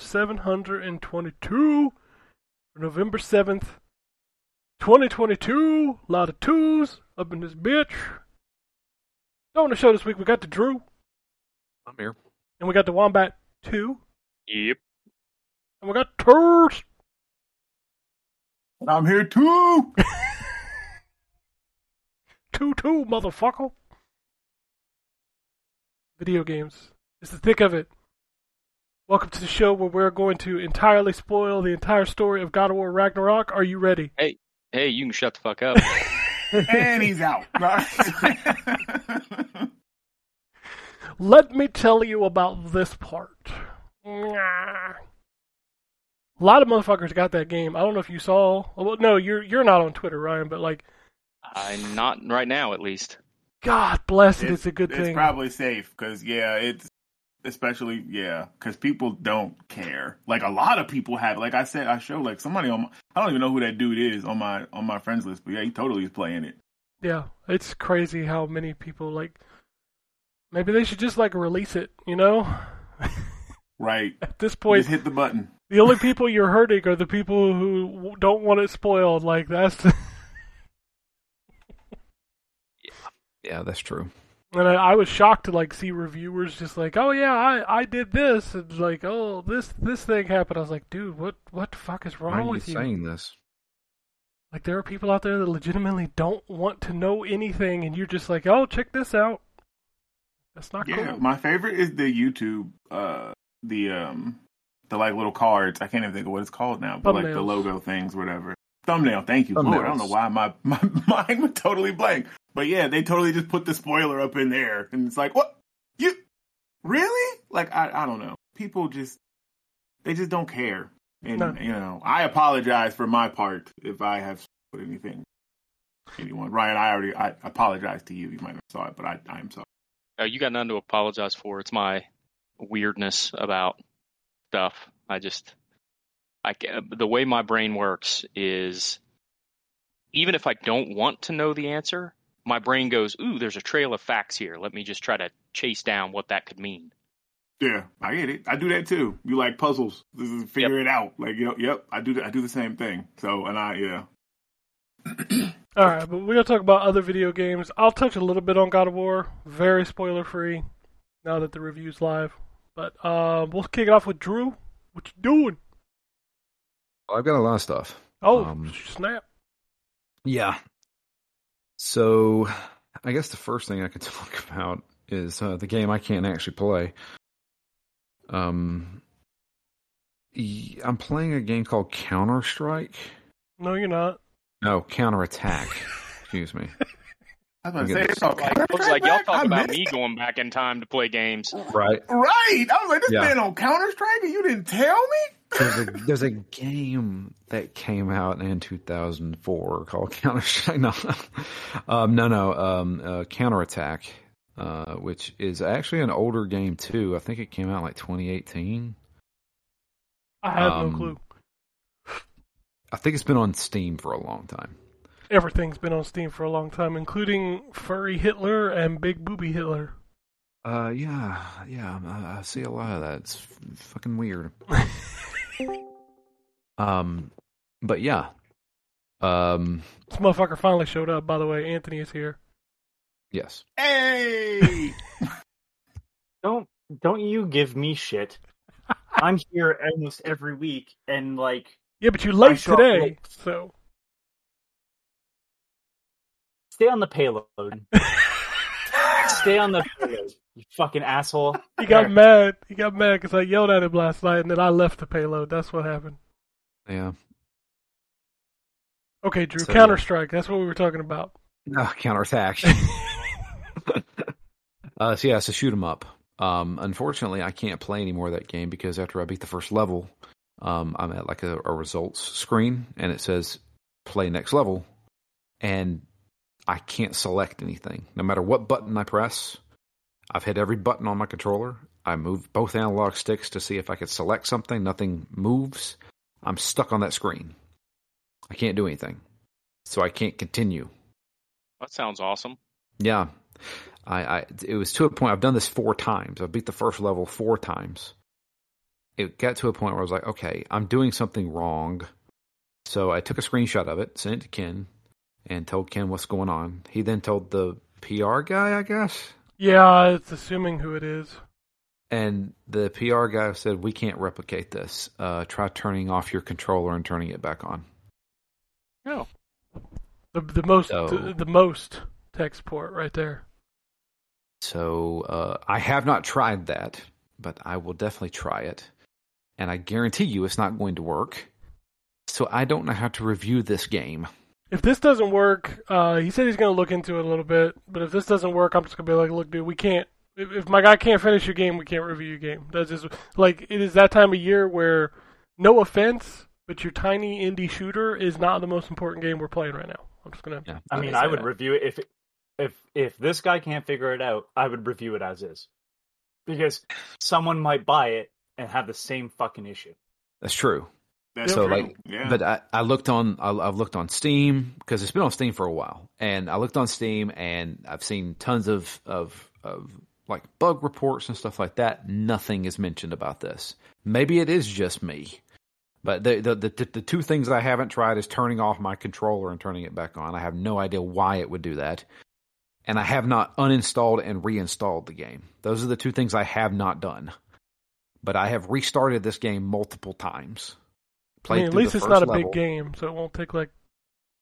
episode 722 for November 7th, 2022. A lot of twos up in this bitch. So on the show this week, we got the Drew, I'm here. and we got the Wombat 2, Yep. and we got Turds. I'm here too. 2 2, motherfucker. Video games. It's the thick of it. Welcome to the show where we're going to entirely spoil the entire story of God of War Ragnarok. Are you ready? Hey, hey, you can shut the fuck up. and he's out. Let me tell you about this part. Nah. A lot of motherfuckers got that game. I don't know if you saw. Oh, well, no, you're you're not on Twitter, Ryan. But like, I'm not right now, at least. God bless it, it's, a good it's thing. probably safe because yeah, it's especially yeah because people don't care. Like a lot of people have. Like I said, I show like somebody on. My, I don't even know who that dude is on my on my friends list, but yeah, he totally is playing it. Yeah, it's crazy how many people like. Maybe they should just like release it. You know, Right. at this point, Just hit the button. the only people you're hurting are the people who don't want it spoiled. Like that's. Yeah, that's true. And I, I was shocked to like see reviewers just like, oh yeah, I, I did this, and like, oh this this thing happened. I was like, dude, what what the fuck is wrong Why are you with you? saying this? Like there are people out there that legitimately don't want to know anything, and you're just like, oh, check this out. That's not cool. Yeah, cool. my favorite is the YouTube. Uh, the um, the like little cards. I can't even think of what it's called now, but like the logo things, whatever. Thumbnail. Thank you. Lord, I don't know why my my mind went totally blank. But yeah, they totally just put the spoiler up in there, and it's like, what you really? Like I I don't know. People just they just don't care, and No. you know I apologize for my part if I have put anything. Anyone, Ryan? I already I apologize to you. You might have saw it, but I I am sorry. Uh, you got nothing to apologize for. It's my weirdness about stuff. I just, I the way my brain works is, even if I don't want to know the answer, my brain goes, "Ooh, there's a trail of facts here. Let me just try to chase down what that could mean." Yeah, I get it. I do that too. You like puzzles. This is figure it out. Like, yep, yep. I do. I do the same thing. So, and I, yeah. All right, but we're gonna talk about other video games. I'll touch a little bit on God of War, very spoiler free. Now that the review's live, but uh, we'll kick it off with Drew. What you doing? I've got a lot of stuff. Oh, Um, snap! Yeah. So, I guess the first thing I could talk about is uh, the game I can't actually play. Um, I'm playing a game called Counter Strike. No, you're not. No, Counter Attack. Excuse me. I was about to say, it's all Looks like y'all talk I about me it. going back in time to play games. Right. Right. I was like, this Yeah. man on Counter Strike, and you didn't tell me. There's a, there's a game that came out in 2004 called Counter Strike. No, um, no, no. Um, uh, Counter Attack, uh, which is actually an older game too. I think it came out like 2018. I have Um, no clue. I think it's been on Steam for a long time. Everything's been on Steam for a long time, including Furry Hitler and Big Booby Hitler. Uh, yeah, yeah. I, I see a lot of that. It's f- fucking weird. um, but yeah. Um, This motherfucker finally showed up. By the way, Anthony is here. yes. Hey. Don't don't you give me shit. I'm here almost every week, and like Yeah, but you're late today, late. so Stay on the payload. Stay on the payload. You fucking asshole. he got mad. He got mad because I yelled at him last night, and then I left the payload. That's what happened. Yeah. Okay, Drew, So- Counter Strike. That's what we were talking about. No, counterattack. uh, so yeah, it's a shoot 'em up. Um, unfortunately, I can't play any more of that game because after I beat the first level, um, I'm at like a, a results screen and it says play next level, and I can't select anything. No matter what button I press, I've hit every button on my controller. I moved both analog sticks to see if I could select something. Nothing moves. I'm stuck on that screen. I can't do anything, so I can't continue. That sounds awesome. Yeah, I, I it was to a point. I've done this four times. I beat the first level four times. It got to a point where I was like, okay, I'm doing something wrong. So I took a screenshot of it, sent it to Ken, and told Ken what's going on. He then told the PR guy, I guess, Yeah, it's assuming who it is. and the PR guy said, we can't replicate this. Uh, try turning off your controller and turning it back on. No. The the most So- the, the most tech support right there. So uh, I have not tried that, but I will definitely try it. And I guarantee you it's not going to work. So I don't know how to review this game. If this doesn't work, uh, he said he's going to look into it a little bit. But if this doesn't work, I'm just going to be like, look, dude, we can't. If, if my guy can't finish your game, we can't review your game. That's just like it is that time of year where, no offense, but your tiny indie shooter is not the most important game we're playing right now. I'm just gonna. Yeah, I mean, I would that. review it if if if this guy can't figure it out. I would review it as is, because someone might buy it and have the same fucking issue. That's true. That's So, true. like, yeah. But I, I looked on, I, I've looked on Steam because it's been on Steam for a while, and I looked on Steam and I've seen tons of of of like bug reports and stuff like that. Nothing is mentioned about this. Maybe it is just me, but the the the, the two things that I haven't tried is turning off my controller and turning it back on. I have no idea why it would do that, and I have not uninstalled and reinstalled the game. Those are the two things I have not done. But I have restarted this game multiple times. I mean, at least it's not a level. big game, so it won't take like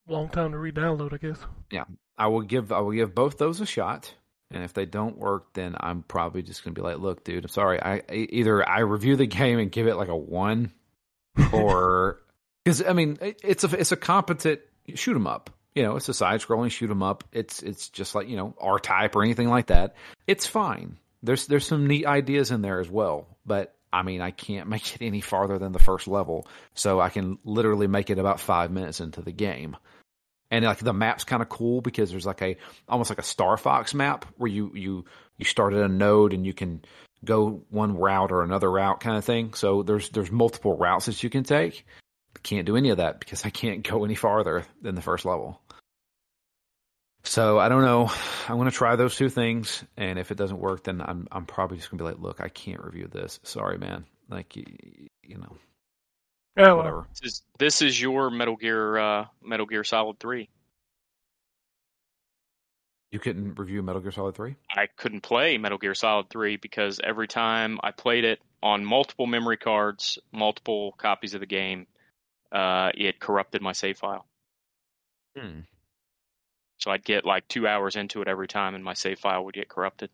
a long time to re-download. I guess. Yeah, I will give I will give both those a shot, and if they don't work, then I'm probably just going to be like, "Look, dude, I'm sorry. I either I review the game and give it like a one, or because I mean it- it's a it's a competent shoot 'em up. You know, it's a side scrolling shoot 'em up. It's it's just like you know R type or anything like that. It's fine. There's there's some neat ideas in there as well, but I mean I can't make it any farther than the first level, so I can literally make it about five minutes into the game and like the map's kind of cool because there's like a almost like a Star Fox map where you you you start at a node and you can go one route or another route kind of thing. So there's there's multiple routes that you can take. Can't do any of that because I can't go any farther than the first level. So I don't know. I'm going to try those two things, and if it doesn't work, then I'm I'm probably just going to be like, look, I can't review this. Sorry, man. Like you, you know, Yeah, well, whatever. This is, this is your Metal Gear uh, Metal Gear Solid Three. You couldn't review Metal Gear Solid Three. I couldn't play Metal Gear Solid 3 because every time I played it on multiple memory cards, multiple copies of the game, uh, it corrupted my save file. Hmm. So I'd get like two hours into it every time, and my save file would get corrupted.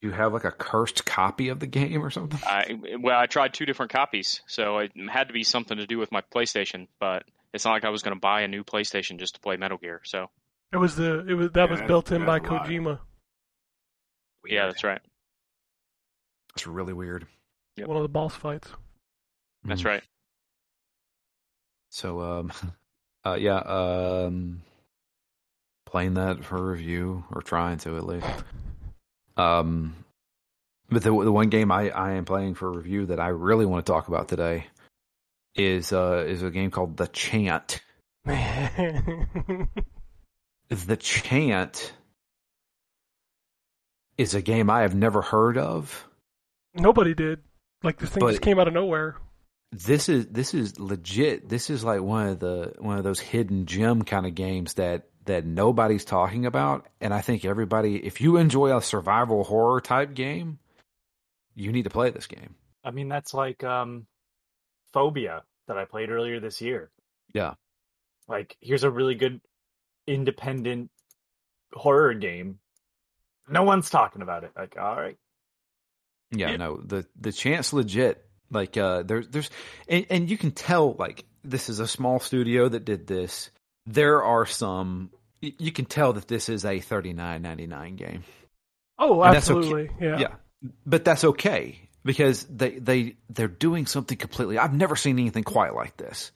Do you have like a cursed copy of the game or something? I well, I tried two different copies, so it had to be something to do with my PlayStation. But it's not like I was going to buy a new PlayStation just to play Metal Gear. So it was the it was that Yeah, was built in by that's a lot. Kojima, yeah, that's right. It's really weird. Yep. one of the boss fights. That's Mhm. right. So, um, uh, yeah, um, playing that for review or trying to at least. Um, but the the one game I, I am playing for review that I really want to talk about today is uh is a game called The Chant. Man, The Chant is a game I have never heard of. nobody did. Like this thing But- just came out of nowhere. this is this is legit. This is like one of the one of those hidden gem kind of games that that nobody's talking about. And I think everybody, if you enjoy a survival horror type game, you need to play this game. I mean, that's like um, phobia that I played earlier this year. Yeah. Like, here's a really good independent horror game. No one's talking about it. Like, all right. Yeah, Yeah. no, the the Chant's legit. Like uh there's there's and, and you can tell like this is a small studio that did this. There are some you can tell that this is a thirty nine ninety nine game. Oh, that's okay. absolutely. Yeah. Yeah. But that's okay because they they they're doing something completely I've never seen anything quite like this.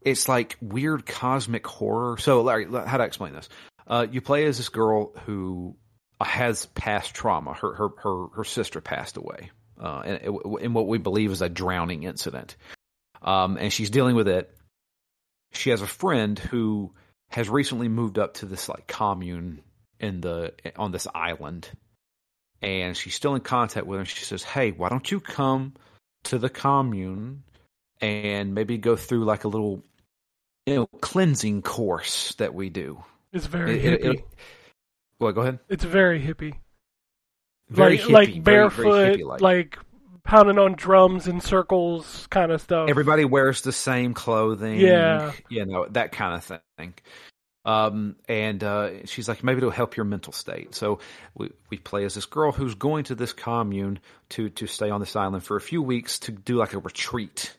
It's like weird cosmic horror. So Larry, how do I explain this? Uh you play as this girl who has past trauma. Her her her her sister passed away. Uh in, in what we believe is a drowning incident. Um and she's dealing with it. She has a friend who has recently moved up to this like commune in the on this island and she's still in contact with him. She says, "Hey, why don't you come to the commune and maybe go through like a little, you know, cleansing course that we do?" It's very It- it- hippie. it- well, go ahead. it's very hippie. Very like hippie, like very- very barefoot, hippie-like. like pounding on drums in circles kind of stuff. Everybody wears the same clothing. Yeah. you know that kind of thing. Um, and uh, she's like, maybe it'll help your mental state. So we we play as this girl who's going to this commune to to stay on this island for a few weeks to do like a retreat.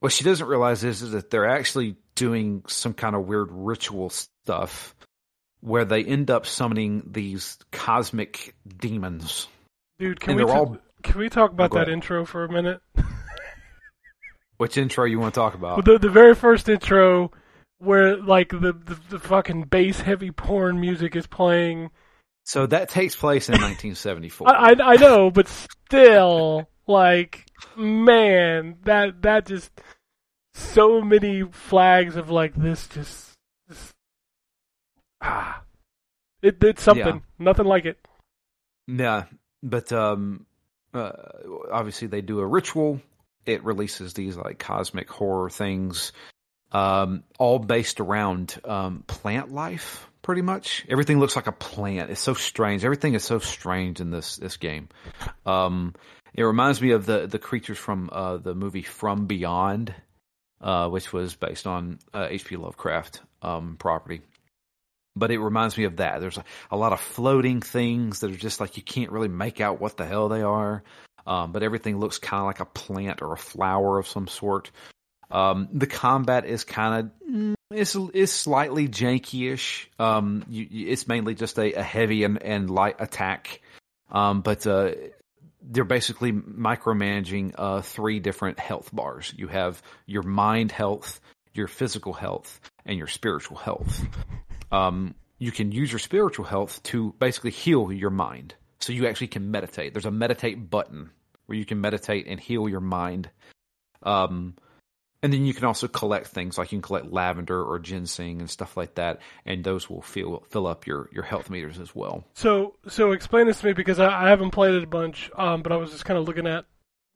What she doesn't realize is, is that they're actually doing some kind of weird ritual stuff where they end up summoning these cosmic demons. Dude, can and we they're ta- all- can we talk about go that ahead. intro for a minute? Which intro you want to talk about? the the very first intro where like the the, the fucking bass heavy porn music is playing. So that takes place in 1974. I, I I know, but still, like, man, that that just so many flags of like this just, just ah, it it's something, nothing like it. Yeah, but um, uh, obviously they do a ritual. It releases these like cosmic horror things, um, all based around um, plant life. Pretty much everything looks like a plant. It's so strange. Everything is so strange in this this game. Um, it reminds me of the the creatures from uh, the movie From Beyond, uh, which was based on uh, H.P. Lovecraft um, property but it reminds me of that. There's a, a lot of floating things that are just like you can't really make out what the hell they are. Um, but everything looks kind of like a plant or a flower of some sort. Um, the combat is kind of mm, it's is slightly janky-ish. Um, you, you, it's mainly just a, a heavy and, and light attack. Um, but uh, they're basically micromanaging uh, three different health bars. You have your mind health, your physical health, and your spiritual health um, you can use your spiritual health to basically heal your mind. So you actually can meditate. There's a meditate button where you can meditate and heal your mind. Um, and then you can also collect things like you can collect lavender or ginseng and stuff like that, and those will fill fill up your your health meters as well. So so explain this to me because I, I haven't played it a bunch, um, but I was just kind of looking at,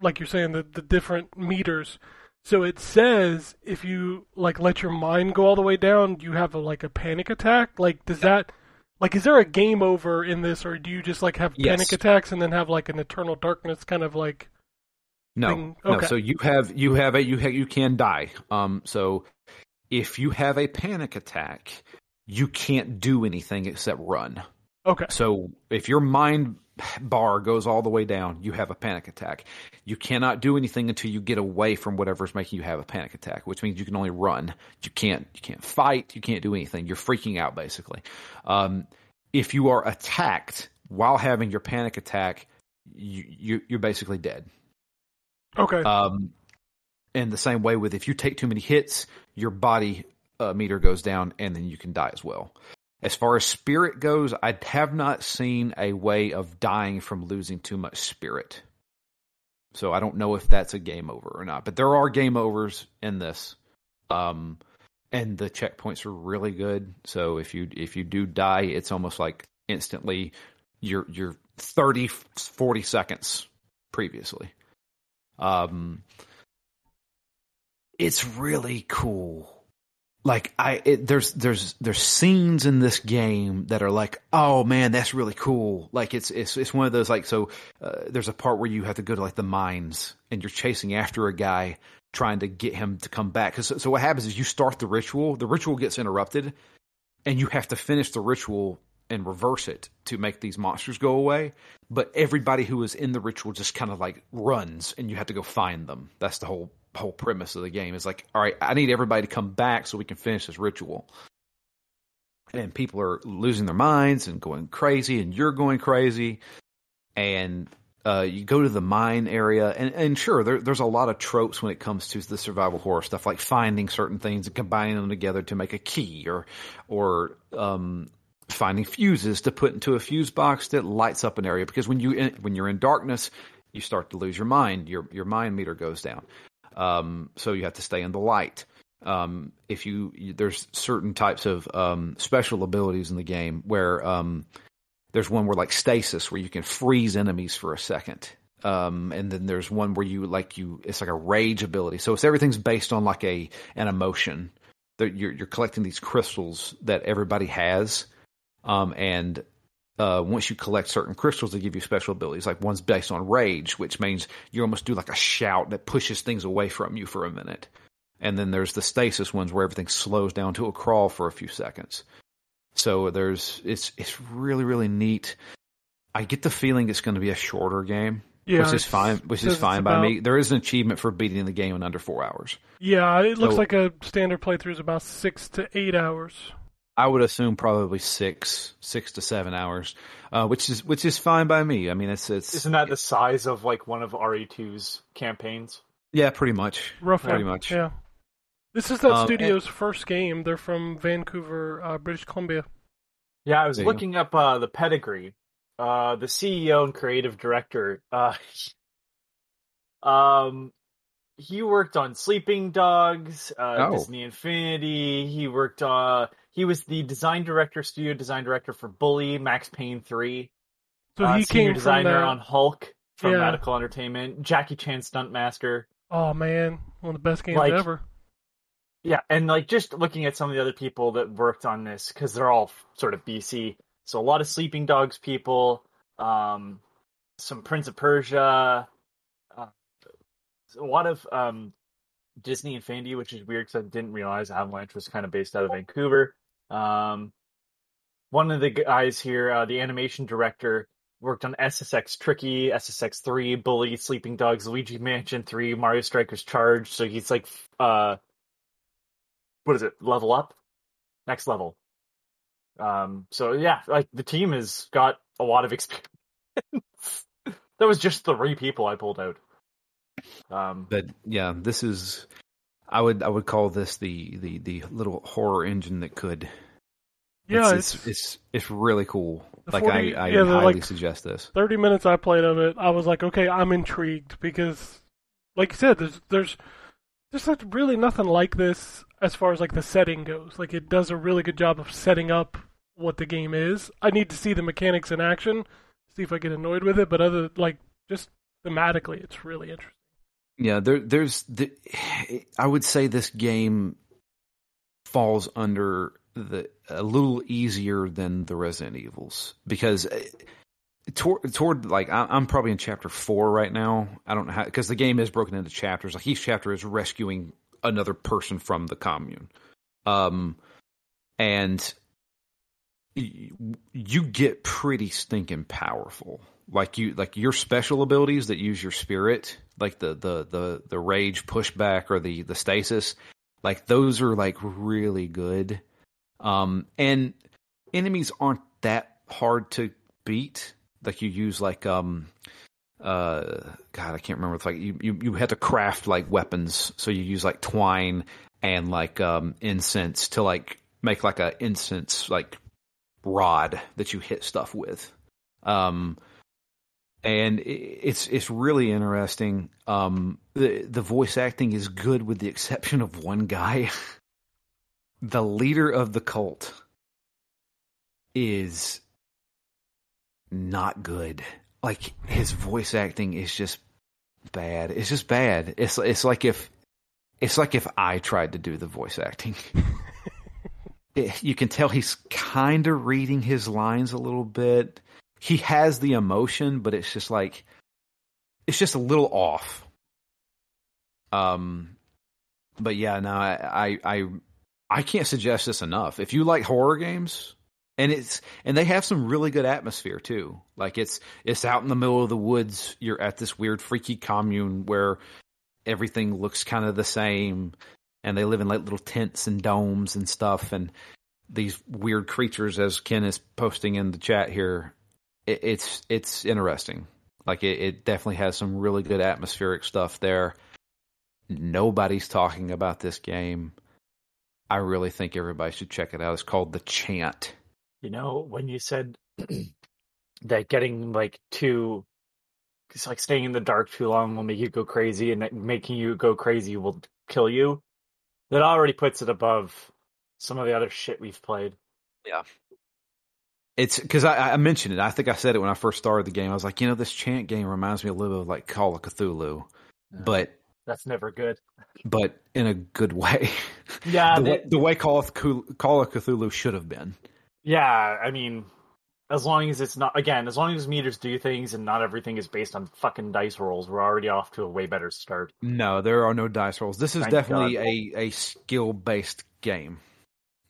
like you're saying, the the different meters. So it says if you like let your mind go all the way down, you have a, like a panic attack. Like does that like is there a game over in this, or do you just like have Yes. panic attacks and then have like an eternal darkness kind of like? No, thing? no. Okay. So you have you have a you ha- you can die. Um, so if you have a panic attack, you can't do anything except run. Okay, So if your mind bar goes all the way down, you have a panic attack. You cannot do anything until you get away from whatever's making you have a panic attack, which means you can only run. You can't you can't fight. You can't do anything. You're freaking out basically. Um, if you are attacked while having your panic attack, you, you you're basically dead. okay, Um, and the same way with if you take too many hits, your body uh, meter goes down, and then you can die as well. As far as spirit goes, I have not seen a way of dying from losing too much spirit. So I don't know if that's a game over or not. But there are game overs in this. Um, and the checkpoints are really good. So if you if you do die, it's almost like instantly you're you're 30 40 seconds previously. Um, it's really cool. Like I it, there's there's there's scenes in this game that are like oh man that's really cool. Like it's it's it's one of those like so uh, there's a part where you have to go to like the mines and you're chasing after a guy trying to get him to come back. 'Cause- so what happens is you start the ritual the ritual gets interrupted and you have to finish the ritual and reverse it to make these monsters go away. But everybody who is in the ritual just kind of like runs and you have to go find them. That's the whole whole premise of the game. Is like all right i need everybody to come back so we can finish this ritual. And people are losing their minds and going crazy and you're going crazy. And uh, you go to the mine area and, and sure there, there's a lot of tropes when it comes to the survival horror stuff like finding certain things and combining them together to make a key or or um, finding fuses to put into a fuse box that lights up an area. Because when you when you're in darkness you start to lose your mind. Your your mind meter goes down um, so you have to stay in the light. Um, if you, you there's certain types of um, special abilities in the game where um, there's one where like stasis where you can freeze enemies for a second. Um, and then there's one where you like you it's like a rage ability. So it's everything's based on like a an emotion. You're you're collecting these crystals that everybody has. Um, and uh, once you collect certain crystals, they give you special abilities. Like one's based on rage, which means you almost do like a shout that pushes things away from you for a minute. And then there's the stasis ones where everything slows down to a crawl for a few seconds. So there's it's it's really really neat. I get the feeling it's going to be a shorter game, Yeah, which is fine. Which is fine by about- me. There is an achievement for beating the game in under four hours. Yeah, it looks So- like a standard playthrough is about six to eight hours. I would assume probably six, six to seven hours, uh, which is which is fine by me. I mean, it's it's Isn't that the size of like one of RE2's campaigns? yeah, pretty much, Roughly. pretty much. Yeah. This is that Um, studio's first game. They're from Vancouver, uh, British Columbia. Yeah, I was There you looking up uh, the pedigree. Uh, the CEO and creative director. Uh, um, he worked on Sleeping Dogs, uh, Oh. Disney Infinity. He worked. Uh, he was the design director, studio design director for Bully, Max Payne Three. So uh, he senior came designer on Hulk from Yeah. Radical Entertainment. Jackie Chan Stuntmaster. Oh man, one of the best games Like- ever. Yeah, and like just looking at some of the other people that worked on this because they're all sort of BC. So a lot of Sleeping Dogs people, um, some Prince of Persia, uh, a lot of um, Disney Infinity, which is weird because I didn't realize Avalanche was kind of based out of Vancouver. Um, one of the guys here, uh, the animation director, worked on SSX Tricky, SSX Three, Bully, Sleeping Dogs, Luigi Mansion Three, Mario Strikers Charge. So he's like, uh, what is it? Level up, next level. Um, so yeah, like the team has got a lot of experience. that was just three people I pulled out. Um, But yeah, this is I would I would call this the the the little horror engine that could. Yeah, it's it's it's, it's really cool. The Like 40 I I yeah, highly like- suggest this. 30 minutes I played of it, I was like, okay, I'm intrigued because, like you said, there's there's there's like really nothing like this as far as like the setting goes. Like it does a really good job of setting up what the game is. I need to see the mechanics in action, see if I get annoyed with it. But other like just thematically, it's really interesting. Yeah, there there's the, I would say this game falls under the a little easier than the Resident Evils because uh, toward toward like I- I'm probably in chapter four right now. I don't know how because the game is broken into chapters. Like each chapter is rescuing another person from the commune, um, and you get pretty stinking powerful. Like you, like your special abilities that use your spirit, like the the the the rage pushback or the the stasis, like those are like really good. Um, and enemies aren't that hard to beat. Like you use like um uh god i can't remember it's like you, you you had to craft like weapons so you use like twine and like um incense to like make like a incense like rod that you hit stuff with um and it's it's really interesting um the the voice acting is good with the exception of one guy the leader of the cult is not good. Like his voice acting is just bad. It's just bad. It's it's like if it's like if I tried to do the voice acting. it- you can tell he's kind of reading his lines a little bit. He has the emotion, but it's just like it's just a little off. Um, but yeah, no, I I I, I can't suggest this enough. If you like horror games, and it's and they have some really good atmosphere too. Like it's it's out in the middle of the woods. You're at this weird freaky commune where everything looks kind of the same, and they live in like little tents and domes and stuff, and these weird creatures, as Ken is posting in the chat here. It, it's it's interesting. Like it, it definitely has some really good atmospheric stuff there. Nobody's talking about this game. I really think everybody should check it out. It's called The Chant. You know, when you said that getting like too, it's like staying in the dark too long will make you go crazy, and that making you go crazy will kill you. That already puts it above some of the other shit we've played. It's because I, I mentioned it. I think I said it when I first started the game. I was like, you know, this chant game reminds me a little bit of like Call of Cthulhu, but That's never good. but in a good way. Yeah, the, they- way, the way Call of Cthulhu, Call of Cthulhu should have been. Yeah, I mean, as long as it's not again, as long as meters do things and not everything is based on fucking dice rolls, we're already off to a way better start. No, there are no dice rolls. This is Thank definitely a, a skill based game.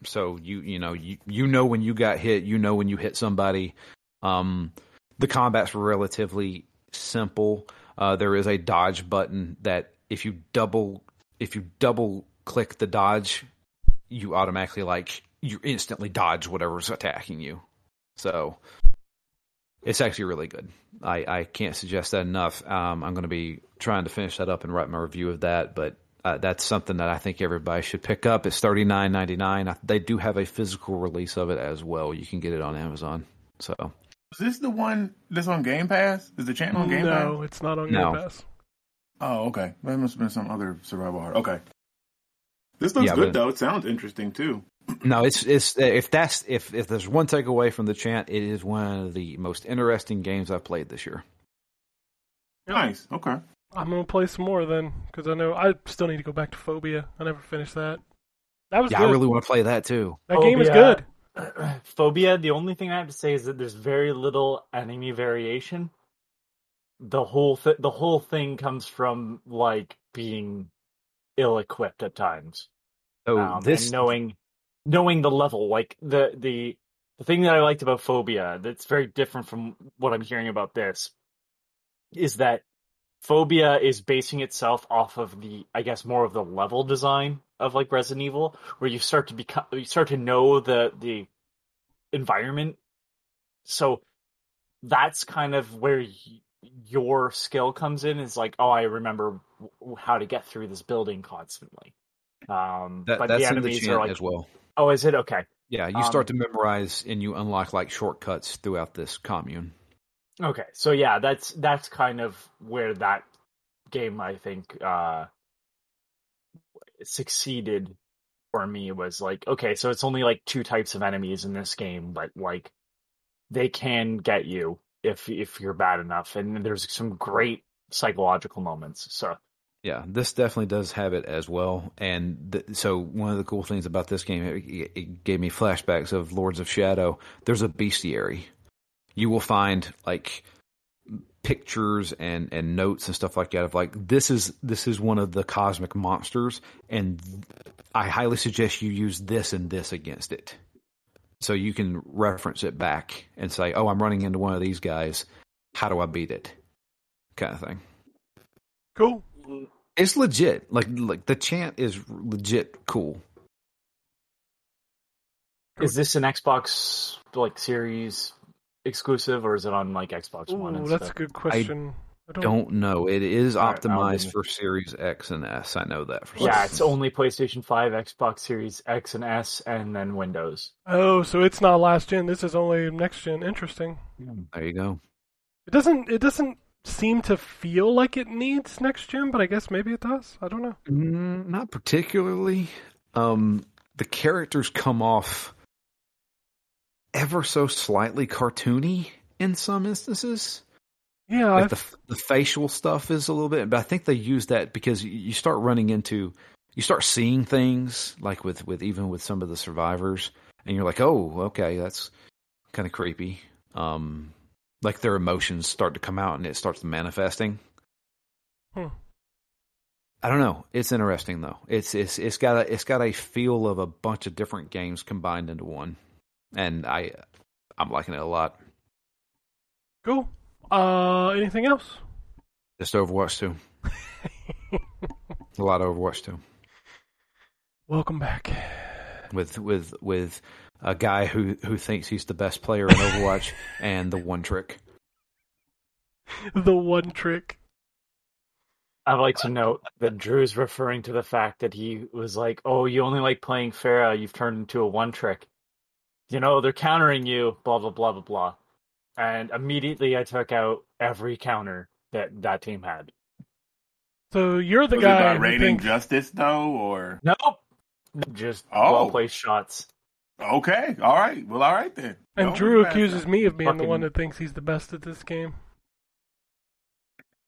So you you know you you know when you got hit, you know when you hit somebody. Um, the combat's relatively simple. Uh, there is a dodge button that if you double if you double click the dodge, you automatically like you instantly dodge whatever's attacking you. So it's actually really good. I, I can't suggest that enough. Um, I'm going to be trying to finish that up and write my review of that, but uh, that's something that I think everybody should pick up. It's thirty nine ninety nine. They do have a physical release of it as well. You can get it on Amazon. So Is this the one that's on Game Pass? Is the channel on Game no, Pass? No, it's not on No. Game Pass. Oh, okay. That must have been some other survival horror. Okay. This looks Yeah, good but- though. It sounds interesting too. no, it's it's if that's if if there's one takeaway from the chant, it is one of the most interesting games I've played this year. Nice. Okay. I'm gonna play some more then, because I know I still need to go back to Phobia. I never finished that. That was Yeah, good. I really want to play that too. that game is good. Phobia, the only thing I have to say is that there's very little enemy variation. The whole th- the whole thing comes from like being ill equipped at times. So um, this and knowing knowing the level like the the the thing that i liked about phobia that's very different from what i'm hearing about this is that phobia is basing itself off of the i guess more of the level design of like resident evil where you start to become you start to know the the environment so that's kind of where y- your skill comes in is like oh i remember w- how to get through this building constantly um that, but that's the in the enemies are like as well. oh is it okay Yeah, you um, start to memorize and you unlock like shortcuts throughout this commune. Okay so yeah that's that's kind of where that game i think uh succeeded for me was like okay so it's only like two types of enemies in this game but like they can get you if if you're bad enough and there's some great psychological moments so Yeah, this definitely does have it as well. And th- so one of the cool things about this game, it, it gave me flashbacks of Lords of Shadow. There's a bestiary. You will find like pictures and and notes and stuff like that of like this is this is one of the cosmic monsters and I highly suggest you use this and this against it. So you can reference it back and say, "Oh, I'm running into one of these guys. How do I beat it?" kind of thing. Cool. It's legit. Like like the chant is legit cool. is this an xbox like series exclusive or is it on like xbox one Ooh, and that's a good question. I don't, Don't know. It is All right, I'll optimized give for Series X and S. I know that for yeah sure. it's only playstation 5 xbox series x and s and then windows Oh, so it's not last gen. This is only next gen. Interesting. There you go. It doesn't. It doesn't seem to feel like it needs next gen, but I guess maybe it does. I don't know. Mm, not particularly. Um, the characters come off ever so slightly cartoony in some instances. Yeah, like the the facial stuff is a little bit, but I think they use that because you- start running into you start seeing things like with with even with some of the survivors, and you're like, oh, okay, that's kind of creepy. Um, like their emotions start to come out and it starts manifesting. Hmm. I don't know. It's interesting though. It's it's it's got a it's got a feel of a bunch of different games combined into one, and I I'm liking it a lot. Cool. Uh, anything else? Just Overwatch two. a lot of Overwatch two. Welcome back. with with with a guy who who thinks he's the best player in Overwatch and the one trick. The one trick. I'd like to note that Drew's referring to the fact that he was like, "Oh, you only like playing Pharah. You've turned into a one trick. You know they're countering you. Blah blah blah blah blah." And immediately I took out every counter that that team had. So you're the Was guy about who rating thinks justice though, or Nope, just Oh. well placed shots. okay, all right, well, all right then. And Don't Drew accuses that. me of being the one that thinks he's the best at this game.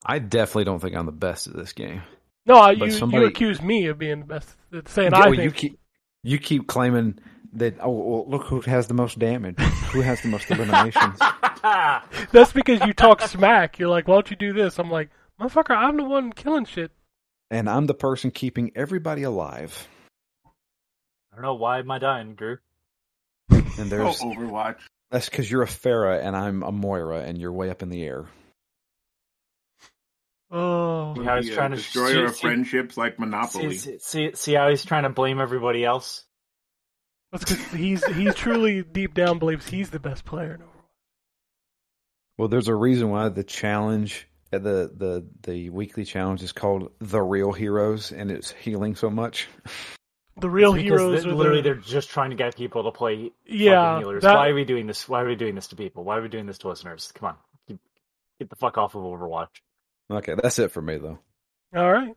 I definitely don't think I'm the best at this game. No, you somebody- you accuse me of being the best. At saying Yeah, I well, think you keep you keep claiming that. Oh, well, look who has the most damage. who has the most eliminations? that's because you talk smack. You're like, why don't you do this? I'm like, motherfucker, I'm the one killing shit. and I'm the person keeping everybody alive. I don't know why am I dying, Drew. And Oh, there's Overwatch. that's because you're a Pharah and I'm a Moira, and you're way up in the air. Oh, Yeah, I was The, uh, trying to destroy our friendships like Monopoly. See, see, see how he's trying to blame everybody else. That's because he's he truly deep down believes he's the best player in Overwatch. Well, there's a reason why the challenge, uh, the the the weekly challenge is called the real heroes, and it's healing so much. The real It's heroes they- are literally the, they're just trying to get people to play yeah. healers. that- Why are we doing this? Why are we doing this to people? Why are we doing this to listeners? Come on, get, get the fuck off of Overwatch. Okay, that's it for me though. all right.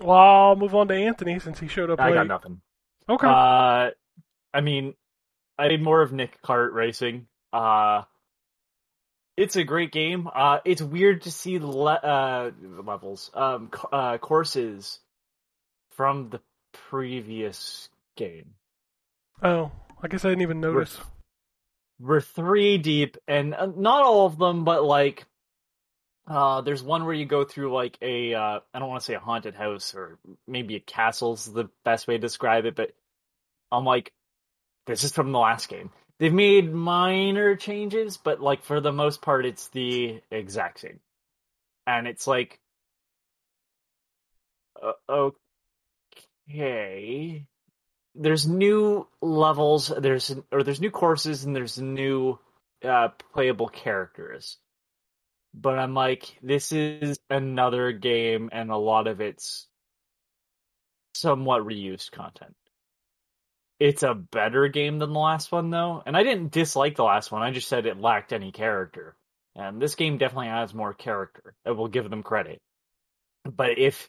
Well, I'll move on to Anthony since he showed up I late. got nothing. Okay. Uh, I mean, I did more of Nick Kart racing. Uh, it's a great game. Uh, it's weird to see le- uh, levels, um, uh, courses from the previous game. oh, I guess I didn't even notice. We're three deep, and uh, not all of them, but like, uh, there's one where you go through like a, uh, I don't want to say a haunted house or maybe a castle's the best way to describe it, but I'm like, this is from the last game. They've made minor changes, but like for the most part, it's the exact same. And it's like, uh, okay, there's new levels, there's or there's new courses, and there's new uh, playable characters. But I'm like, this is another game, and a lot of it's somewhat reused content. It's a better game than the last one, though, and I didn't dislike the last one. I just said it lacked any character, and this game definitely has more character. I will give them credit. But if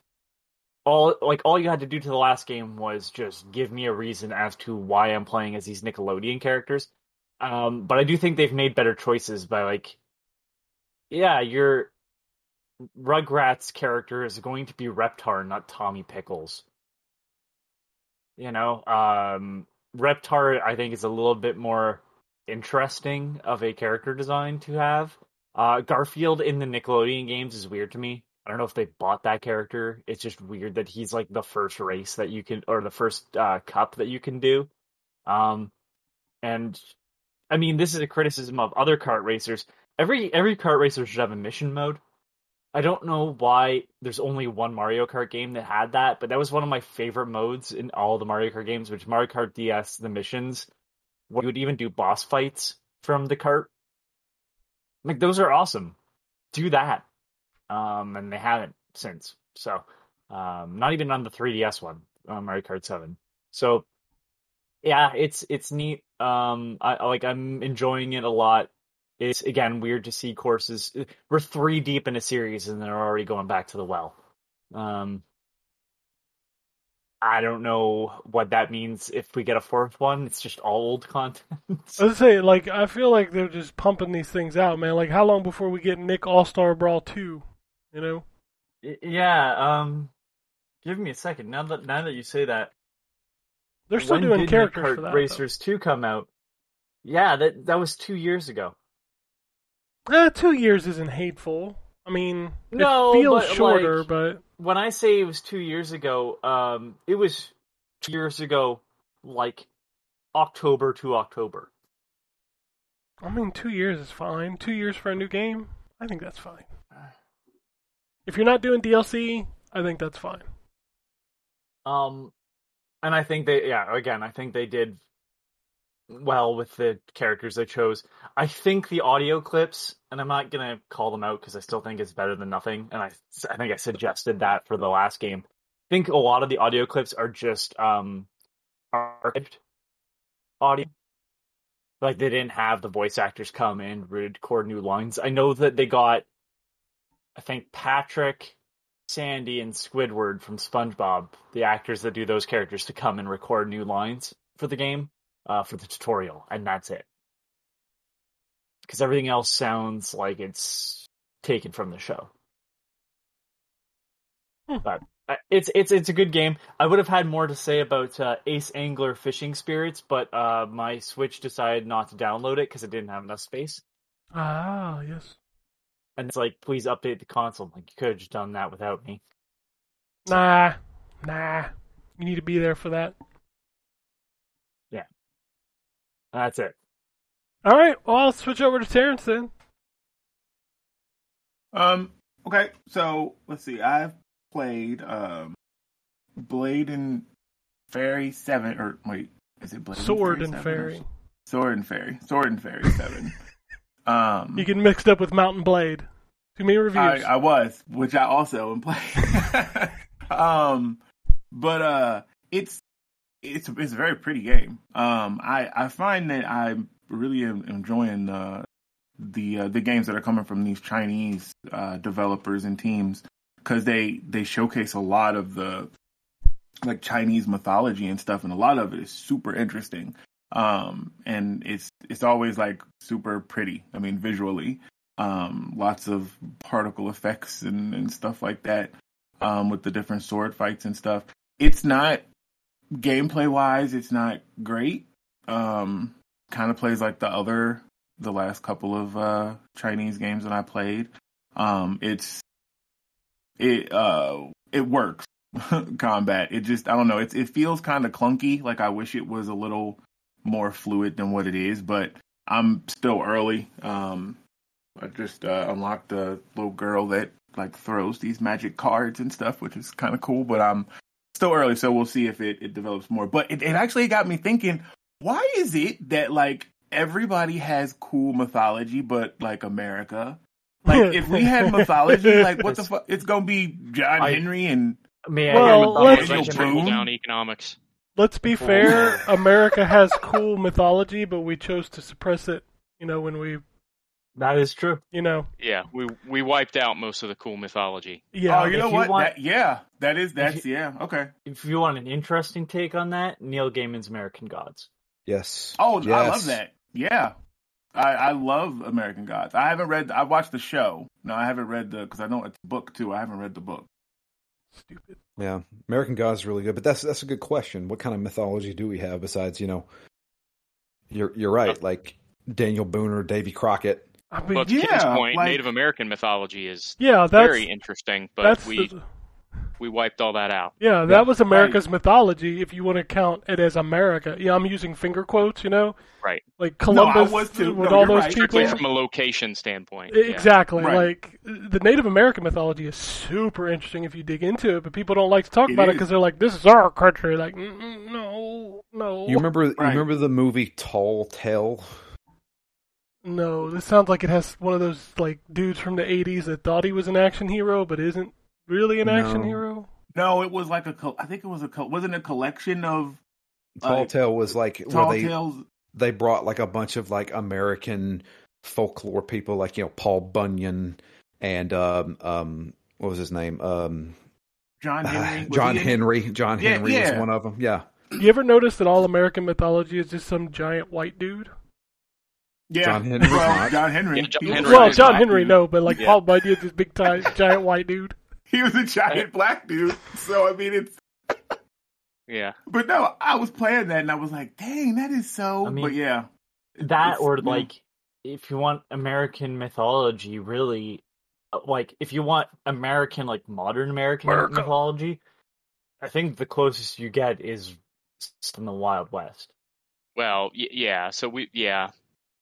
all like all you had to do to the last game was just give me a reason as to why I'm playing as these Nickelodeon characters. Um, but I do think they've made better choices by like, yeah, your Rugrats character is going to be Reptar, not Tommy Pickles. You know, um, Reptar I think is a little bit more interesting of a character design to have. Uh, Garfield in the Nickelodeon games is weird to me. I don't know if they bought that character. It's just weird that he's like the first race that you can, or the first uh, cup that you can do. Um, and I mean, this is a criticism of other kart racers. Every every kart racer should have a mission mode. I don't know why there's only one Mario Kart game that had that, but that was one of my favorite modes in all the Mario Kart games, which Mario Kart DS, the missions, where you would even do boss fights from the kart. Like those are awesome. Do that. Um, and they haven't since. So, um, not even on the 3DS one, uh, Mario Kart 7. So, yeah, it's it's neat. Um, I- like I'm enjoying it a lot. It's again weird to see courses. We're three deep in a series and they're already going back to the well. Um, I don't know what that means if we get a fourth one. It's just all old content. I was say, like, I feel like they're just pumping these things out, man. Like, how long before we get Nick All Star Brawl two? You know? Yeah, um give me a second. Now that now that you say that, They're still doing did characters Kart for that. Racers Two come out? Yeah, that that was two years ago. Eh, two years isn't hateful. I mean, No, it feels but, shorter, like- but When I say it was two years ago, um, it was two years ago, like October to October. I mean, two years is fine. Two years for a new game, I think that's fine. If you're not doing DLC, I think that's fine. Um, and I think they, yeah, again, I think they did well with the characters they chose. I think the audio clips, and I'm not gonna call them out because I still think it's better than nothing. And I, I think I suggested that for the last game. I think a lot of the audio clips are just um, archived audio. Like they didn't have the voice actors come in record new lines. I know that they got, I think Patrick, Sandy, and Squidward from SpongeBob, the actors that do those characters, to come and record new lines for the game, uh, for the tutorial, and that's it. Because everything else sounds like it's taken from the show. Hmm. But uh, it's it's it's a good game. I would have had more to say about uh, Ace Angler Fishing Spirits, but uh, my Switch decided not to download it because it didn't have enough space. Ah, yes. And it's like, please update the console. Like you could have just done that without me. Nah, nah. You need to be there for that. That's it. All right. Well, I'll switch over to Terrence then. Um. Okay. So let's see. I've played um, Blade and Fairy Seven, or wait, is it Blade Sword and and Fairy? Fairy. Sword and Fairy. Sword and Fairy Seven. um. You get mixed up with Mount and Blade. Too many I, reviews. I was, which I also am playing. um, but uh, it's it's it's a very pretty game. Um, I I find that I really am enjoying the the uh, the games that are coming from these Chinese uh, developers and teams because they they showcase a lot of the like Chinese mythology and stuff, and a lot of it is super interesting. Um, and it's it's always like super pretty. I mean, visually um, lots of particle effects and, and stuff like that um, with the different sword fights and stuff. It's not gameplay wise, it's not great. Um, kind of plays like the other, the last couple of uh, Chinese games that I played. Um, it's it uh, it works combat. It just I don't know. It's it feels kind of clunky. Like I wish it was a little more fluid than what it is, but I'm still early. Um, I just uh, unlocked a little girl that like throws these magic cards and stuff, which is kind of cool. But I'm still early, so we'll see if it, it develops more. But it, it actually got me thinking: why is it that like everybody has cool mythology, but like America? Like if we had mythology, like what the fuck? It's gonna be John I- Henry and May I Well, let's- the Let's legend? trickle Boom. down economics. Let's be fair. America has cool mythology, but we chose to suppress it. You know, when we, That is true. you know, Yeah, we we wiped out most of the cool mythology. yeah. oh, you know you what? want- that, yeah, that is that's yeah okay. If you want an interesting take on that, Neil Gaiman's American Gods. Yes. Oh, I love that. Yeah, I, I love American Gods. I haven't read. I watched the show. No, I haven't read the because I know it's a book too. I haven't read the book. Stupid. Yeah, American Gods is really good, but that's that's a good question. What kind of mythology do we have besides you know? You're you're right, uh, like Daniel Boone or Davy Crockett. I mean, But to Ken's yeah, point, like- Native American mythology is yeah, that's very interesting, but that's we the, we wiped all that out. yeah, that Yeah, was America's mythology. If you want to count it as America, yeah, I'm using finger quotes. You know, Right. like No, I Columbus was too. with No, all those right. people. Strictly from a location standpoint. yeah. Exactly. Right. Like the Native American mythology is super interesting if you dig into it, but people don't like to talk It about it because they're like, "This is our country." Like, no, no, You remember you remember the movie Tall Tale? No. This sounds like it has one of those like dudes from the '80s that thought he was an action hero, but isn't really an action hero. No, it was like a. col- I think it was a. col- Wasn't a collection of Tall Like, Tale was like tall where they tales. they brought like a bunch of like American folklore people, like you know Paul Bunyan and um um what was his name um John Henry. was John he in it? Henry John Yeah, Henry yeah. was one of them. Yeah, You ever notice that all American mythology is just some giant white dude? Yeah, John Henry's well. John Henry. Yeah, John Henry well, John not- Henry, no, but like Yeah. Paul Bunyan's this big time giant white dude. he was a giant black dude. So I mean, it's. Yeah. But no, I was playing that and I was like, dang, that is so. I mean, but yeah, that It's- or yeah. like if you want American mythology, really, uh, like if you want American like modern American America. mythology, I think the closest you get is in the Wild West. Well, yeah. So we, yeah.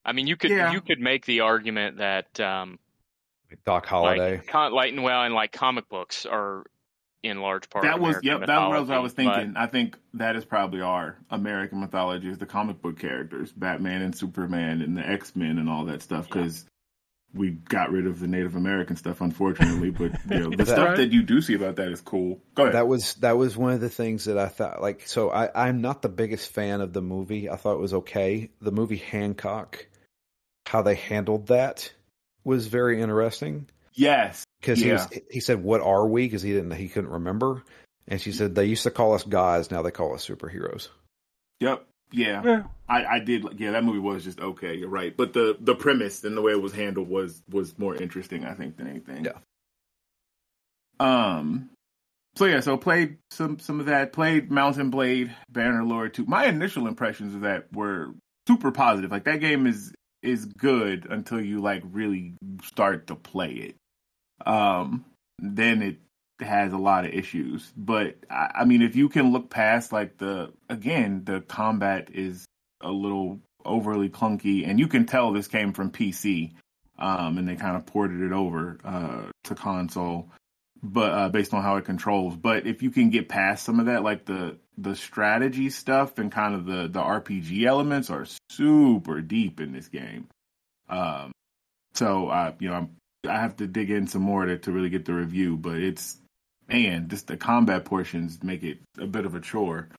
I mean, you could Yeah. you could make the argument that um, Doc Holliday. like con- like well, and like comic books are in large part that was American yep. That was what I mythology, was but- thinking. I think that is probably our American mythology is the comic book characters, Batman and Superman and the X Men and all that stuff. Because we got rid of the Native American stuff, unfortunately. But you know, the That- stuff that you do see about that is cool. Go ahead. That was that was one of the things that I thought like so I I'm not the biggest fan of the movie. I thought it was okay. The movie Hancock how they handled that was very interesting yes. cuz he was he said what are we cuz he didn't he couldn't remember and she said they used to call us guys now they call us superheroes. Yep. Yeah. Yeah. I, I did. Yeah, that movie was just okay. You're right, but the the premise and the way it was handled was was more interesting, I think, than anything. Yeah. Um. So yeah, so played some some of that. Played Mount and Blade, Bannerlord two. My initial impressions of that were super positive. Like that game is is good until you like really start to play it. Um. Then it has a lot of issues. But I, I mean, if you can look past like the again, the combat is a little overly clunky, and you can tell this came from PC, um, and they kind of ported it over uh, to console, but uh, based on how it controls. But if you can get past some of that, like the the strategy stuff and kind of the the RPG elements are super deep in this game. Um, so I, you know, I'm, I have to dig in some more to, to really get the review, but it's man, just the combat portions make it a bit of a chore.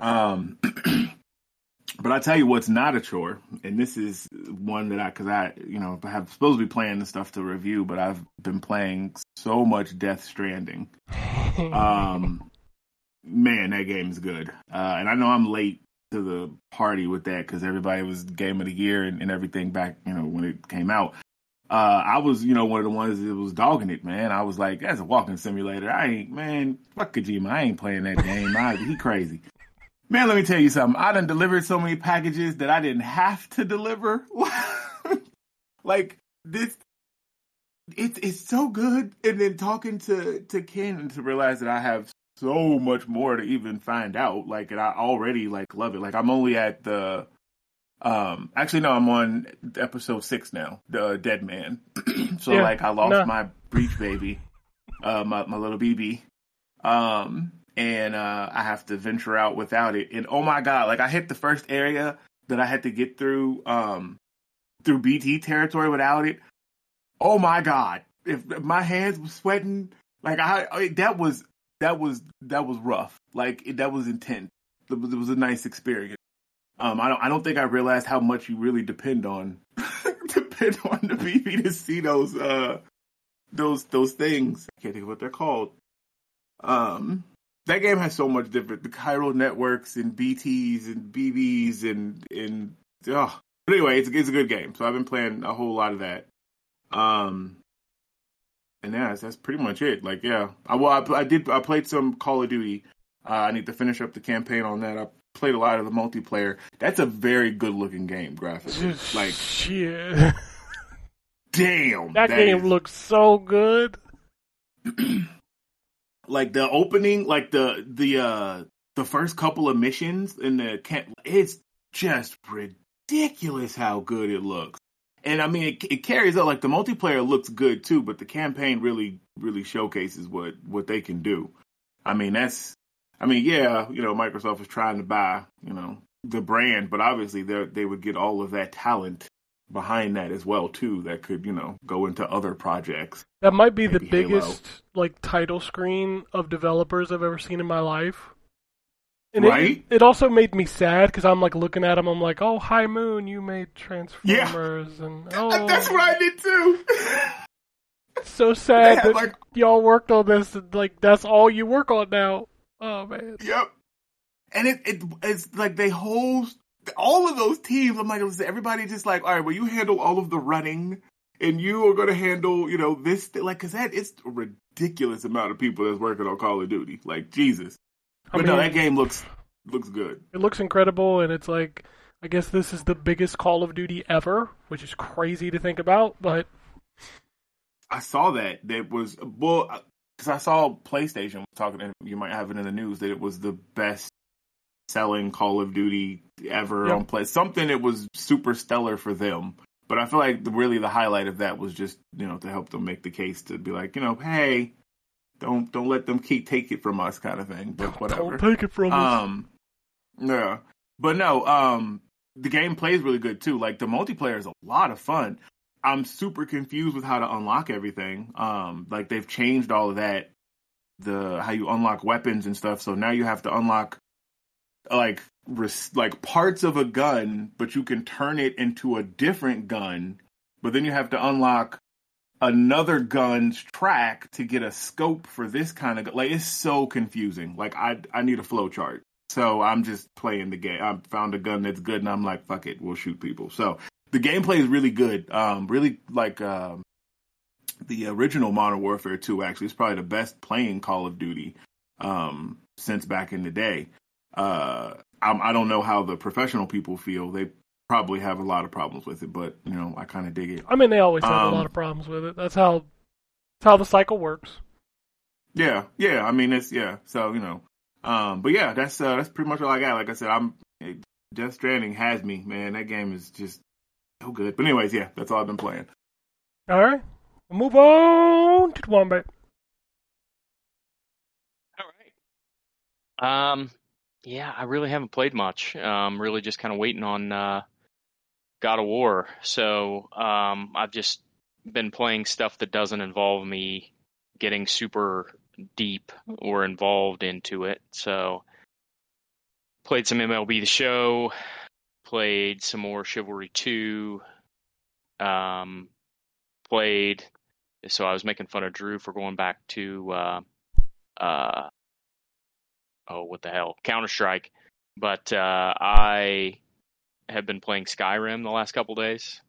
Um, but I tell you what's not a chore, and this is one that I, because I, you know, I have supposed to be playing the stuff to review, but I've been playing so much Death Stranding. Um, man, that game is good, uh, and I know I'm late to the party with that because everybody was Game of the Year and, and everything back, you know, when it came out. Uh, I was, you know, one of the ones that was dogging it, man. I was like, that's a walking simulator. I ain't, man, fuck Kojima. I ain't playing that game. I, he crazy. Man, let me tell you something. I done delivered so many packages that I didn't have to deliver. like this, it's it's so good. And then talking to to Ken to realize that I have so much more to even find out. Like, and I already like love it. Like, I'm only at the um, actually, no, I'm on episode six now, the Dead Man. so, Yeah, like, I lost no. my bridge baby, uh, my, my little BB. Um, and, uh, I have to venture out without it. And oh my God, like, I hit the first area that I had to get through, um, through BT territory without it. Oh my God. If, my hands were sweating, like, I, I that was, that was, that was rough. Like, it, that was intense. It was, it was a nice experience. Um, I don't. I don't think I realized how much you really depend on depend on the BB to see those uh those those things. I can't think of what they're called. Um, that game has so much different the chiral networks and BTS and BBs and and oh. But anyway, it's it's a good game. So I've been playing a whole lot of that. Um, and yeah, that's, that's pretty much it. Like yeah, I well I, I did I played some Call of Duty. Uh, I need to finish up the campaign on that. I played a lot of the multiplayer. That's a very good looking game graphically. like shit. damn, That, game is- looks so good. like the opening, like the the uh the first couple of missions in the camp. It's just ridiculous how good it looks. And I mean, it, it carries out like the multiplayer looks good too, but the campaign really really showcases what what they can do. I mean, that's I mean, yeah, you know, Microsoft is trying to buy, you know, the brand, but obviously they they would get all of that talent behind that as well too that could, you know, go into other projects. That might be the Maybe Halo. biggest like title screen of developers I've ever seen in my life. And Right? it, it also made me sad because I'm like looking at him. I'm like, oh, High Moon, you made Transformers, yeah. and oh, That's what I did too. so sad that like- y'all worked on this. And, like that's all you work on now. Oh man, Yep. And it, it it's like they hold all of those teams. I'm like, was everybody just like, all right, well, you handle all of the running and you are going to handle, you know, this like because that it's a ridiculous amount of people that's working on Call of Duty. Like Jesus, I but no, that game looks looks good. It looks incredible, and it's like, I guess this is the biggest Call of Duty ever, which is crazy to think about. But I saw that that was well uh, because I saw PlayStation was talking. And you might have it in the news that it was the best selling Call of Duty ever Yep. on play. Something that was super stellar for them. But I feel like the, really the highlight of that was just you know to help them make the case to be like you know hey don't don't let them keep take it from us kind of thing. But whatever. don't take it from us. Um, yeah, but no, um, the game plays really good too. Like the multiplayer is a lot of fun. I'm super confused with how to unlock everything. Um, like they've changed all of that, the how you unlock weapons and stuff. So now you have to unlock like res- like parts of a gun, but you can turn it into a different gun. But then you have to unlock another gun's track to get a scope for this kind of gu- like it's so confusing. Like I I need a flow chart. So I'm just playing the game. I found a gun that's good and I'm like fuck it, we'll shoot people. So the gameplay is really good. Um really like um the original Modern Warfare 2 actually is probably the best playing Call of Duty um since back in the day. Uh I don't know how the professional people feel. They probably have a lot of problems with it, but you know, I kind of dig it. I mean, they always have a um, lot of problems with it. That's how, that's how the cycle works. Yeah, yeah. I mean, it's yeah. So you know, um, but yeah, that's uh, that's pretty much all I got. Like I said, I'm it, Death Stranding has me, man. That game is just so good. But anyways, yeah, that's all I've been playing. All right, we'll move on to the Wombat. All right. Um, yeah, I really haven't played much. Um, really just kind of waiting on uh, God of War. So um, I've just been playing stuff that doesn't involve me getting super deep or involved into it. So played some MLB The Show, played some more Chivalry 2, um, played. So I was making fun of Drew for going back to uh, uh, oh, what the hell, Counter Strike. But uh, I have been playing Skyrim the last couple days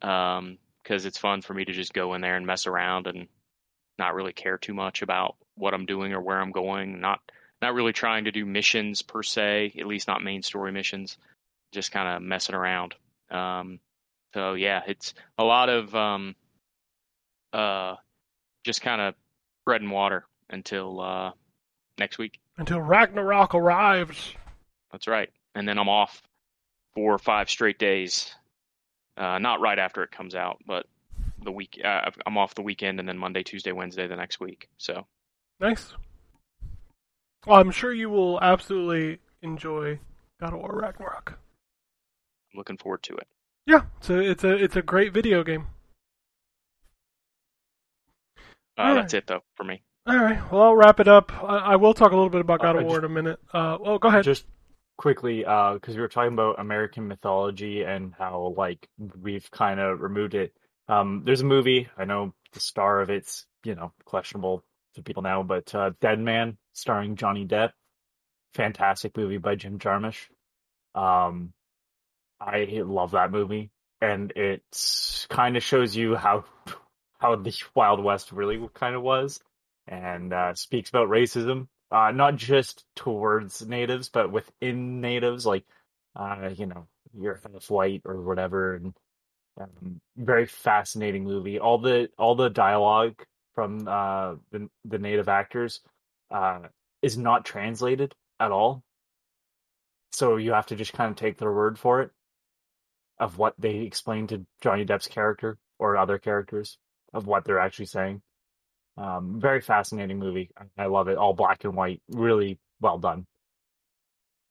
because it's fun for me to just go in there and mess around and not really care too much about what I'm doing or where I'm going. Not not really trying to do missions per se, at least not main story missions. Just kind of messing around. Um, so yeah, it's a lot of um, uh, just kind of bread and water until uh, next week. Until Ragnarok arrives. That's right. And then I'm off four or five straight days. Uh, not right after it comes out, but the week uh, I'm off the weekend, and then Monday, Tuesday, Wednesday the next week. So Nice. Well, I'm sure you will absolutely enjoy God of War Ragnarok. I'm looking forward to it. Yeah, it's a it's a it's a great video game. Uh, All That's it though for me. All right, well I'll wrap it up. I, I will talk a little bit about God Uh, of War just- in a minute. Uh, oh, go ahead. Just quickly, because we were talking about American mythology and how like we've kind of removed it. Um, there's a movie. I know the star of it's you know questionable to people now, but uh, Dead Man, starring Johnny Depp, fantastic movie by Jim Jarmusch. Um, I love that movie, and it kind of shows you how how the Wild West really kind of was, and uh, speaks about racism uh, not just towards natives, but within natives, like, uh, you know, you're half white or whatever. And um, very fascinating movie. All the all the dialogue from uh, the the native actors uh, is not translated at all, so you have to just kind of take their word for it of what they explain to Johnny Depp's character or other characters of what they're actually saying. Um, very fascinating movie. I- I love it. All black and white. Really well done.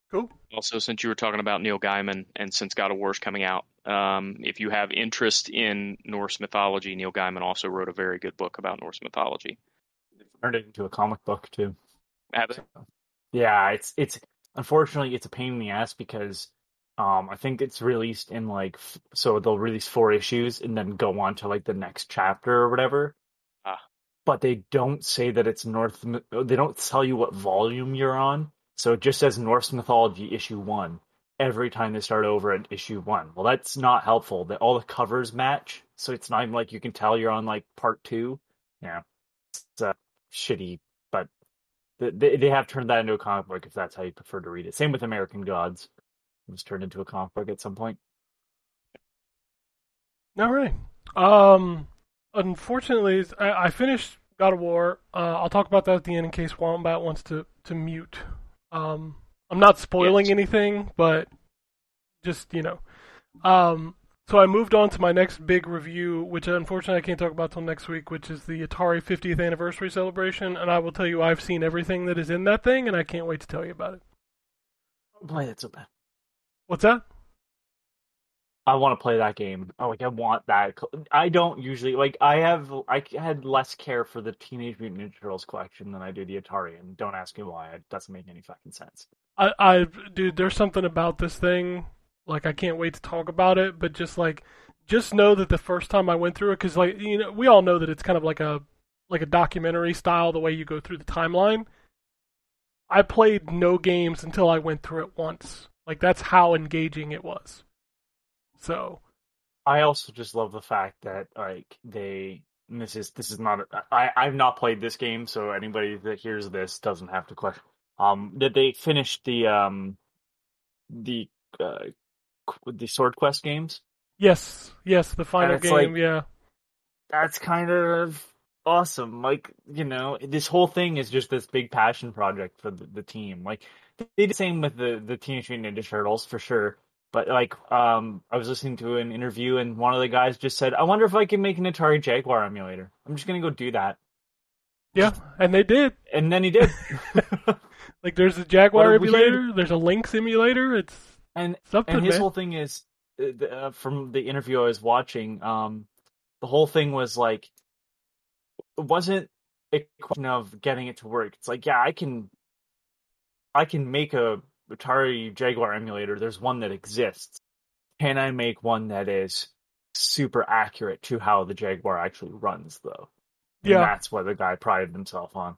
cool. Also, since you were talking about Neil Gaiman, and since God of War is coming out, um, if you have interest in Norse mythology, Neil Gaiman also wrote a very good book about Norse mythology. Turned it into a comic book too. Have it? Yeah, it's it's unfortunately it's a pain in the ass because um I think it's released in like f- so they'll release four issues and then go on to like the next chapter or whatever. But they don't say that it's North. They don't tell you what volume you're on. So it just says Norse mythology issue one every time they start over at issue one. Well, that's not helpful. That all the covers match so it's not even like you can tell you're on like part two. Yeah, it's uh, shitty, but they they have turned that into a comic book if that's how you prefer to read it. Same with American Gods, it was turned into a comic book at some point. All right. Um, unfortunately, I, I finished God of War. Uh, I'll talk about that at the end in case Wombat wants to to mute. Um, I'm not spoiling Yes. anything, but just you know. Um, so I moved on to my next big review, which unfortunately I can't talk about till next week, which is the Atari 50th anniversary celebration. And I will tell you, I've seen everything that is in that thing, and I can't wait to tell you about it. Play it so bad. What's that? I want to play that game. Oh, like I want that. I don't usually like. I have. I had less care for the Teenage Mutant Ninja Turtles collection than I do the Atari, and don't ask me why. It doesn't make any fucking sense. I, I, dude, there's something about this thing. Like, I can't wait to talk about it. But just like, just know that the first time I went through it, because like, you know, we all know that it's kind of like a, like a documentary style, the way you go through the timeline. I played no games until I went through it once. Like, that's how engaging it was. So, I also just love the fact that like they. and this is this is not. I I've not played this game, so anybody that hears this doesn't have to question. Um, that they finished the um, the uh, the Sword Quest games. yes, yes, the final game, like- yeah. that's kind of awesome. Like, you know, this whole thing is just this big passion project for the, the team. Like, they did the same with the, the Teenage Mutant Ninja Turtles for sure. But like, um, I was listening to an interview and one of the guys just said, "I wonder if I can make an Atari Jaguar emulator. I'm just gonna go do that." Yeah, and they did. And then he did. Like, there's a Jaguar a weird- emulator, there's a Lynx emulator. It's and something, and his man. whole thing is uh, uh, from the interview I was watching. Um, the whole thing was like, it wasn't a question of getting it to work. It's like, yeah, I can, I can make a Atari Jaguar emulator. There's one that exists. Can I make one that is super accurate to how the Jaguar actually runs, though? And Yeah. that's what the guy prided himself on.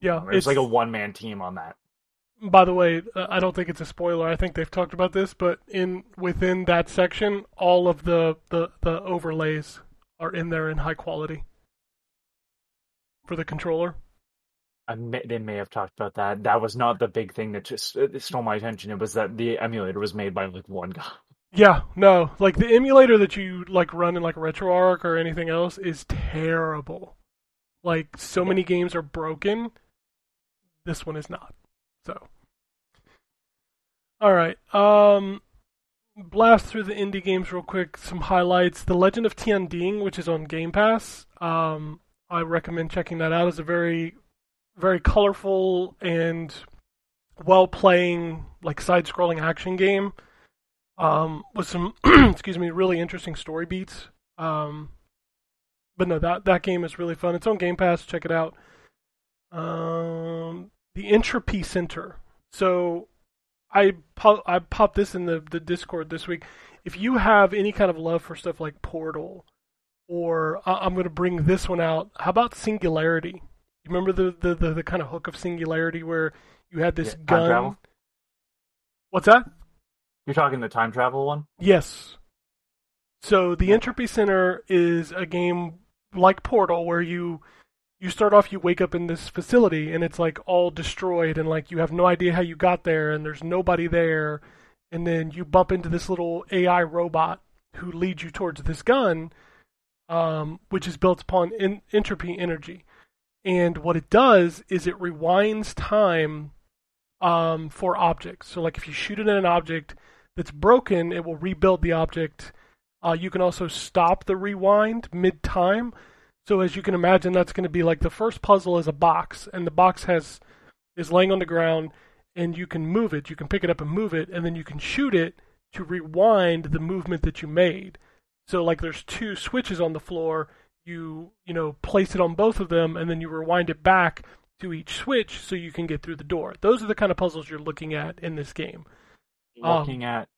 yeah, it's was like a one man team on that. by the way, uh, I don't think it's a spoiler. I think they've talked about this, but in within that section, all of the the, the overlays are in there in high quality for the controller. I may, they may have talked about that. That was not the big thing that just it stole my attention. It was that the emulator was made by like one guy. Yeah, no, like the emulator that you like run in like RetroArch or anything else is terrible. Like so many games are broken. This one is not. So, all right. Um, blast through the indie games real quick. Some highlights: The Legend of Tian Ding, which is on Game Pass. Um, I recommend checking that out. It's a very, very colorful and well playing like side scrolling action game um, with some excuse me really interesting story beats. Um, but no, that that game is really fun. It's on Game Pass. Check it out. Um, the Entropy Center. So I po- I popped this in the the Discord this week. If you have any kind of love for stuff like Portal, or I- I'm going to bring this one out. How about Singularity? You remember the, the, the, the kind of hook of Singularity where you had this Yeah, gun? travel? What's that? You're talking the time travel one? Yes. So the Yeah. Entropy Center is a game like Portal where you you start off you wake up in this facility and it's like all destroyed and like you have no idea how you got there and there's nobody there and then you bump into this little AI robot who leads you towards this gun um, which is built upon en- entropy energy and what it does is it rewinds time um, for objects so like if you shoot it at an object that's broken, it will rebuild the object. Uh, you can also stop the rewind mid time. So as you can imagine, that's going to be like the first puzzle is a box, and the box has is laying on the ground, and you can move it. You can pick it up and move it, and then you can shoot it to rewind the movement that you made. So like there's two switches on the floor. You you know place it on both of them, and then you rewind it back to each switch so you can get through the door. Those are the kind of puzzles you're looking at in this game. Um, Looking at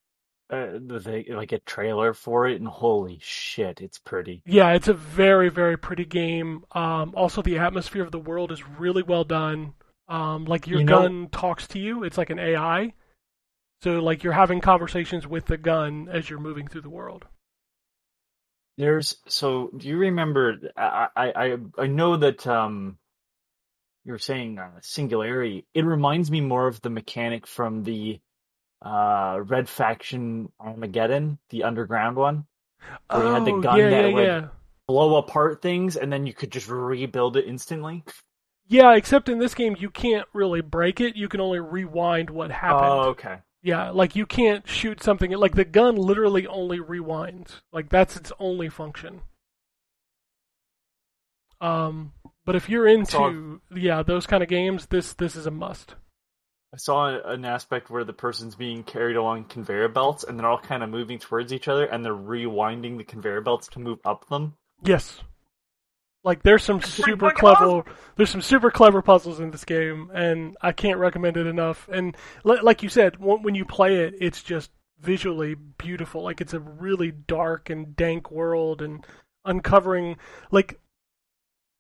uh, the, the like a trailer for it, and holy shit, it's pretty. Yeah, it's a very, very pretty game. Um, also, the atmosphere of the world is really well done. Um, like your You know- gun talks to you; it's like an AI. So, like you're having conversations with the gun as you're moving through the world. There's so. Do you remember? I I I, know that um, you're saying uh, singularity. It reminds me more of the mechanic from the uh Red Faction Armageddon, the underground one, where you had the Oh, gun yeah, that yeah, would yeah. blow apart things, and then you could just rebuild it instantly. Yeah, except in this game you can't really break it. You can only rewind what happened. Oh, okay. Yeah, like you can't shoot something like the gun literally only rewinds. Like that's its only function. Um but if you're into yeah, those kind of games, this this is a must. I saw an aspect where the person's being carried along conveyor belts, and they're all kind of moving towards each other, and they're rewinding the conveyor belts to move up them. Yes. Like there's some super clever there's some super clever puzzles in this game and I can't recommend it enough. And li- like you said, when when you play it, it's just visually beautiful. Like it's a really dark and dank world and uncovering like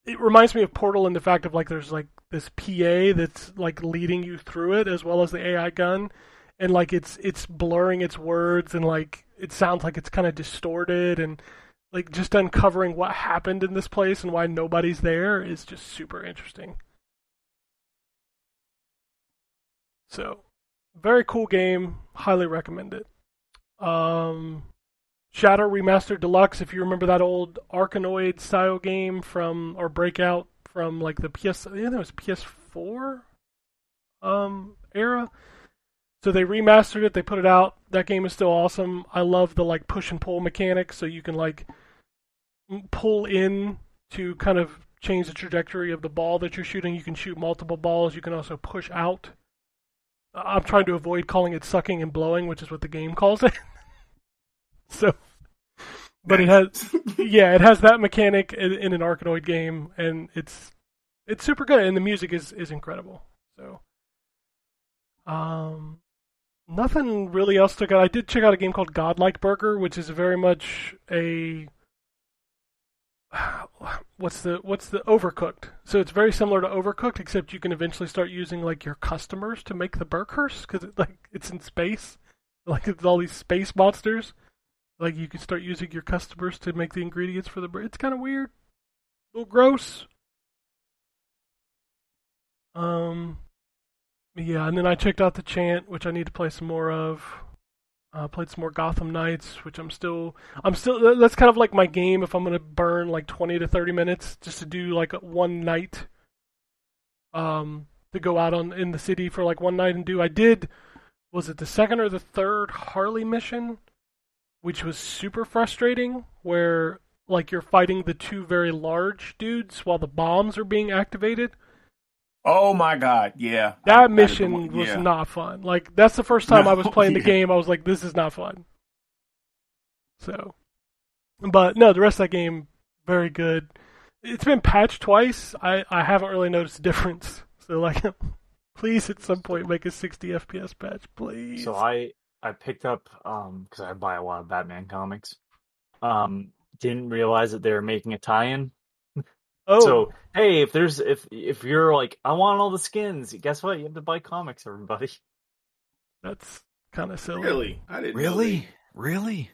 it reminds me of Portal in the fact of like there's like this PA that's like leading you through it as well as the AI gun and like it's it's blurring its words and like it sounds like it's kind of distorted and like just uncovering what happened in this place and why nobody's there is just super interesting. So, very cool game. Highly recommend it. Um, Shatter Remastered Deluxe. If you remember that old Arkanoid style game from or Breakout from like the PS, I think it was PS4 um era. So they remastered it. They put it out. That game is still awesome. I love the like push and pull mechanic. So you can like pull in to kind of change the trajectory of the ball that you're shooting. You can shoot multiple balls. You can also push out. I'm trying to avoid calling it sucking and blowing, which is what the game calls it. so, but it has, yeah, it has that mechanic in, in an Arkanoid game, and it's it's super good, and the music is is incredible. So, um, nothing really else took out. I did check out a game called Godlike Burger, which is very much a what's the what's the overcooked. So it's very similar to Overcooked, except you can eventually start using like your customers to make the burgers because it, like it's in space, like it's all these space monsters. Like you can start using your customers to make the ingredients for the burger. It's kind of weird, a little gross. Um, yeah, and then I checked out the Chant, which I need to play some more of. Uh, played some more Gotham Knights, which I'm still, I'm still. That's kind of like my game. If I'm gonna burn like 20 to 30 minutes just to do like one night, um, to go out on in the city for like one night and do. I did. Was it the second or the third Harley mission, which was super frustrating, where like you're fighting the two very large dudes while the bombs are being activated. Oh my god, yeah. That I mission one- was yeah. not fun. Like that's the first time I was No, playing the game. I was like, this is not fun. So, but no, the rest of that game very good. It's been patched twice. I I haven't really noticed a difference. So like, please at some point make a 60 FPS patch, please. So I I picked up um because I buy a lot of Batman comics. Um, didn't realize that they were making a tie-in. Oh, So hey, if there's if if you're like I want all the skins, guess what? You have to buy comics, everybody. that's kind of silly. Really? I didn't know Really? Really?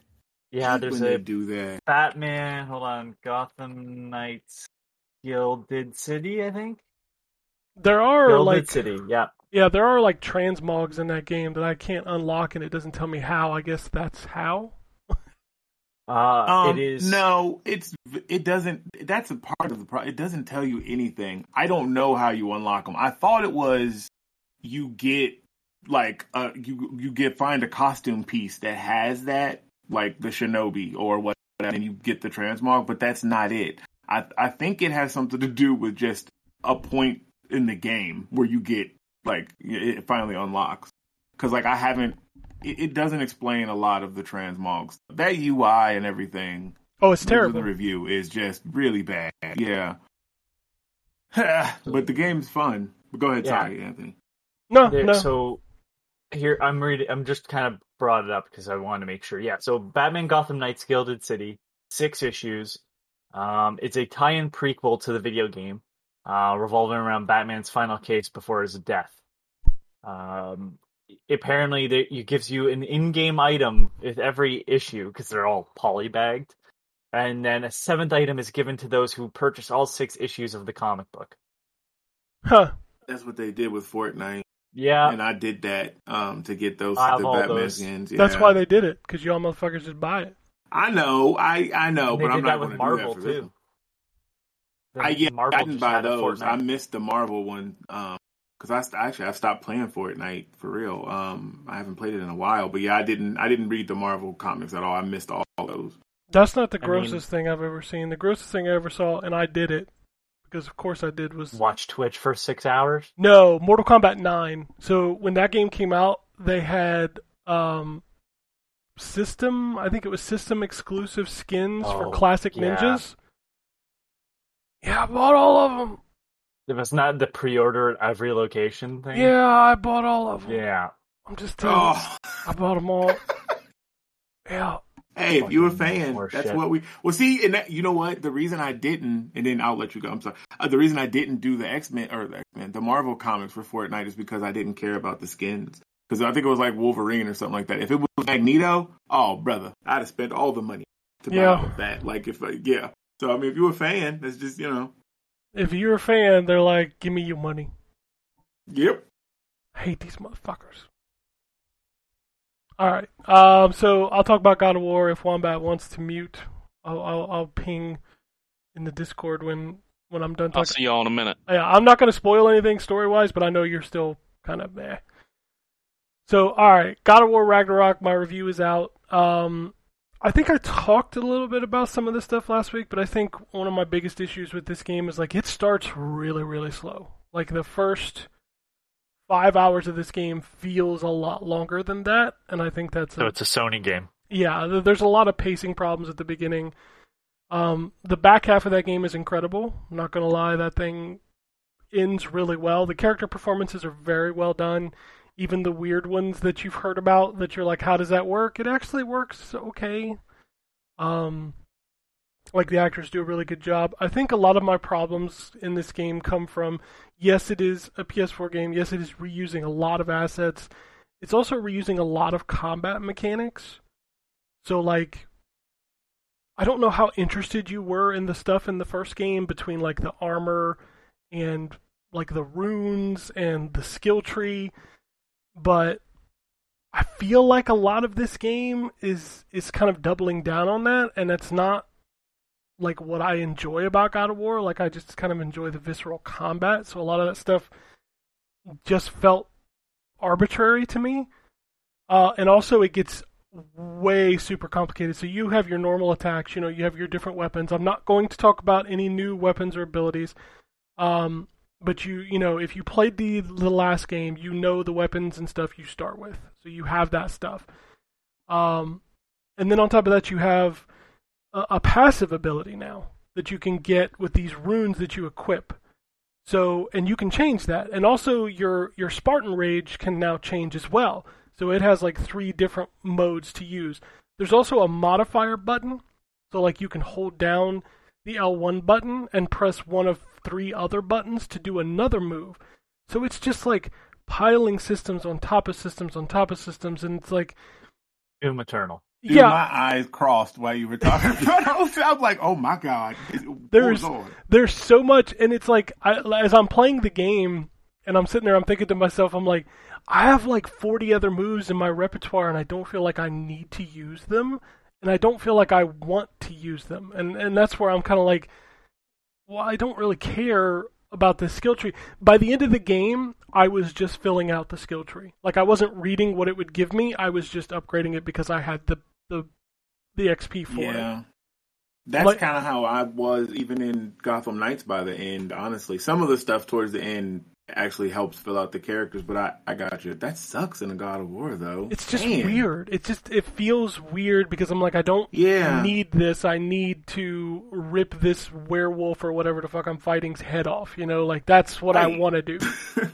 Yeah, they- there's when they a do that. Batman. Hold on, Gotham Knights, Gilded City, I think. There are Gilded like City, yeah. yeah, there are like transmogs in that game that I can't unlock, and it doesn't tell me how. I guess that's how. Uh, Um, it is no, it's it doesn't. That's a part of the problem. It doesn't tell you anything. I don't know how you unlock them. I thought it was you get like uh you you get find a costume piece that has that like the shinobi or what, and you get the transmog. But that's not it. I I think it has something to do with just a point in the game where you get like it finally unlocks. Because like I haven't. It, it doesn't explain a lot of the transmogs. That UI and everything Oh, it's terrible. the review is just really bad. Yeah. but the game's fun. Go ahead, Yeah. sorry, Anthony. No, There- no. So here I'm reading. I'm just kind of brought it up because I wanted to make sure. Yeah. So Batman Gotham Knights Gilded City, six issues. Um, it's a tie-in prequel to the video game, uh, revolving around Batman's final case before his death. Um, apparently, they, it gives you an in-game item with every issue because they're all polybagged. and then a seventh item is given to those who purchase all six issues of the comic book. Huh. That's what they did with Fortnite, Yeah, and I did that um to get those I have the all Batman those. skins. That's why they did it, because y'all motherfuckers just buy it. I know, I I know, but I'm not going with to do Marvel that for this too. one. The I yeah, Marvel I didn't buy those. I missed the Marvel one um because I st- actually I've stopped playing Fortnite for real. Um, I haven't played it in a while, but yeah, I didn't I didn't read the Marvel comics at all. I missed all, all those. That's not the I grossest thing I've ever seen. The grossest thing I ever saw, and I did it, because of course I did, was Watch Twitch for six hours. No, Mortal Kombat 9. So when that game came out, they had um system, I think it was system exclusive skins for Oh, classic yeah. ninjas. Yeah, I bought all of them. It was not the pre-order at every location thing. Yeah, I bought all of them. Yeah. I'm just telling you, Oh, I bought them all. Yeah. hey, if you're a fan, that's shit. what we. Well, see, and that, you know what? The reason I didn't, and then I'll let you go. I'm sorry. Uh, the reason I didn't do the X Men or the X Men, the Marvel comics for Fortnite is because I didn't care about the skins. Because I think it was like Wolverine or something like that. If it was Magneto, oh brother, I'd have spent all the money to buy Yeah. that. Like if, uh, yeah. So I mean, if you're a fan, that's just you know, If you're a fan, they're like, give me your money. yep. I hate these motherfuckers. All right. Um. So I'll talk about God of War if Wombat wants to mute. I'll I'll, I'll ping in the Discord when when I'm done I'll see y'all in a minute. Yeah, I'm not going to spoil anything story wise, but I know you're still kind of meh. So, all right, God of War Ragnarok. My review is out. Um, I think I talked a little bit about some of this stuff last week, but I think one of my biggest issues with this game is like it starts really, really slow. Like the first five hours of this game feels a lot longer than that, and I think that's So a, it's a Sony game. yeah, there's a lot of pacing problems at the beginning. Um, the back half of that game is incredible. I'm not gonna lie, that thing ends really well. The character performances are very well done. Even the weird ones that you've heard about that you're like, how does that work? It actually works okay. Um, like the actors do a really good job. I think a lot of my problems in this game come from yes, it is a PS4 game. Yes, it is reusing a lot of assets. It's also reusing a lot of combat mechanics. So like I don't know how interested you were in the stuff in the first game between like the armor and like the runes and the skill tree, but I feel like a lot of this game is is kind of doubling down on that and it's not like what I enjoy about God of War. Like I just kind of enjoy the visceral combat, so a lot of that stuff just felt arbitrary to me. Uh, and also, it gets way super complicated. So you have your normal attacks, you know, you have your different weapons. I'm not going to talk about any new weapons or abilities. Um, but you, you know, if you played the the last game, you know the weapons and stuff you start with. So you have that stuff. Um, and then on top of that, you have a, a passive ability now that you can get with these runes that you equip. So, and you can change that. And also your your Spartan rage can now change as well. So it has like three different modes to use. There's also a modifier button. So like you can hold down the L1 button and press one of three other buttons to do another move. So it's just like piling systems on top of systems on top of systems and it's like Doom Eternal. Dude, yeah, my eyes crossed while you were talking. I'm like, oh my god, There's- there's so much and it's like I, as i'm playing the game and i'm sitting there i'm thinking to myself i'm like i have like 40 other moves in my repertoire and i don't feel like i need to use them and i don't feel like i want to use them. And and that's where i'm kind of like well i don't really care about the skill tree. By the end of the game i was just filling out the skill tree. Like i wasn't reading what it would give me. I was just upgrading it because i had the the the xp for it. Yeah. That's Like- kind of how I was even in Gotham Knights by the end, honestly. Some of the stuff towards the end actually helps fill out the characters, but I, I got you. That sucks in a God of War, though. It's just Man. weird. It just it feels weird because I'm like I don't Yeah. need this. I need to rip this werewolf or whatever the fuck I'm fighting's head off. You know, like that's what I want to do.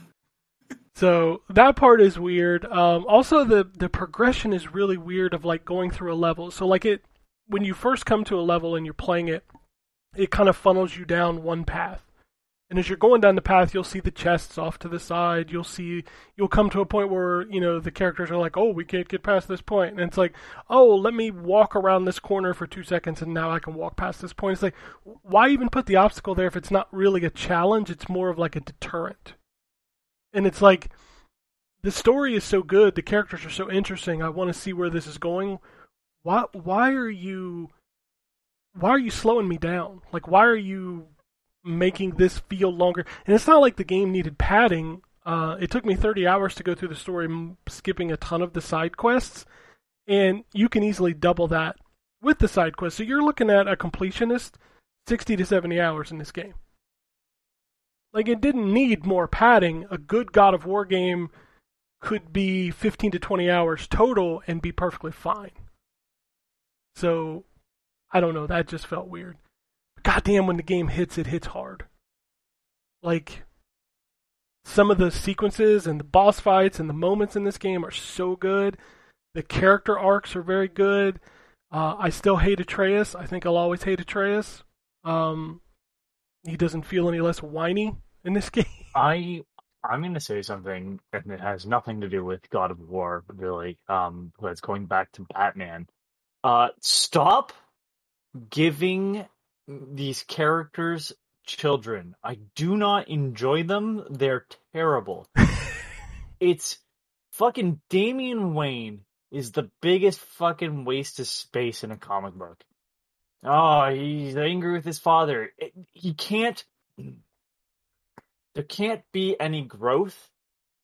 so that part is weird. Um, also, the the progression is really weird of like going through a level. So like it when you first come to a level and you're playing it, it kind of funnels you down one path, And as you're going down the path, you'll see the chests off to the side. You'll see, you'll come to a point where, you know, the characters are like, oh, we can't get past this point. And it's like, oh, let me walk around this corner for two seconds and now I can walk past this point. It's like, why even put the obstacle there if it's not really a challenge? It's more of like a deterrent. And it's like, the story is so good, the characters are so interesting. I want to see where this is going. Why, why are you, why are you slowing me down? Like, why are you making this feel longer. And it's not like the game needed padding. Uh, it took me 30 hours to go through the story, skipping a ton of the side quests, and you can easily double that with the side quests. So you're looking at a completionist 60 to 70 hours in this game. Like it didn't need more padding. A good God of War game could be 15 to 20 hours total and be perfectly fine. So I don't know, that just felt weird goddamn, when the game hits, it hits hard. Like, some of the sequences and the boss fights and the moments in this game are so good. The character arcs are very good. Uh, I still hate Atreus. I think I'll always hate Atreus. Um, he doesn't feel any less whiny in this game. I I'm going to say something, and it has nothing to do with God of War, really. Um, but it's going back to Batman. Uh, stop giving these characters children. I do not enjoy them. They're terrible. it's fucking Damian Wayne is the biggest fucking waste of space in a comic book. Oh, he's angry with his father. It, he can't. There can't be any growth.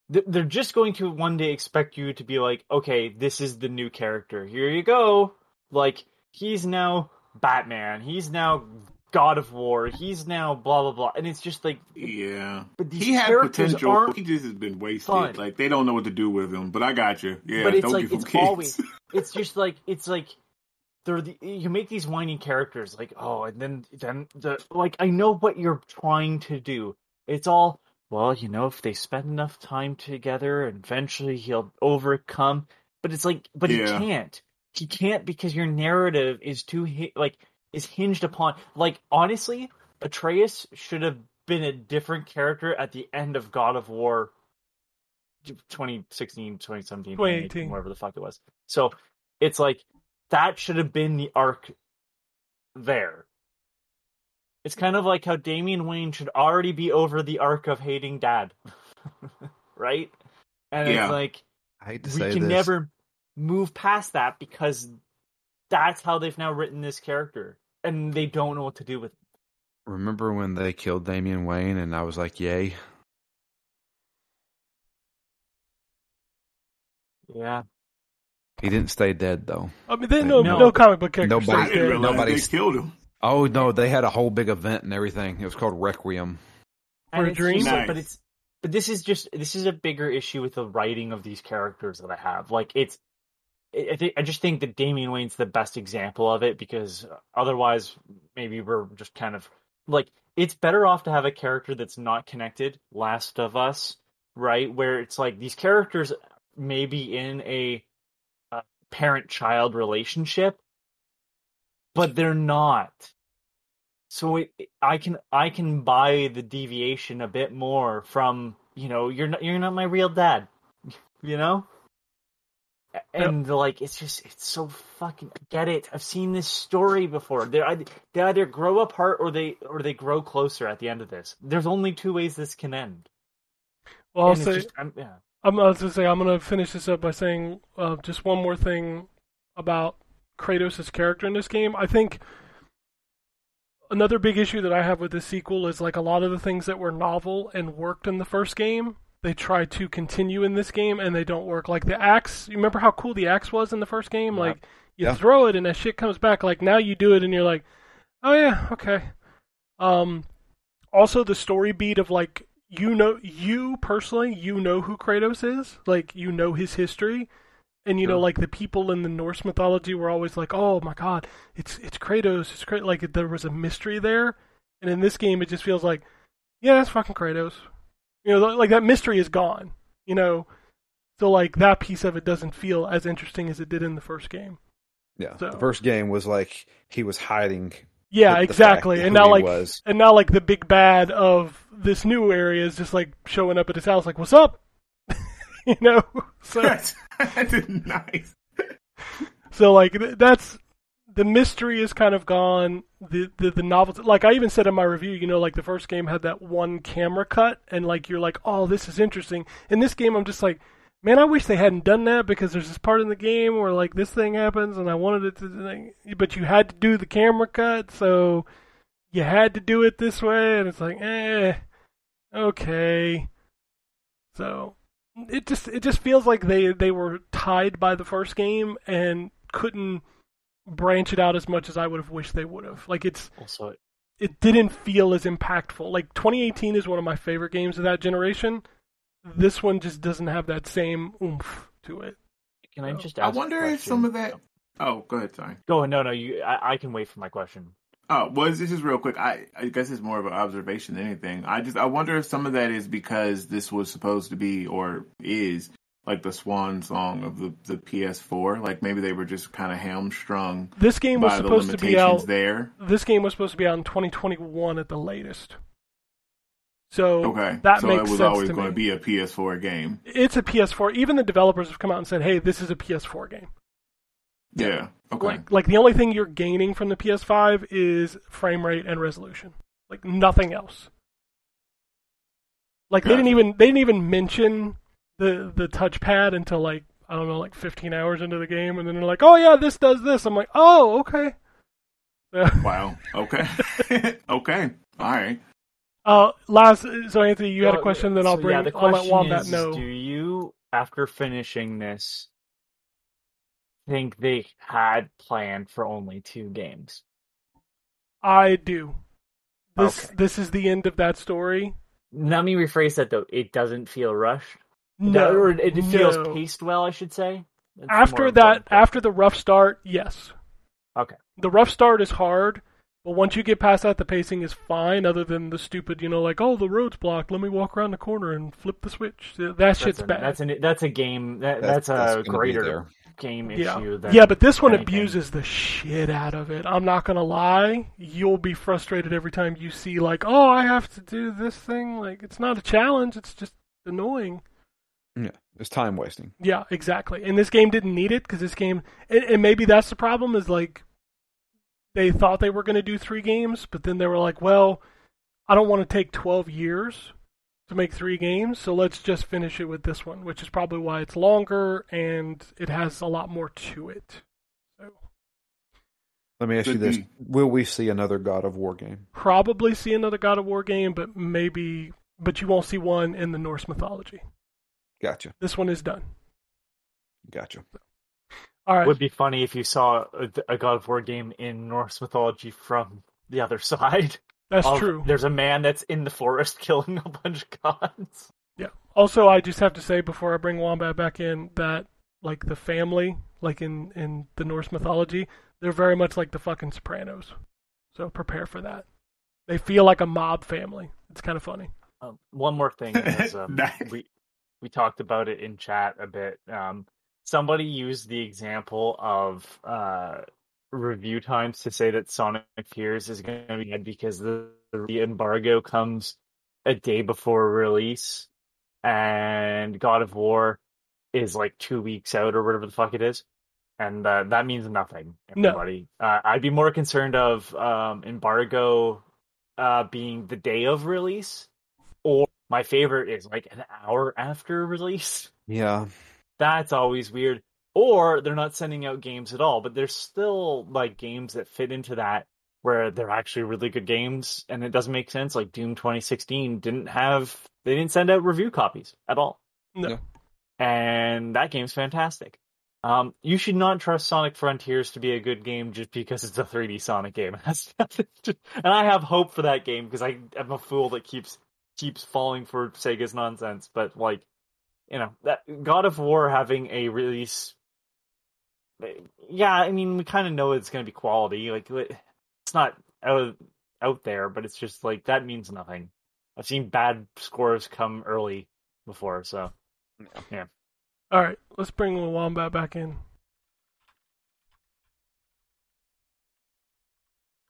They're just going to one day expect you to be like, okay, this is the new character. Here you go. Like, he's now Batman. He's now God of War. He's now blah blah blah. And it's just like, Yeah. but these He had potential. He just has been wasted. fun. Like they don't know what to do with him. But I got you. Yeah. but it's don't like it's kids. always it's just like it's like they're the, you make these whiny characters like oh and then then the like I know what you're trying to do. It's all well, you know, if they spend enough time together, eventually he'll overcome. But it's like, but Yeah. he can't. He can't because your narrative is too like is hinged upon like honestly, Atreus should have been a different character at the end of God of War 2016, 2017, 2018. 2018, whatever the fuck it was. So it's like that should have been the arc there. It's kind of like how Damian Wayne should already be over the arc of hating dad. right? And Yeah. it's like I hate to we say can this. never move past that because that's how they've now written this character. And they don't know what to do with it. Remember when they killed Damian Wayne and I was like, yay? Yeah. He didn't stay dead though. I mean, they, no, No. no comic book character. Nobody- I didn't dead. realize Nobody's- killed him. Oh no, they had a whole big event and everything. It was called Requiem. For a dream? Nice. but it's but this is just this is a bigger issue with the writing of these characters that I have. Like it's I I just think that Damian Wayne's the best example of it because otherwise maybe we're just kind of like it's better off to have a character that's not connected. Last of Us, right? Where it's like these characters may be in a, uh parent-child relationship, but they're not. So it, I can I can buy the deviation a bit more from you know you're not you're not my real dad, you know. And like it's just it's so fucking I get it. I've seen this story before. They either, they either grow apart or they or they grow closer at the end of this. There's only two ways this can end. Well, I'll say, just, I'm, yeah. I'm, I was gonna say I'm gonna finish this up by saying uh, just one more thing about Kratos' character in this game. I think another big issue that I have with this sequel is like a lot of the things that were novel and worked in the first game, they try to continue in this game and they don't work. Like the axe, you remember how cool the axe was in the first game? Yeah. Like you Yeah. throw it and that shit comes back. Like now you do it and you're like, oh yeah, okay. Um, also the story beat of like you know you personally you know who Kratos is like you know his history and you know like the people in the Norse mythology were always like oh my god it's it's Kratos it's Kratos like there was a mystery there and in this game it just feels like yeah that's fucking Kratos you know like that mystery is gone you know so like that piece of it doesn't feel as interesting as it did in the first game Yeah. So- The first game was like he was hiding. yeah exactly and now like was. and now like the big bad of this new area is just like showing up at his house, like, "What's up?" you know. So That's, that's nice. so like that's the mystery is kind of gone. The, the the novelty, like I even said in my review, you know, like the first game had that one camera cut, and like you're like, oh, this is interesting. In this game, I'm just like, man, I wish they hadn't done that because there's this part in the game where like this thing happens, and I wanted it to, but you had to do the camera cut, so you had to do it this way, and it's like, eh, okay. So it just it just feels like they they were tied by the first game and couldn't branch it out as much as I would have wished they would have. Like it's Also, it didn't feel as impactful. Like 2018 is one of my favorite games of that generation. This one just doesn't have that same oomph to it. can I just? I Ask a wonder if some of that. Oh, go ahead. Sorry. Go ahead, no no you. I, I can wait for my question. Oh, well, this is real quick. I, I guess it's more of an observation than anything. I just I wonder if some of that is because this was supposed to be or is like the swan song of the, the PS4. Like maybe they were just kind of hamstrung This game was supposed to be out. there. This game was supposed to be out in 2021 at the latest. So Okay, that so makes it was sense always to going me. to be a PS4 game. It's a PS4. Even the developers have come out and said, "Hey, this is a PS4 game." Yeah. Okay. Like, like the only thing you're gaining from the PS5 is frame rate and resolution. Like nothing else. Like they didn't even they didn't even mention the the touchpad until like I don't know like 15 hours into the game, and then they're like, "Oh yeah, this does this." I'm like, "Oh okay." wow. Okay. okay. All right. Uh, last, so Anthony, you had a question, then I'll so, bring. Yeah, the I'll let question Wombat is, know. do you, after finishing this, think they had planned for only two games? I do. This Okay. this is the end of that story. Let me rephrase that though. It doesn't feel rushed. No, or it feels no. paced well. I should say. That's after that important after the rough start yes Okay. the rough start is hard but once you get past that the pacing is fine other than the stupid you know like oh the road's blocked let me walk around the corner and flip the switch that that's shit's a, bad That's an that's a game that that's, gonna a greater there. game yeah issue. Than yeah but this one anything. abuses the shit out of it i'm not gonna lie you'll be frustrated every time you see like oh i have to do this thing like it's not a challenge it's just annoying Yeah, it's time wasting. Yeah, exactly. And this game didn't need it because this game, and, and maybe that's the problem is like they thought they were going to do three games, but then they were like, well, I don't want to take 12 years to make three games, so let's just finish it with this one, which is probably why it's longer and it has a lot more to it. So Let me ask you this. Will we see another God of War game? probably see another God of War game, but maybe, but you won't see one in the Norse mythology. Gotcha, This one is done. gotcha. All right. would be funny if you saw a, a God of War game in Norse mythology from the other side. That's of- true. There's a man that's in the forest killing a bunch of gods. Yeah. Also, I just have to say before I bring Wombat back in that like the family, like in in the Norse mythology, they're very much like the fucking Sopranos. So prepare for that. They feel like a mob family. It's kind of funny. Um, one more thing is um, Nice. we we talked about it in chat a bit. Um, somebody used the example of uh, review times to say that Sonic Tears is going to be dead because the, the embargo comes a day before release, and God of War is like two weeks out or whatever the fuck it is. And uh, that means nothing, No. Uh, I'd be more concerned of um, embargo uh, being the day of release, or my favorite is like an hour after release. Yeah, That's always weird. Or they're not sending out games at all, but there's still like games that fit into that where they're actually really good games and it doesn't make sense. Like Doom 2016 didn't have, they didn't send out review copies at all. No. Yeah. And that game's fantastic. Um, you should not trust Sonic Frontiers to be a good game just because it's a 3D Sonic game. Has nothing and I have hope for that game because I am a fool that keeps keeps falling for Sega's nonsense. But like, you know, that God of War having a release, yeah, I mean, we kind of know it's going to be quality. Like, it's not out out there, but it's just like that means nothing. I've seen bad scores come early before, so yeah. All right, let's bring the Wombat back in.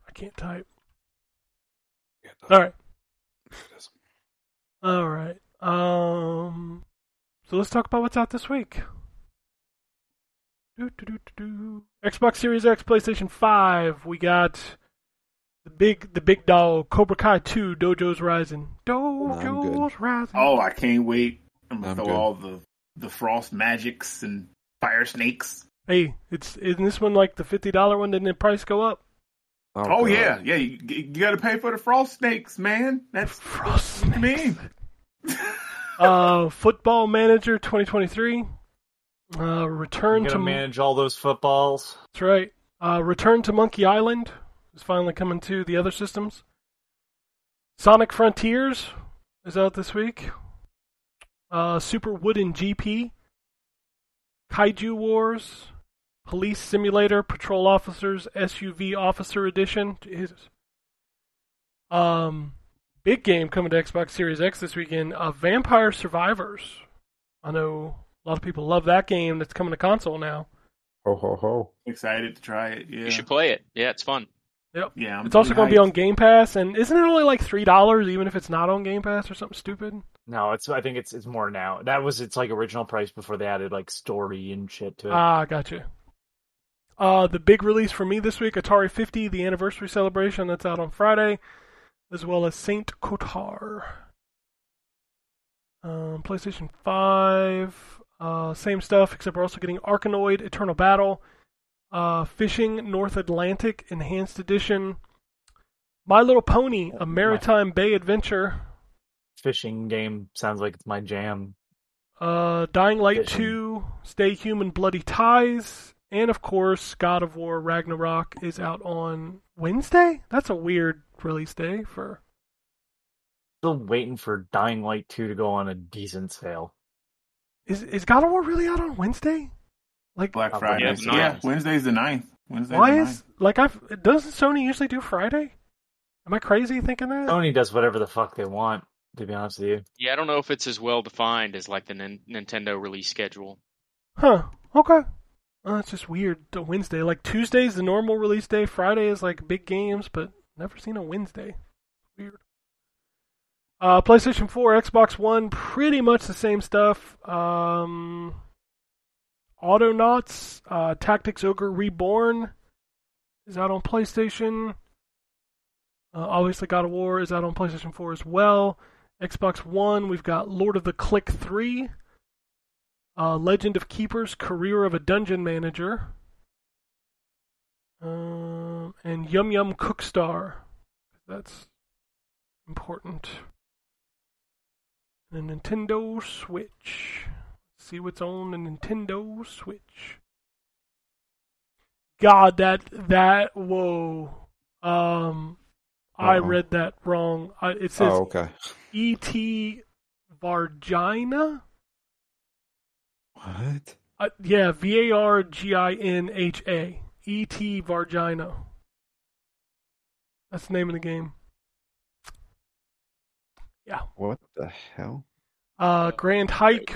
I can't type. All right. All right. Um. So let's talk about what's out this week. Do, do, do, do, do. Xbox Series X, PlayStation Five. We got the big, the big dog, Cobra Kai Two, Dojo's Rising. Dojo's Rising. Oh, I can't wait. I'm gonna I'm throw good. all the the frost magics and fire snakes. Hey, it's isn't this one like the fifty dollar one? Didn't the price go up? Oh, God. yeah, yeah. You, you got to pay for the frost snakes, man. That's Frost what you mean. uh, Football Manager 2023. Uh, return gonna to manage all those footballs. That's right. Uh, Return to Monkey Island is finally coming to the other systems. Sonic Frontiers is out this week. Uh, Super Woden GP. Kaiju Wars. Police Simulator Patrol Officers SUV Officer Edition. Jesus. Um, big game coming to Xbox Series X this weekend. Uh, Vampire Survivors. I know a lot of people love that game that's coming to console now. Ho ho ho. Excited to try it. Yeah, You should play it. Yeah, it's fun. Yep. yeah. I'm It's also going to be on Game Pass, and isn't it only like three dollars, even if it's not on Game Pass or something stupid? No, it's I think it's it's more now. That was its like original price before they added like story and shit to it. Ah, gotcha. Uh, the big release for me this week: Atari 50, the anniversary celebration that's out on Friday, as well as Saint Kotar. Um, PlayStation 5, uh, same stuff, except we're also getting Arkanoid Eternal Battle, uh, Fishing North Atlantic Enhanced Edition, My Little Pony: A Maretime Bay Adventure. Fishing game sounds like it's my jam. Uh, Dying Light Fishing. 2, Stay Human Bloody Ties, and of course, God of War Ragnarok is out on Wednesday? That's a weird release day for. Still waiting for Dying Light 2 to go on a decent sale. Is is God of War really out on Wednesday? Like, Black Friday. it's Yeah, ninth. Wednesday's the 9th. Wednesday's why the is. Like, I've. Doesn't Sony usually do Friday? Am I crazy thinking that? Sony does whatever the fuck they want, to be honest with you. Yeah, I don't know if it's as well defined as like the Nin- Nintendo release schedule. Huh. Okay. Oh, that's just weird. Wednesday. Like, Tuesday's the normal release day, Friday is like big games, but never seen a Wednesday. Weird. Uh, PlayStation 4, Xbox One, pretty much the same stuff. Um, Autonauts, uh, Tactics Ogre Reborn is out on PlayStation. Uh, obviously, God of War is out on PlayStation 4 as well. Xbox One, we've got Lord of the Click 3, uh, Legend of Keepers, Career of a Dungeon Manager, um, and Yum Yum Cookstar. That's important. The Nintendo Switch. Let's see what's on the Nintendo Switch. God, that that whoa. Um, I Uh-oh. read that wrong. I, it says Oh, okay. E.T. Vargina. What? Uh, yeah, V A R G I N H A. E T Vargina. That's the name of the game. Yeah. What the hell? Uh, Grand Hike.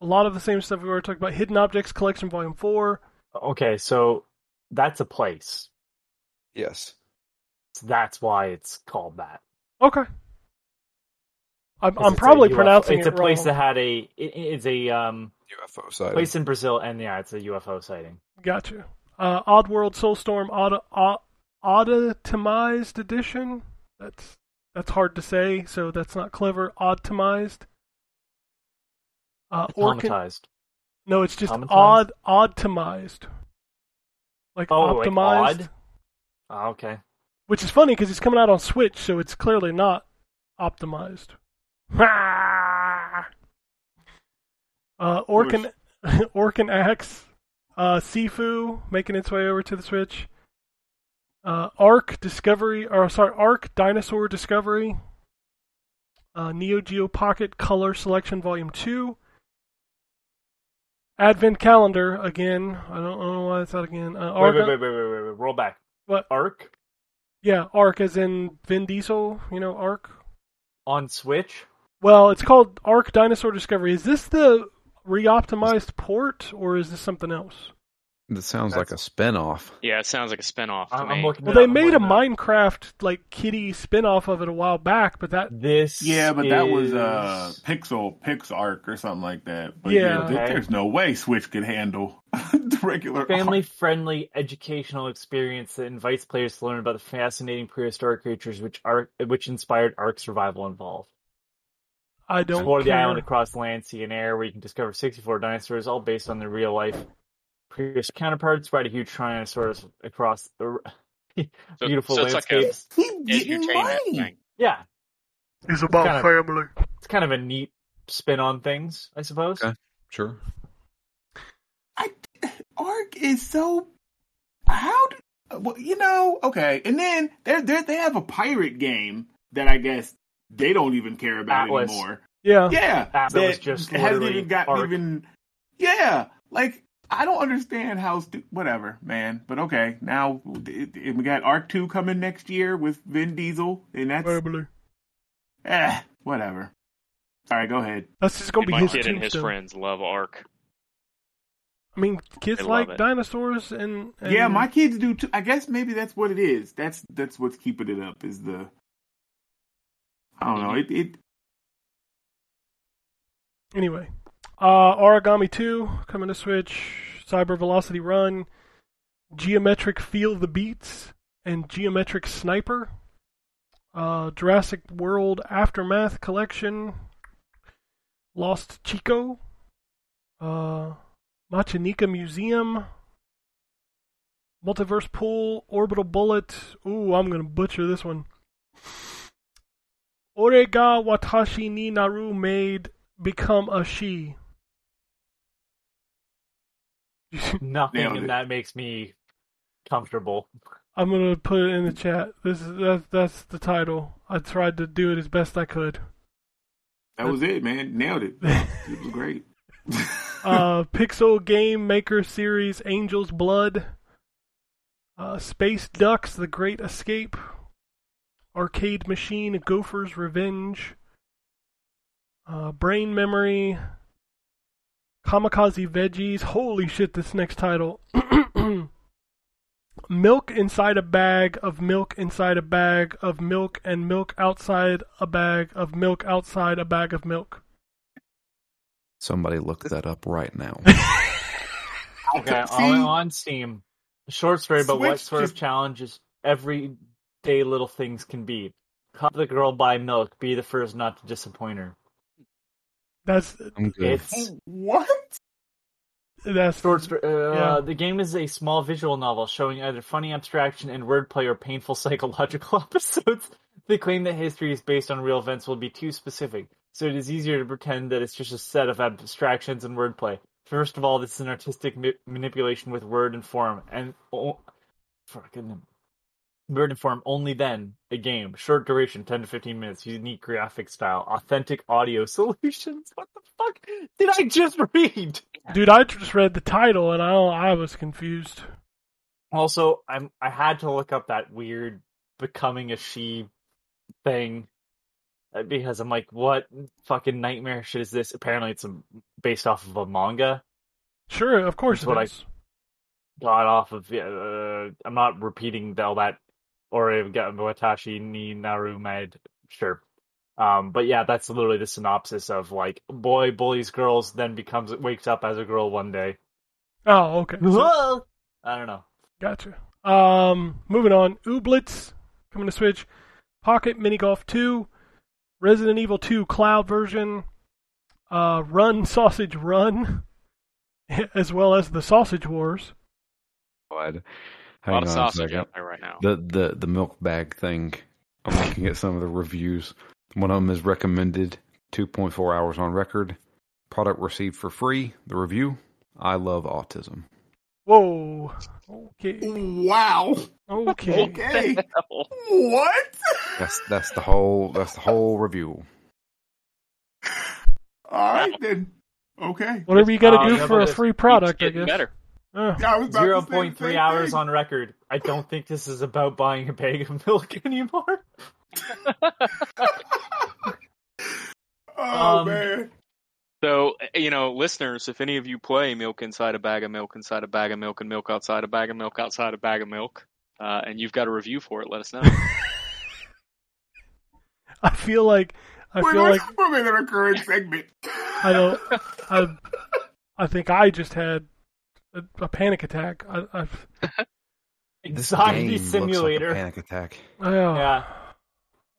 A lot of the same stuff we were talking about. Hidden Objects Collection Volume 4. Okay, so that's a place. Yes. So that's why it's called that. Okay. I'm, 'Cause I'm it's a probably UFO pronouncing It's it a place wrong. that had a. It, it's a um UFO sighting. place in Brazil, and yeah, it's a UFO sighting. Gotcha. Uh, Oddworld Soulstorm Auto, au- Automized Edition. That's that's hard to say, so that's not clever. Automized. Uh, Orkin- Traumatized. no, it's just odd optimized. Like Oh, like optimized, odd? Oh, okay. which is funny because it's coming out on Switch, so it's clearly not optimized. uh, Orkin, Orkin Axe, uh, Sifu making its way over to the Switch. Uh, Ark Discovery, or sorry, Ark Dinosaur Discovery. Uh, Neo Geo Pocket Color Selection Volume Two. Advent Calendar again. I don't, I don't know why it's out again. Uh, Wait, wait, wait, wait, wait, wait, wait. Roll back. What? Arc Yeah, Ark as in Vin Diesel. You know, Ark. on Switch. Well, it's called Ark Dinosaur Discovery. Is this the re-optimized port, or is this something else? That sounds like a spinoff. Yeah, it sounds like a spinoff to I'm, me. I'm looking. Well, they made a looking. Minecraft like kitty spin-off of it a while back, but that This. Yeah, but that was uh is- Pixel PixArk or something like that. But Yeah. yeah, Okay. there's no way Switch could handle the regular family friendly educational experience that invites players to learn about the fascinating prehistoric creatures which are which inspired Ark Survival Evolved. I don't Explore the island across land, sea, and air, where you can discover 64 dinosaurs, all based on their real life prehistoric counterparts. Ride a huge Tyrannosaurus across the So- beautiful so it's like a landscapes. Keep getting edutainment money. Yeah, It's about Kind of- family. it's kind of a neat spin on things, I suppose. Okay. Sure. I Ark is so how do, well, you know okay, and then they they they have a pirate game that I guess they don't even care about Atlas. anymore. Yeah. Yeah, Atlas that was just hasn't even gotten Ark. even. Yeah, like I don't understand how stu- whatever, man. But okay, now it, it- we got Arc Two coming next year with Vin Diesel, and that's Family. eh, whatever. All right, go ahead. That's just gonna be my his kid and his tombstone. friends love Arc. I mean, kids They like it. dinosaurs and, and Yeah, my kids do too. I guess maybe that's what it is. That's that's what's keeping it up. Is the I don't know. It, it Anyway, uh, Aragami 2 coming to Switch, Cyber Velocity Run, Geometric Feel the Beats, and Geometric Sniper, uh, Jurassic World Aftermath Collection, Lost Chico, uh, Machinika Museum, Multiverse Pool, Orbital Bullet. Ooh, I'm gonna butcher this one. Orega Watashi ni Naru made become a she. Nothing in that makes me comfortable. I'm gonna put it in the chat. This is that's that's the title. I tried to do it as best I could. that was it, man. Nailed it. It was great. uh, Pixel Game Maker Series Angel's Blood, uh, Space Ducks The Great Escape, Arcade Machine Gopher's Revenge, uh, Brain Memory, Kamikaze Veggies. Holy shit, this next title. milk inside a bag of milk inside a bag of milk and milk outside a bag of milk outside a bag of milk. Somebody look that up right now. Okay, See? on, on Steam. Short story about what Switch sort of challenges challenges everyday little things can be. Help the girl buy milk. Be the first not to disappoint her. That's I'm good. It's what? that's short. sto- Uh, Yeah. The game is a small visual novel showing either funny abstraction and wordplay or painful psychological episodes. They claim that history is based on real events will be too specific, so it is easier to pretend that it's just a set of abstractions and wordplay. First of all, this is an artistic ma- manipulation with word and form, and oh, fucking and form. Only then a game, short duration, ten to fifteen minutes, unique graphic style, authentic audio solutions. What the fuck did I just read? Dude, I just read the title and I I was confused. Also, I'm I had to look up that weird becoming a she thing uh, because I'm like, what fucking nightmare shit is this? Apparently, it's a, based off of a manga. Sure, of course That's what it I- got off of. Uh, I'm not repeating all that, or get Watashi ni Naru made. Sure. Um, but yeah, that's literally the synopsis of like boy bullies girls, then becomes wakes up as a girl one day. Oh, okay. So- I don't know. Gotcha. Um, moving on. Ooblets coming to Switch. Pocket Mini Golf 2. Resident Evil 2 Cloud version. Uh, Run Sausage Run. As well as the Sausage Wars. Glad. A Hang lot of on a sausage second. out there right now. The the the milk bag thing. I'm looking at some of the reviews. One of them is recommended 2.4 hours on record. Product received for free. The review: I love autism. Whoa. Okay. Wow. Okay. Okay. what? That's that's the whole that's the whole review. All right then. Okay. Whatever you gotta Uh, do for a free product, I guess. better. Uh, I was about to Zero say the point three same hours thing. on record. I don't think this is about buying a bag of milk anymore. Oh Um, man. So, you know, listeners, if any of you play milk inside a bag of milk, inside a bag of milk, and milk outside a bag of milk, outside a bag of milk, uh, and you've got a review for it, let us know. I feel like I we're, feel we're, like we're making a recurring segment. I don't. I, I think I just had a, a panic attack. I, I've. This Anxiety game looks simulator. Like a panic attack. Oh, Yeah.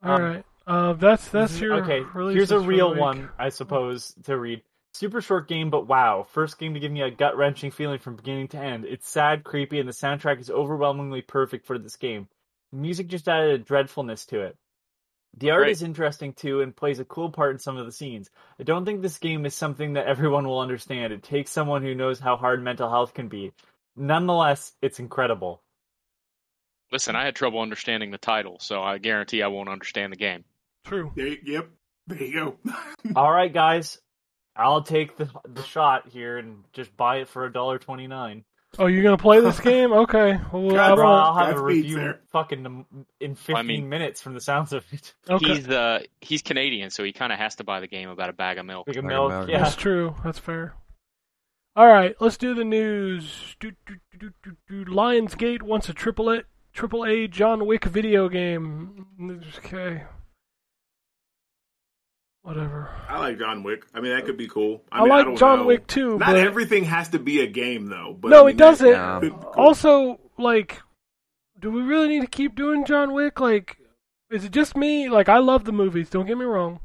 All Um, right. Uh, that's that's your okay. Here's a real one, I suppose, to read. Super short game, but wow. First game to give me a gut wrenching feeling from beginning to end. It's sad, creepy, and the soundtrack is overwhelmingly perfect for this game. The music just added a dreadfulness to it. The art Great. is interesting too and plays a cool part in some of the scenes. I don't think this game is something that everyone will understand. It takes someone who knows how hard mental health can be. Nonetheless, it's incredible. Listen, I had trouble understanding the title, so I guarantee I won't understand the game. True. There, yep. There you go. All right, guys, I'll take the the shot here and just buy it for a dollar twenty nine. Oh, you're gonna play this game? Okay. Well, God, I I'll have a review sir. fucking in fifteen I mean- minutes from the sounds of it. Okay. He's uh he's Canadian, so he kind of has to buy the game about a bag of milk. Big of Bag of milk, milk. yeah. That's true. That's fair. All right, let's do the news. Do, do, do, do, do, do. Lionsgate wants a triple A, triple A John Wick video game. Okay. Whatever. I like John Wick. I mean, that could be cool. I, mean, like don't John know. Wick too, Not but everything has to be a game, though. But no, I mean, it doesn't. that cool. Also, like, do we really need to keep doing John Wick? Like, is it just me? Like, I love the movies. Don't get me wrong,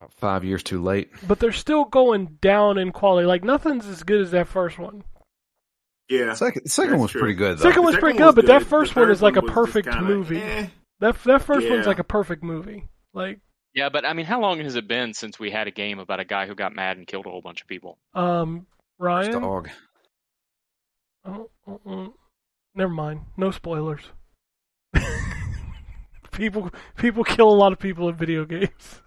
About five years too late. but they're still going down in quality. Like, nothing's as good as that first one. yeah. Second, second That's one's true. pretty good though. Second The one's pretty second good, but that first one is like a perfect kinda, movie. eh. That that first one's like a perfect movie. Like, Yeah, but I mean, how long has it been since we had a game about a guy who got mad and killed a whole bunch of people? um, Ryan. Dog. Oh, oh, oh. Never mind. No spoilers. people people kill a lot of people in video games.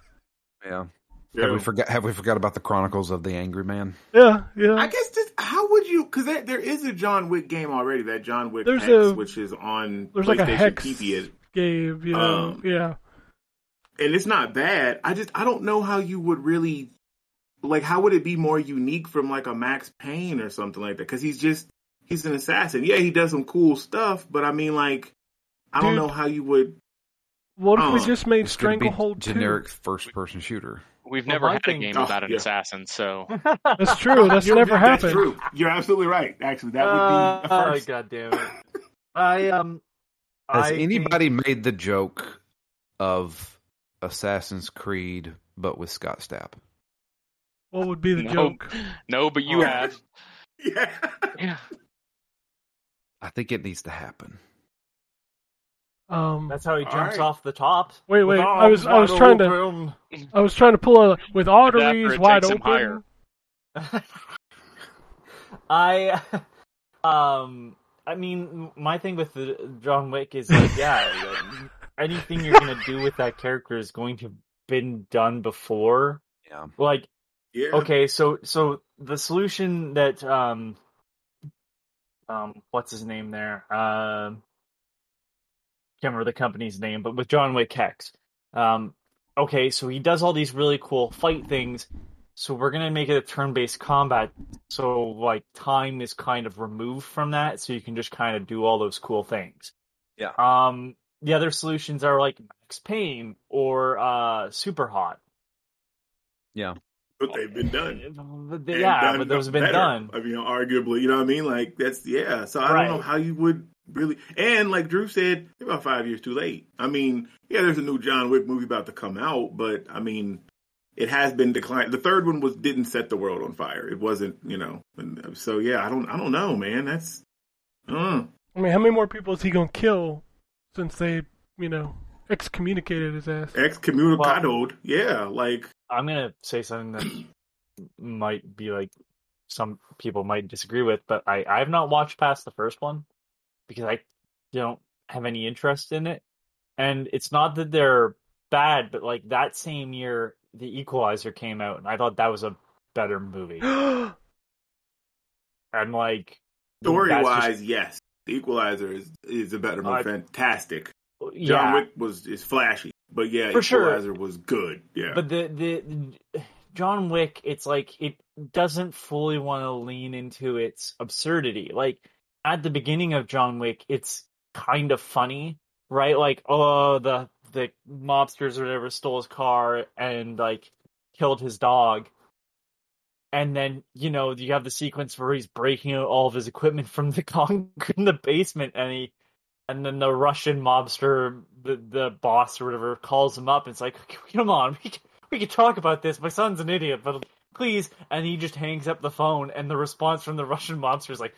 Yeah. Yeah. Have we forgot? Have we forgot about the Chronicles of the Angry Man? Yeah, yeah. I guess this, how would you? Because there, there is a John Wick game already. That John Wick There's Hex, a- which is on There's like a hex TV, game, you know. Um, yeah. And it's not bad. I just I don't know how you would really like. How would it be more unique from like a Max Payne or something like that? Because he's just he's an assassin. Yeah, he does some cool stuff, but I mean, like, I don't know how you would. What if we uh, just made It's gonna be Stranglehold generic first-person shooter. We've Well, never had thing- a game Oh, about an yeah. assassin, so That's true. That's You're- never That's happened. true. You're absolutely right. Actually, that would be Uh, a oh god damn it! I um. Has I think- anybody made the joke of Assassin's Creed but with Scott Stapp? What would be the No. joke? no. But you Oh. have. yeah. Yeah. I think it needs to happen. Um, That's how he jumps right. off the top. Wait, wait, With I was- I was wide trying to- I was trying to pull a with arteries wide open. higher. I um I mean my thing with the John Wick is like yeah like, anything you're gonna do with that character is going to have been done before Yeah. like Yeah. okay so so the solution that um um what's his name there um can't remember the company's name but with John Wick Hex um okay so he does all these really cool fight things so we're gonna make it a turn-based combat so like time is kind of removed from that so you can just kind of do all those cool things Yeah. um the other solutions are like Max Payne or uh Super Hot Yeah. But they've been done. But they- yeah, done but those have been better. done. I mean, arguably, you know what I mean? Like that's yeah. So I Right. don't know how you would really. And like Drew said, they're about five years too late. I mean, yeah, there's a new John Wick movie about to come out, but I mean, it has been declined. The third one was didn't set the world on fire. It wasn't, you know. And so yeah, I don't, I don't know, man. That's. Uh, I mean, how many more people is he gonna kill since they, you know, excommunicated his ass? excommunicated. yeah, like I'm gonna say something that might be like some people might disagree with, but I I have not watched past the first one because I don't have any interest in it, and it's not that they're bad, but like that same year, The Equalizer came out, and I thought that was a better movie, and like story that's wise, yes, The Equalizer is is a better movie. Uh, Fantastic. just- John Wick was is flashy, but yeah, For sure. Equalizer was good. Yeah. But the, the John Wick, it's like it doesn't fully want to lean into its absurdity. Like at the beginning of John Wick, it's kind of funny, right? Like, oh, the the mobsters or whatever stole his car and like killed his dog. And then, you know, you have the sequence where he's breaking out all of his equipment from the concrete in the basement and he and then the Russian mobster, the the boss or whatever, calls him up and it's like, come on, we can, we can talk about this. My son's an idiot, but please. And he just hangs up the phone, and the response from the Russian mobster is like,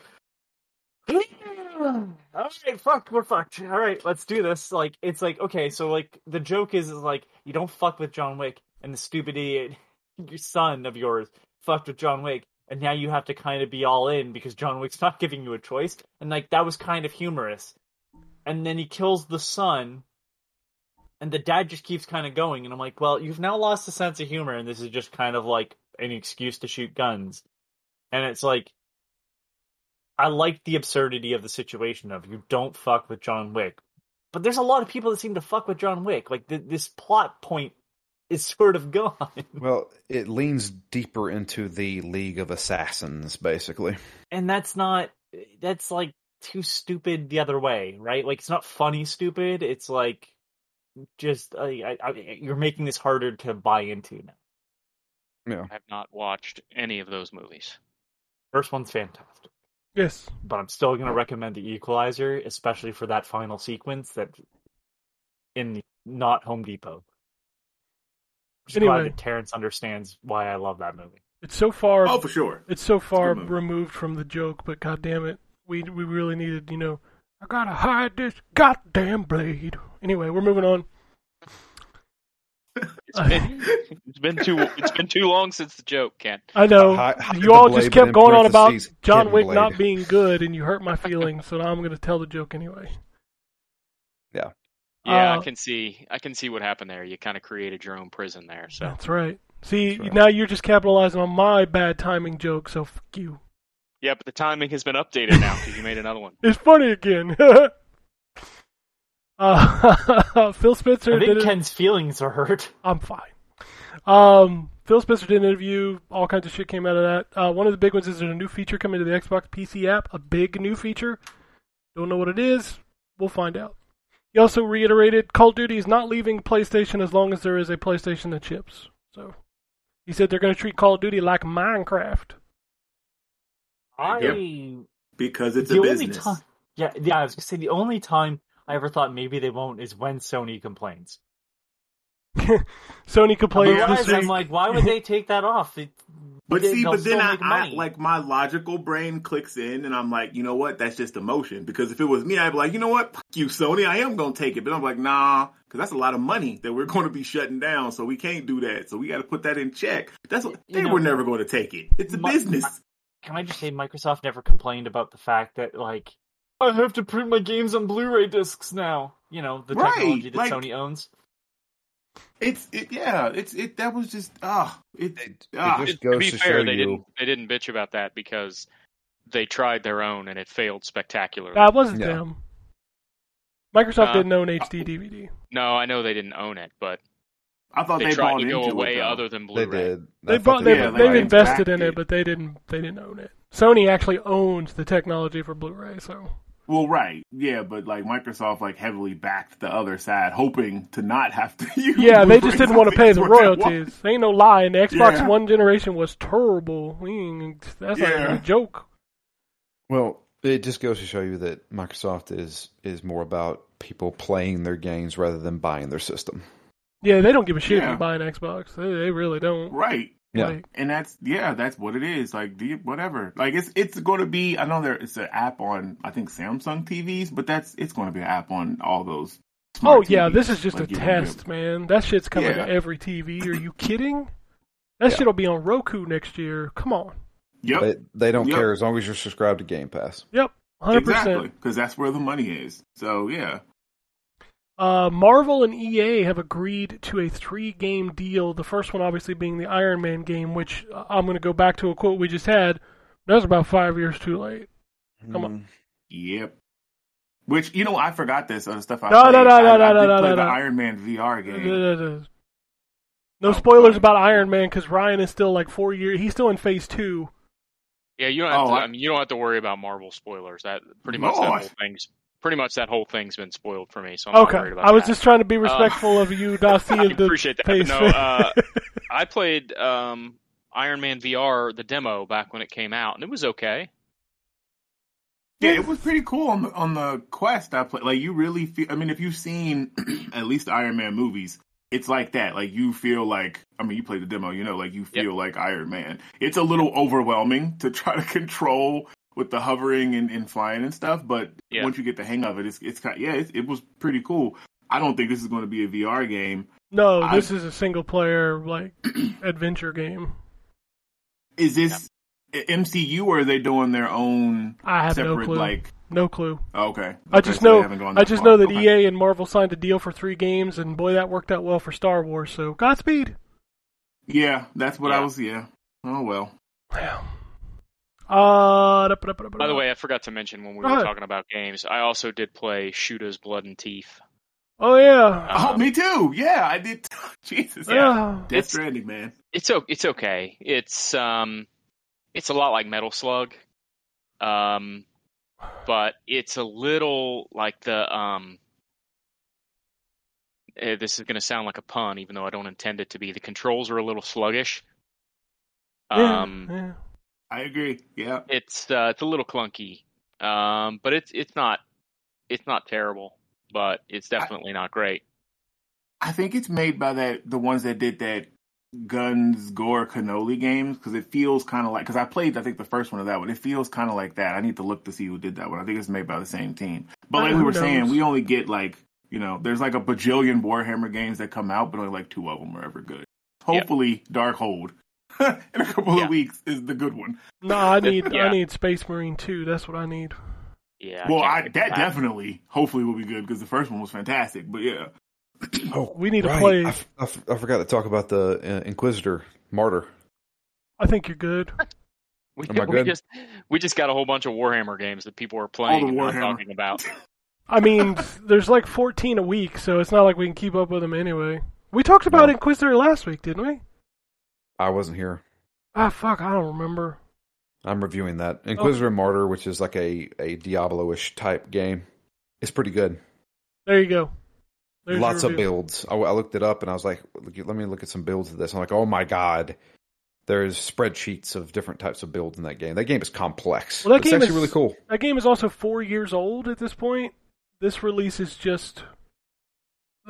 all right, fuck, we're fucked. All right, let's do this. Like, it's like, okay, so like the joke is, is like you don't fuck with John Wick, and the stupid idiot, your son of yours, fucked with John Wick, and now you have to kind of be all in because John Wick's not giving you a choice, and like that was kind of humorous. And then he kills the son, and the dad just keeps kind of going, and I'm like, well, you've now lost the sense of humor, and this is just kind of like an excuse to shoot guns, and it's like. I like the absurdity of the situation of you don't fuck with John Wick, but there's a lot of people that seem to fuck with John Wick. Like th- this plot point is sort of gone. Well, it leans deeper into the League of Assassins, basically. and that's not that's like too stupid the other way right like it's not funny stupid it's like just uh, I, I, you're making this harder to buy into now Yeah. I have not watched any of those movies. first one's fantastic Yes. but i'm still going to recommend the equalizer especially for that final sequence that in the not home depot Just Anyway. glad that terrence understands why i love that movie It's so far. Oh, for sure. It's so far movie. removed from the joke, but god damn it, we we really needed, you know, I gotta hide this goddamn blade. Anyway, we're moving on. It's been, it's been too it's been too long since the joke, Ken. I know Hi- hide you all just kept going on about John Wick blade. not being good, and you hurt my feelings. So now I'm going to tell the joke anyway. Yeah, Uh, I can see I can see what happened there. You kind of created your own prison there. So That's right. See, That's right. now you're just capitalizing on my bad timing joke. So fuck you. yeah, but the timing has been updated now because you made another one. It's funny again. uh, Phil Spencer i did think it. ken's feelings are hurt I'm fine. Um, Phil Spencer did an interview. All kinds of shit came out of that. Uh, one of the big ones is there's a new feature coming to the Xbox PC app. A big new feature. Don't know what it is. We'll find out. He also reiterated Call of Duty is not leaving PlayStation as long as there is a PlayStation that ships. So he said they're going to treat Call of Duty like Minecraft. i Because it's the a only business. time, yeah, yeah, I was gonna say the only time I ever thought maybe they won't is when Sony complains. Sony complains Otherwise, I'm like, why would they take that off? It, But see, but then I, I like my logical brain clicks in, and I'm like, you know what? That's just emotion. Because if it was me, I'd be like, you know what? Fuck you, Sony. I am gonna take it, but I'm like, nah, because that's a lot of money that we're going to be shutting down. So we can't do that. So we got to put that in check. That's what You they know, were never going to take it. It's a my- business. Can I just say Microsoft never complained about the fact that like I have to print my games on Blu-ray discs now. You know the Right, technology that like- Sony owns. It's it, yeah. It's it. That was just ah. it, It, ah. it just to be to fair, show they you. didn't they didn't bitch about that because they tried their own and it failed spectacularly. That wasn't Yeah. them. Microsoft Uh, didn't own HD DVD. no, I know they didn't own it, but I thought they, they, tried to go away it. other than Blu-ray. did. They I bought. They, Yeah, they've they invested in it, it. but they didn't. They didn't own it. Sony actually owns the technology for Blu-ray. So Well, right, yeah, but like Microsoft, like heavily backed the other side, hoping to not have to use. yeah, they just didn't want to pay the were that royalties. Ain't no lie. And the Xbox Yeah. One generation was terrible. That's not even Yeah. a joke. Well, it just goes to show you that Microsoft is is more about people playing their games rather than buying their system. Yeah, they don't give a shit if Yeah. you buy an Xbox. They, they really don't. Right. Yeah. Like, And that's yeah, that's what it is. Like the whatever. Like it's it's going to be. I know there it's an app on I think Samsung TVs, but that's it's going to be an app on all those. oh smart yeah, TVs. this is just Like, a you don't test, man. That shit's coming Yeah. to every TV. Are you kidding? That Yeah. shit'll be on Roku next year. Come on. Yep. They they don't Yep. care as long as you're subscribed to Game Pass. Yep, hundred exactly, because that's where the money is. So yeah, Uh, Marvel and EA have agreed to a three-game deal. The first one, obviously, being the Iron Man game, which uh, I'm going to go back to a quote we just had. That's about five years too late. Come on. yep. Which you know, I forgot this other stuff. I No, played. no, no, I, no, I no, did no, play no, the no. Iron Man VR game. No Oh, spoilers fine. about Iron Man because Ryan is still like four years. He's still in phase two. Yeah, you don't have Oh, to. I- I mean, you don't have to worry about Marvel spoilers. That pretty much that whole I- thing's pretty much that whole thing's been spoiled for me. So I'm not worried about I was that. just trying to be respectful of you, not I appreciate that. phase. No, uh, I played um, Iron Man VR, the demo back when it came out, and it was okay. Yeah, it was pretty cool on the on the quest I played. Like you really feel. I mean, if you've seen at least Iron Man movies, it's like that. Like you feel like. I mean, you played the demo, you know, like you feel like Iron Man. It's a little overwhelming to try to control with the hovering and, and flying and stuff, but Yeah. once you get the hang of it, it's it's kind. Yeah, it, it was pretty cool. I don't think this is going to be a VR game. no, I- this is a single player like adventure game. Is this MCU or are they doing their own I have separate no clue. like? no clue. Okay, I just so know I that just far. know that Okay. EA and Marvel signed a deal for three games, and boy, that worked out well for Star Wars. So Godspeed. Yeah, that's what I was. Yeah. Oh well. Yeah. Uh, da- da- da- da- By the way, I forgot to mention when we were talking about games, I also did play Shootas Blood and Teeth. oh yeah, Oh, Um, me too. Yeah, I did. Jesus. yeah. Death It's- Stranding, man. It's it's okay. It's um, it's a lot like Metal Slug, um, but it's a little like the um. eh, This is going to sound like a pun, even though I don't intend it to be. The controls are a little sluggish. Yeah, Um, yeah. I agree. Yeah. it's uh, it's a little clunky, um, but it's it's not it's not terrible, but it's definitely not great. I think it's made by that the ones that did that Guns Gore Cannoli games because it feels kind of like because I played I think the first one of that one. It feels kind of like that. I need to look to see who did that one. I think it's made by the same team. But like we who were saying, we only get like you know there's like a bajillion Warhammer games that come out, but only like two of them are ever good. Hopefully, Darkhold in a couple Yeah. of weeks is the good one. No, I need Yeah. I need Space Marine 2. That's what I need. Yeah. well, can't I, that for definitely hopefully will be good because the first one was fantastic. But yeah, Oh, We need to right. play- I, f- I f- I forgot to talk about the uh, Inquisitor Martyr. I think you're good. We, Am I we just we just got a whole bunch of Warhammer games that people are playing the and not Warhammer. talking about. I mean, there's like 14 a week, so it's not like we can keep up with them anyway. We talked about No. Inquisitor last week, didn't we? I wasn't here. Ah, fuck, I don't remember. I'm reviewing that Oh. Inquisitor Martyr, which is like a a Diablo-ish type game. It's pretty good. There you go. There's Lots of builds. I, I looked it up and I was like, let me look at some builds of this. I'm like, oh my god, there's spreadsheets of different types of builds in that game. That game is complex. Well, that it's game actually is- really cool. That game is also four years old at this point. This release is just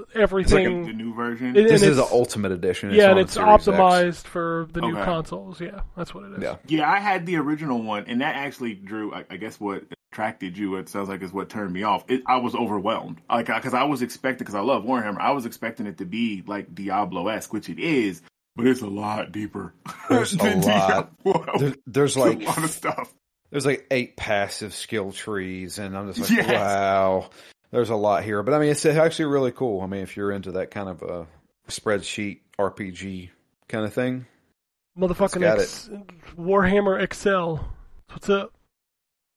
it's like a, everything. the new version. It- This is the ultimate edition. yeah, and it's Series X. optimized for the new Okay. consoles. Yeah, that's what it is. Yeah. Yeah, I had the original one, and that actually drew. I, I guess what attracted you. It sounds like is what turned me off. It, I was overwhelmed, like because I was expecting because I love Warhammer. I was expecting it to be like Diablo esque, which it is, but it's a lot deeper. There's a lot. Diablo. There, there's It's a lot of stuff. there's like eight passive skill trees, and I'm just like, Yes. wow, there's a lot here. But I mean, it's actually really cool. I mean, if you're into that kind of a spreadsheet RPG kind of thing, Motherfucking got X- Warhammer Excel. What's up?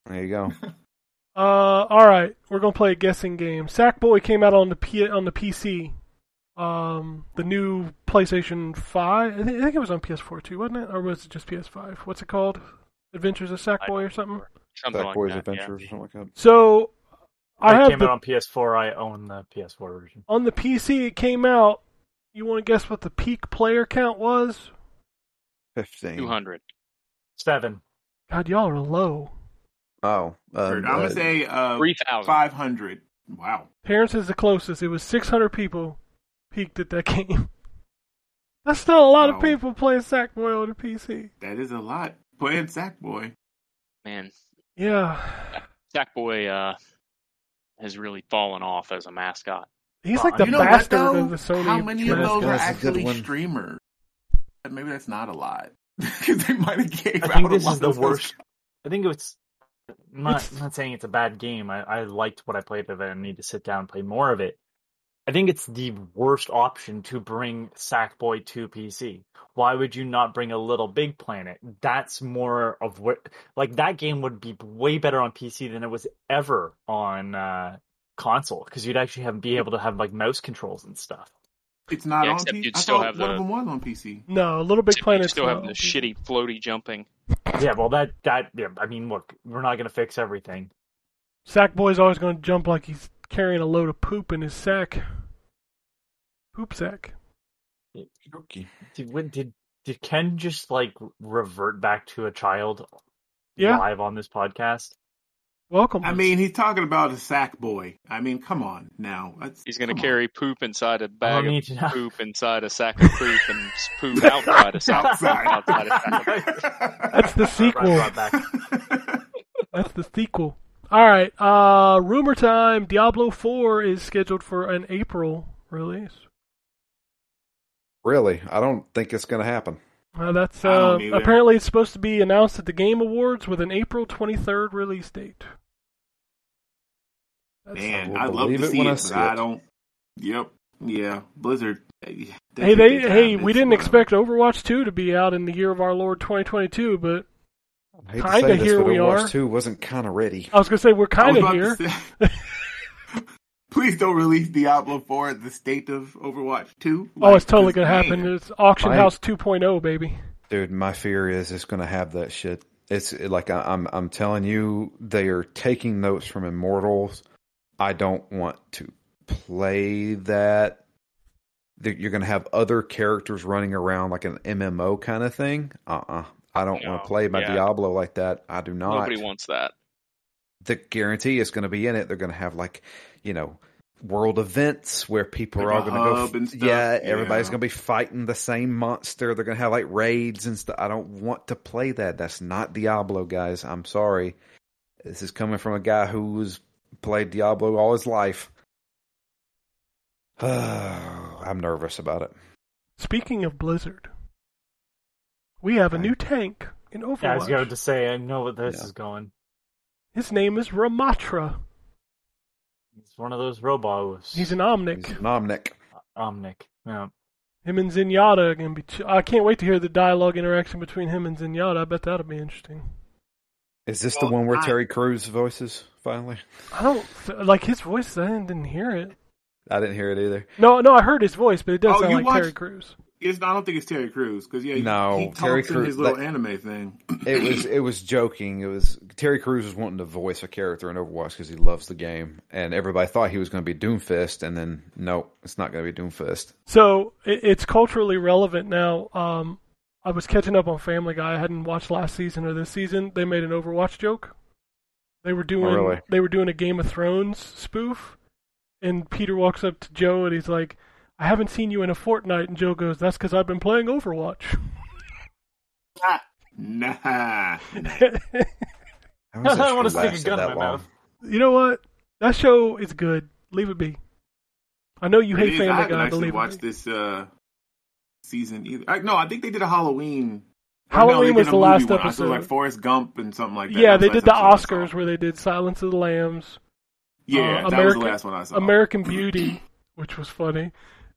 there you go. Uh, all right, we're gonna play a guessing game. Sackboy came out on the P- on the PC. Um, the new PlayStation Five. I think, I think it was on PS4 too, wasn't it? Or was it just PS5? What's it called? Adventures of Sackboy or something. Something Back like Boys that, Adventures or something like that. So I I have came the, out on PS4. I own the PS4 version. on the PC. It came out. You want to guess what the peak player count was? Fifteen. Two hundred. Seven. God, y'all are low. Oh, I'm um, gonna uh, say uh, Three thousand. five hundred. Wow, Terrence is the closest. It was 600 people peaked at that game. That's still a lot of people playing Sackboy on the PC. that is a lot. Playing Sackboy. Man, Yeah, Sackboy uh, has really fallen off as a mascot. he's like the you know bastard though? of the Sony. How many of those are That's a good actually streamers? Maybe that's not a lot. Because they might have gave I out think a this lot is the of those worst. I think it's I'm not, It's- I'm not saying it's a bad game. I, I liked what I played of it. I need to sit down and play more of it. I think it's the worst option to bring Sackboy to PC. Why would you not bring a Little Big Planet? That's more of what like that game would be way better on PC than it was ever on uh, console because you'd actually have be able to have like mouse controls and stuff. It's not Yeah, on except PC. you'd I still thought have one the- of them was on PC. No, a Little Big Planet you still have the shitty floaty jumping. yeah, well, that that yeah, I mean, look, we're not gonna fix everything. Sackboy's always going to jump like he's carrying a load of poop in his sack. Poop sack. Did when, did did Ken just like revert back to a child Yeah. live on this podcast? Welcome. I mean, he's talking about a sack boy. I mean, come on now. That's- He's going to come on. carry poop inside a I bag need to of know. poop inside a sack of poop and poop outside a sack outside. outside a sack of poop. That's the sequel. Right, right back. That's the sequel. All right. Uh, rumor time. Diablo 4 is scheduled for an April release. Really, I don't think it's going to happen. Uh, that's I uh, don't apparently it's supposed to be announced at the Game Awards with an April 23rd release date. That's, Man, I'd love believe to it see when it, I but see I don't. Yep. Yeah. Blizzard. They hey, they hey, we didn't expect Overwatch 2 to be out in the year of our Lord 2022, but I hate to Kinda here but we are. 2 wasn't kind of ready. I was gonna say we're kind of here. Please don't release Diablo 4 at the state of Overwatch 2. Oh, it's totally gonna happen. It's Auction Right. House 2.0, baby. Dude, my fear is it's going to have that shit. It's like I- I'm I'm telling you, they are taking notes from Immortals. I don't want to play that. That You're going to have other characters running around like an MMO kind of thing. Uh uh I don't want to play my yeah. Diablo like that. I do not. Nobody wants that. the guarantee is going to be in it. They're going to have like, you know, world events where people are all going to go. hub and yeah, everybody's yeah. going to be fighting the same monster. They're going to have like raids and stuff. I don't want to play that. That's not Diablo, guys. I'm sorry. This is coming from a guy who's played Diablo all his life. I'm nervous about it. Speaking of Blizzard, we have a new tank in Yeah, I was going to say, I know where this Yeah. is going. His name is Ramatra. He's one of those robos. He's an Omnic. He's an Omnic. Omnic. Yeah. Him and Zenyatta are gonna be. Ch- I can't wait to hear the dialogue interaction between him and Zenyatta. I bet that'll be interesting. Is this Well, the one where I- Terry Crews voices finally? I don't like his voice. I didn't, didn't hear it. I didn't hear it either. No, no, I heard his voice, but it does Oh, sound you like watched- Terry Crews. It's, I don't think it's Terry Crews because yeah, he- No, he talks Terry in Crews- his little that- anime thing. It was it was joking. It was Terry Crews was wanting to voice a character in Overwatch because he loves the game, and everybody thought he was going to be Doomfist, and then no, it's not going to be Doomfist. So it, it's culturally relevant now. Um, I was catching up on Family Guy. I hadn't watched last season or this season. They made an Overwatch joke. They were doing really? they were doing a Game of Thrones spoof, and Peter walks up to Joe and he's like, "I haven't seen you in a fortnight." And Joe goes, "That's because I've been playing Overwatch." Nah. How is I that show wanna stick a gun in my long? mouth. you know what? That show is good. Leave it be. I know you It hate is. I Family haven't Guy, but actually leave watched this uh, season either. I, no, I think they did a Halloween. Halloween no, was the last one. I episode. like Forrest Gump and something like that. Yeah, That they did the the last episode I Oscars where they did Silence of the Lambs, Yeah, uh, that was the last one I saw. American Beauty, which was funny,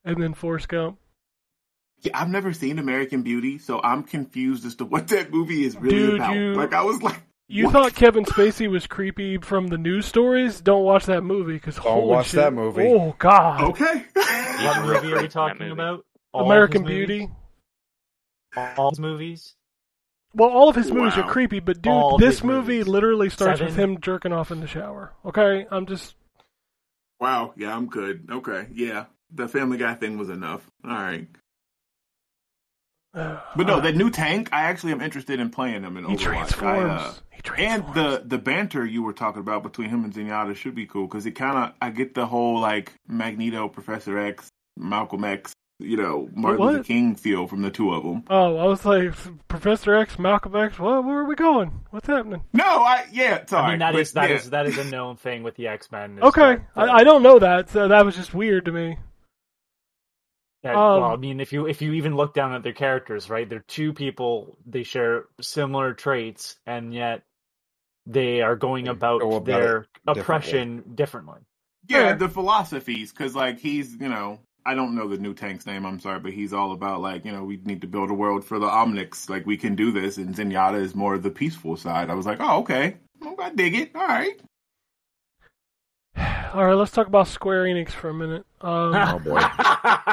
and then Forrest Gump. Yeah, I've never seen American Beauty, so I'm confused as to what that movie is really Dude, about. you- Like I was like, You What? thought Kevin Spacey was creepy from the news stories? Don't watch that movie because Don't watch that movie. Oh God, okay. What movie are we talking about? All American? Beauty. All his movies? Well, all of his movies Wow. are creepy, but dude, All this movie movies. literally starts with him jerking off in the shower. Okay, I'm just. Wow. Yeah, I'm good. Okay. Yeah, the Family Guy thing was enough. All right. But no, that new tank, I actually am interested in playing him in he Overwatch. transforms. I, uh, he and the the banter you were talking about between him and Zenyatta should be cool because it kind of I get the whole like Magneto, Professor X, Malcolm X, you know, Martin What? Luther King feel from the two of them. Oh, I was like Professor X, Malcolm X. What? Where are we going? What's happening? No, I yeah, sorry. I mean, that but is that is yeah. that is a known thing with the X Men. Okay, I, I don't know that. So that was just weird to me. That, Um, well, I mean, if you if you even look down at their characters, right? They're two people. They share similar traits, and yet they are going They about, go about their it differently. oppression differently. Yeah, Yeah. the philosophies, because like he's, you know, I don't know the new tank's name. I'm sorry, but he's all about like, you know, we need to build a world for the Omnics. Like we can do this, and Zenyatta is more of the peaceful side. I was like, oh, okay, I dig it. All right. All right, let's talk about Square Enix for a minute. Um, Oh boy.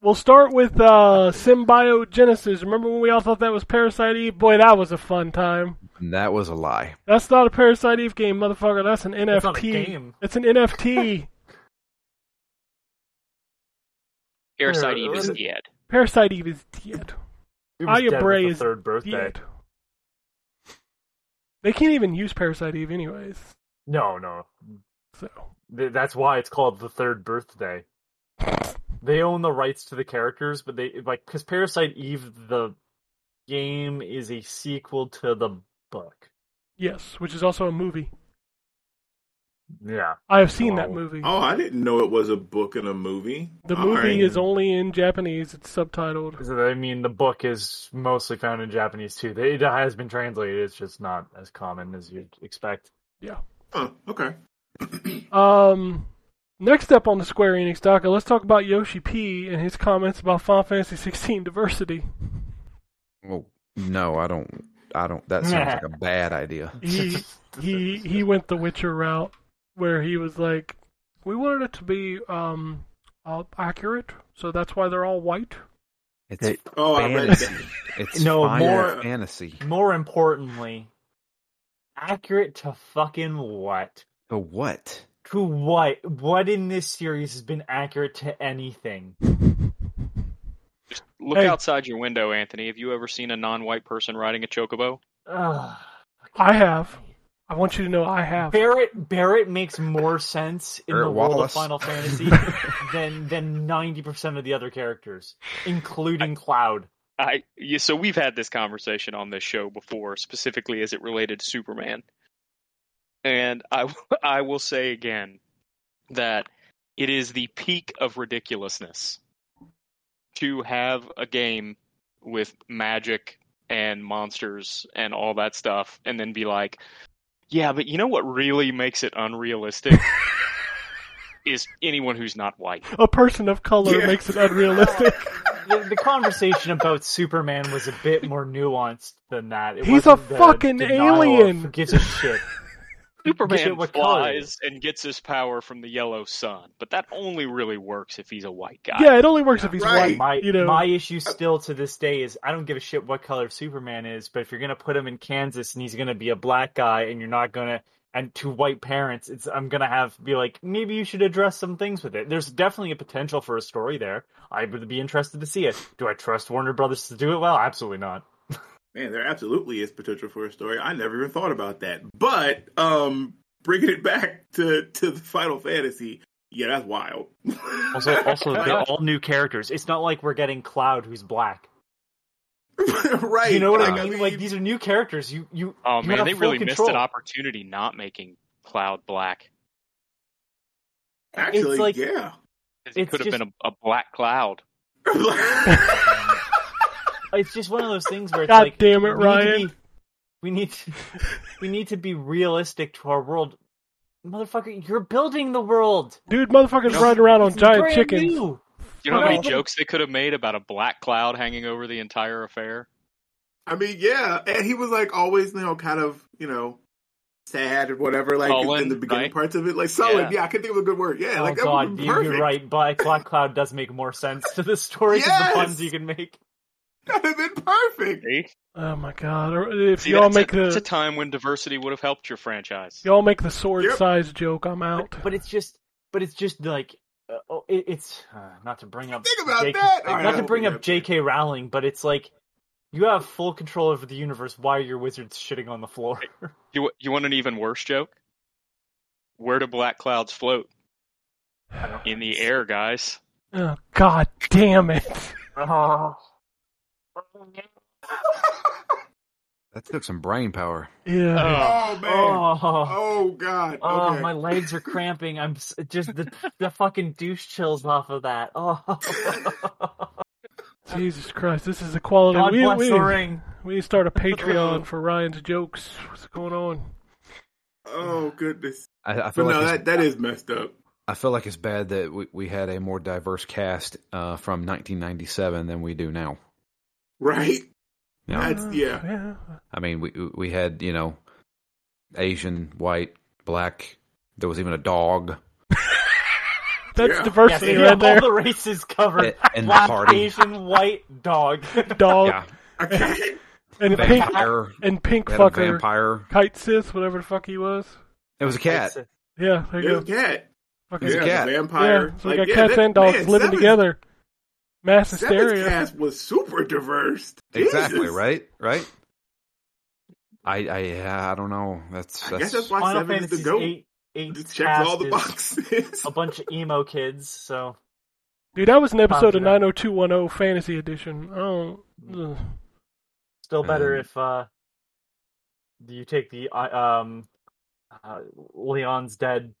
We'll start with uh, Symbiogenesis. Remember when we all thought that was Parasite Eve? Boy, that was a fun time. That was a lie. That's not a Parasite Eve game, motherfucker. That's an NFT. It's not a game. It's an NFT. Parasite Eve is dead. Parasite Eve is dead. It Aya Brea with is third birthday. dead. They can't even use Parasite Eve, anyways. No, no. So That's why it's called the third birthday. They own the rights to the characters, but they like because Parasite Eve, the game, is a sequel to the book. yes, which is also a movie. Yeah, I have seen that Oh. movie. Oh, I didn't know it was a book and a movie. The All movie right. is only in Japanese. It's subtitled. so I mean the book is mostly found in Japanese too. They- It has been translated. It's just not as common as you'd expect. Yeah. Oh, okay. Um, next up on the Square Enix docket, let's talk about Yoshi P and his comments about Final Fantasy 16 diversity. Well, no, I don't. I don't. That sounds like a bad idea. He he he went the Witcher route, where he was like, "We wanted it to be um uh, accurate, so that's why they're all white." It's Hey, Oh, I read fantasy. It's No, more- fantasy. More importantly, accurate to fucking what? The what? To what? What in this series has been accurate to anything? Just look Hey. outside your window, Anthony. Have you ever seen a non-white person riding a chocobo? Ugh. I have. I want you to know I have. Barrett Barrett makes more sense in the Barrett world Wallace. of Final Fantasy than than ninety percent of the other characters, including Cloud. I yeah, so we've had this conversation on this show before, specifically as it related to Superman. And I I will say again that it is the peak of ridiculousness to have a game with magic and monsters and all that stuff and then be like, yeah, but you know what really makes it unrealistic is anyone who's not white. A person of color Yeah. makes it unrealistic. The, the conversation about Superman was a bit more nuanced than that. It He's a fucking alien. Gives a shit? Superman shit what color flies and gets his power from the yellow sun, but that only really works if he's a white guy. yeah, it only works if he's Right. white. My you know, my issue still to this day is I don't give a shit what color Superman is, but if you're gonna put him in Kansas and he's gonna be a black guy and you're not gonna and to white parents, it's I'm gonna have be like maybe you should address some things with it. There's definitely a potential for a story there. I would be interested to see it. Do I trust Warner Brothers to do it well? Absolutely not. Man, there absolutely is potential for a story. I never even thought about that. But um, bringing it back to to the Final Fantasy, yeah, that's wild. Also, also they're all new characters. It's not like we're getting Cloud who's black. right? You know what I like, mean? Like these are new characters. You you Oh you man, have they really control. missed an opportunity not making Cloud black. actually, it's like- yeah. 'Cause He It's could have just- been a, a black cloud. It's just one of those things where it's like. God like, damn it, we need Ryan. be- we need to, we need to be realistic to our world, motherfucker. You're building the world. dude, motherfuckers No. riding around on giant brand chickens. new. You know how many jokes they could have made about a black cloud hanging over the entire affair? I mean, yeah, and he was like always, you know, kind of, you know, sad or whatever, like Sullen, in the beginning right? parts of it, like sullen. Yeah. Yeah, I can think of a good word. Yeah, Oh like that would god, be you- perfect. you're right. Black Black Cloud does make more sense to the story than Yes! the puns you can make. That'd have been perfect. See, Oh my god! If See y'all make a, that's a time when diversity would have helped your franchise. y'all make the sword Yep. size joke, I'm out. But it's just, but it's just like, uh, oh, it, it's uh, not to bring up Think about JK that. All right, I not to bring bring up J.K. Rowling, but it's like. You have full control over the universe. Why are your wizards shitting on the floor? You you want an even worse joke? Where do black clouds float? In the air, guys. Oh god damn it! Oh. That took some brain power. Yeah. Oh man. Oh. Oh god. Oh, Okay. my legs are cramping. I'm just the the fucking douche chills off of that. Oh, Jesus Christ, this is the quality. God we, bless we, the ring. we need to start a Patreon for Ryan's jokes. What's going on? Oh goodness. I, I But feel no, that that is messed up. I feel like it's bad that we, we had a more diverse cast uh, from 1997 than we do now. Right? Yeah. That's uh, yeah. Yeah. I mean, we we had you know Asian, white, black. There was even a dog. that's Yeah. diversity Yes, right there. all the races covered. And- and Black, party. Asian, white, dog. Dog Yeah, I can't. and pink vampire. and pink We had fucker, vampire. Cait Sith, whatever the fuck he was. It was a cat. Yeah, there you There's go. a cat. Fucking He's a yeah, cat. the Yeah, vampire. so we got yeah, cats that- and dogs man, living Seven's- together. Mass Seven's hysteria. cast was super diverse. Exactly Jesus. right. Right. I I yeah, I don't know. That's I that's, guess that's why Final Seven is the Fantasy goat. eight, eight Just all the cast is boxes. A bunch of emo kids. So Dude, that was an episode of 90210 Fantasy Edition. Oh, ugh. still better Um, if uh, you take the uh, um, uh, Leon's dead.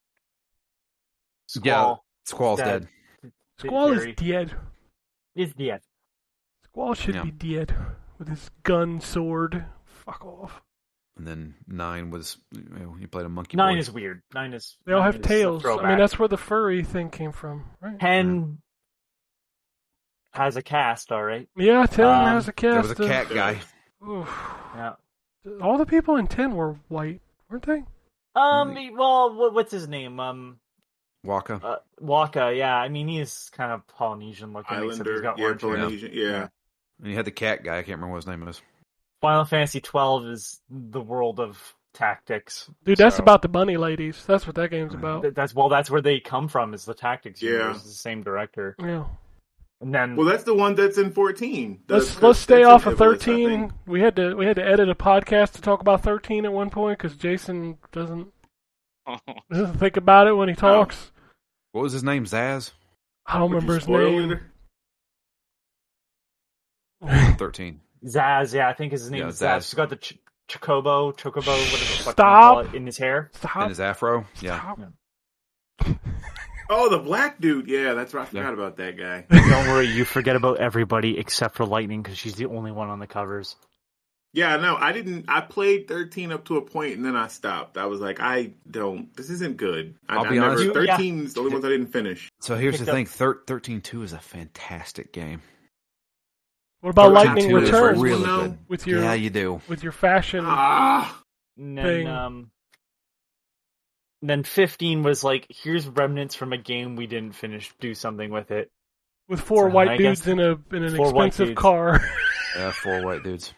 Yeah. Squall Squall's Dead. dead. Squall is dead. Is dead. Squall should Yeah. be dead with his gun sword. Fuck off. And then nine was you, know, you played a monkey. Nine boy. is weird. Nine is. They all have tails. I mean, that's where the furry thing came from, right? Ten has a cast, all right. Yeah, Ten Um, has a There cast. was a of- cat guy. Oof. Yeah. All the people in Ten were white, weren't they? Um. Well, what's his name? Um. Wakka. Uh, Wakka. Yeah. I mean, he's kind of Polynesian looking. except he's Islander, got yeah, orange. Polynesian, yeah. And you had the cat guy. I can't remember what his name is. Final Fantasy twelve is the world of tactics. Dude, that's about the bunny ladies. That's what that game's about. That's well. That's where they come from. Is the tactics Yeah. universe? It's the same director. Yeah. And then Well, that's the one that's in 14. The- Let's the- let's stay off of thirteen. think. We had to we had to edit a podcast to talk about thirteen at one point because Jason doesn't doesn't think about it when he talks. What was his name? Zaz. I don't Would remember his name. Thirteen. Zaz. Yeah, I think his name Yeah, is Zaz. Zaz. He's got the ch- chocobo, chocobo, whatever the fuck Stop. you call it, in his hair. And Stop. his afro. Yeah. Stop. Oh, the black dude. Yeah, that's right. I forgot Yeah. about that guy. Don't worry, you forget about everybody except for Lightning because she's the only one on the covers. Yeah, no, I didn't. I played 13 up to a point and then I stopped. I was like, I don't. This isn't good. I, I'll be never, honest- You- 13 is the only ones I didn't finish. So here's Picked the up- thing. Thir- Thirteen two is a fantastic game. What about Lightning two Returns really Well, good. with your Yeah, you do. with your fashion? Ah, And then, um, then 15 was like, here's remnants from a game we didn't finish. Do something with it. with four So, white I dudes in a in an expensive car. Yeah, four white dudes.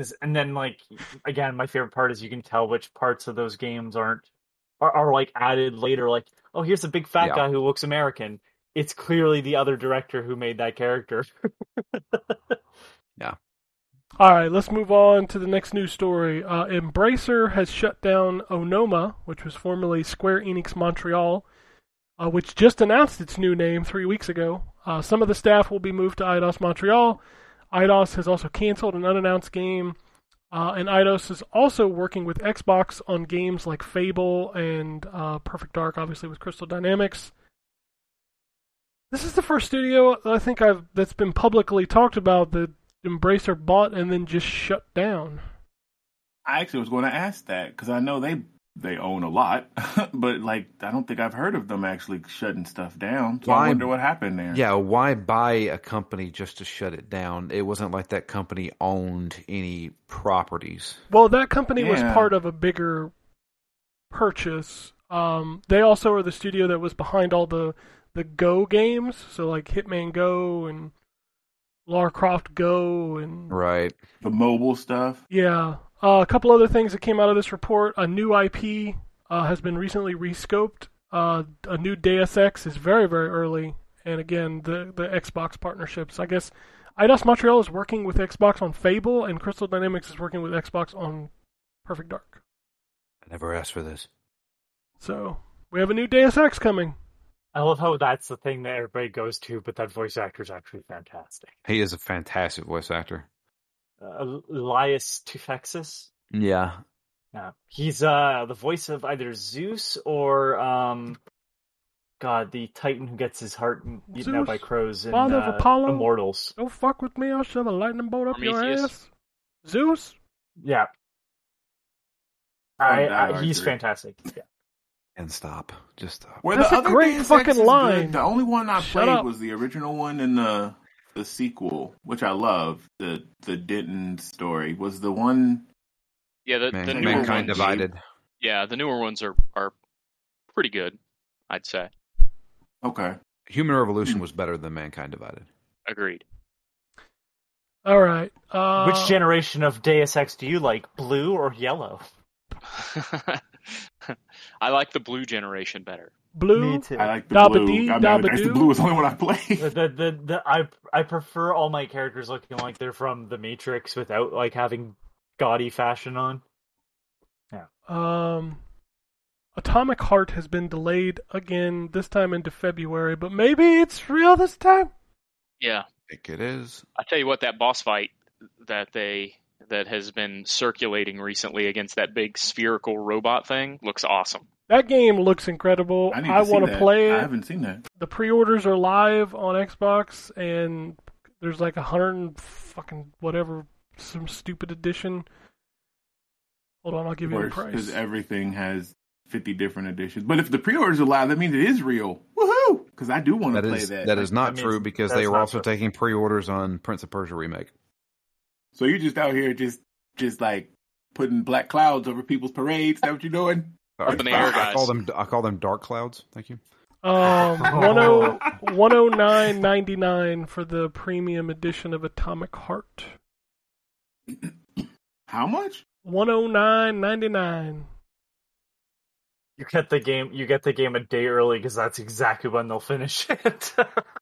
'Cause- and then like again, my favorite part is you can tell which parts of those games aren't are, are like added later. Like, oh, here's a big fat Yeah. guy who looks American. It's clearly the other director who made that character. Yeah. All right, let's move on to the next news story. Uh, Embracer has shut down Onoma, which was formerly Square Enix Montreal, uh, which just announced its new name three weeks ago. Uh, some of the staff will be moved to Eidos Montreal. Eidos has also canceled an unannounced game, uh, and Eidos is also working with Xbox on games like Fable and uh, Perfect Dark, obviously with Crystal Dynamics. This is the first studio I think I've that's been publicly talked about that Embracer bought and then just shut down. I actually was going to ask that because I know they they own a lot, but like I don't think I've heard of them actually shutting stuff down. So Why- I wonder what happened there. Yeah, why buy a company just to shut it down? It wasn't like that company owned any properties. Well, that company was part of a bigger purchase. Um, they also are the studio that was behind all the the Go games, so like Hitman Go and Lara Croft Go and Right. The mobile stuff. Yeah. Uh, a couple other things that came out of this report. A new IP uh, has been recently rescoped. Uh, a new Deus Ex is very, very early. And again, the, the Xbox partnerships. I guess Eidos Montreal is working with Xbox on Fable, and Crystal Dynamics is working with Xbox on Perfect Dark. I never asked for this. So we have a new Deus Ex coming. I love how that's the thing that everybody goes to, but that voice actor is actually fantastic. He is a fantastic voice actor. Uh, Elias Toufexis. Yeah. Yeah, he's uh the voice of either Zeus or um, God, the Titan who gets his heart eaten out by crows in Father of uh, Apollo? Immortals. Don't fuck with me, I'll shove a lightning bolt up your ass. Zeus? Yeah, Oh, I, I, he's fantastic. Yeah. And stop. Just stop. Were That's the a other great Deus fucking Exes good? line. The only one I Shut played up. was the original one and the the sequel, which I love. The the Denton story was the one. Yeah, the, Man- the newer mankind ones. divided. Yeah, the newer ones are are pretty good. I'd say. Okay. Human Revolution was better than Mankind Divided. Agreed. All right. Uh, Which generation of Deus Ex do you like, blue or yellow? I like the blue generation better. Blue. too. I like the Dabba blue. dee, I mean, dabba the blue is the only one I The, play. the, the, the, I I prefer all my characters looking like they're from the Matrix without like having gaudy fashion on. Yeah. Um, Atomic Heart has been delayed again, this time into February, but maybe it's real this time. Yeah, I think it is. I tell you what, that boss fight that they that has been circulating recently against that big spherical robot thing looks awesome. That game looks incredible. I, I want to that. play I haven't seen that. The pre-orders are live on Xbox, and there's like a hundred and fucking whatever, some stupid edition. Hold on, I'll give you the price. Because everything has 50 different editions. But if the pre-orders are live, that means it is real. Woohoo! Because I do want to play is that. that is not I mean, true because they were also true. taking pre-orders on Prince of Persia remake. So you're just out here just just like putting black clouds over people's parades. Is that what you're doing? Sorry, in the air, I, I call them I call them dark clouds. Thank you. Um, 10 109.99 for the premium edition of Atomic Heart. How much? 109.99. You get the game. You get the game a day early because that's exactly when they'll finish it.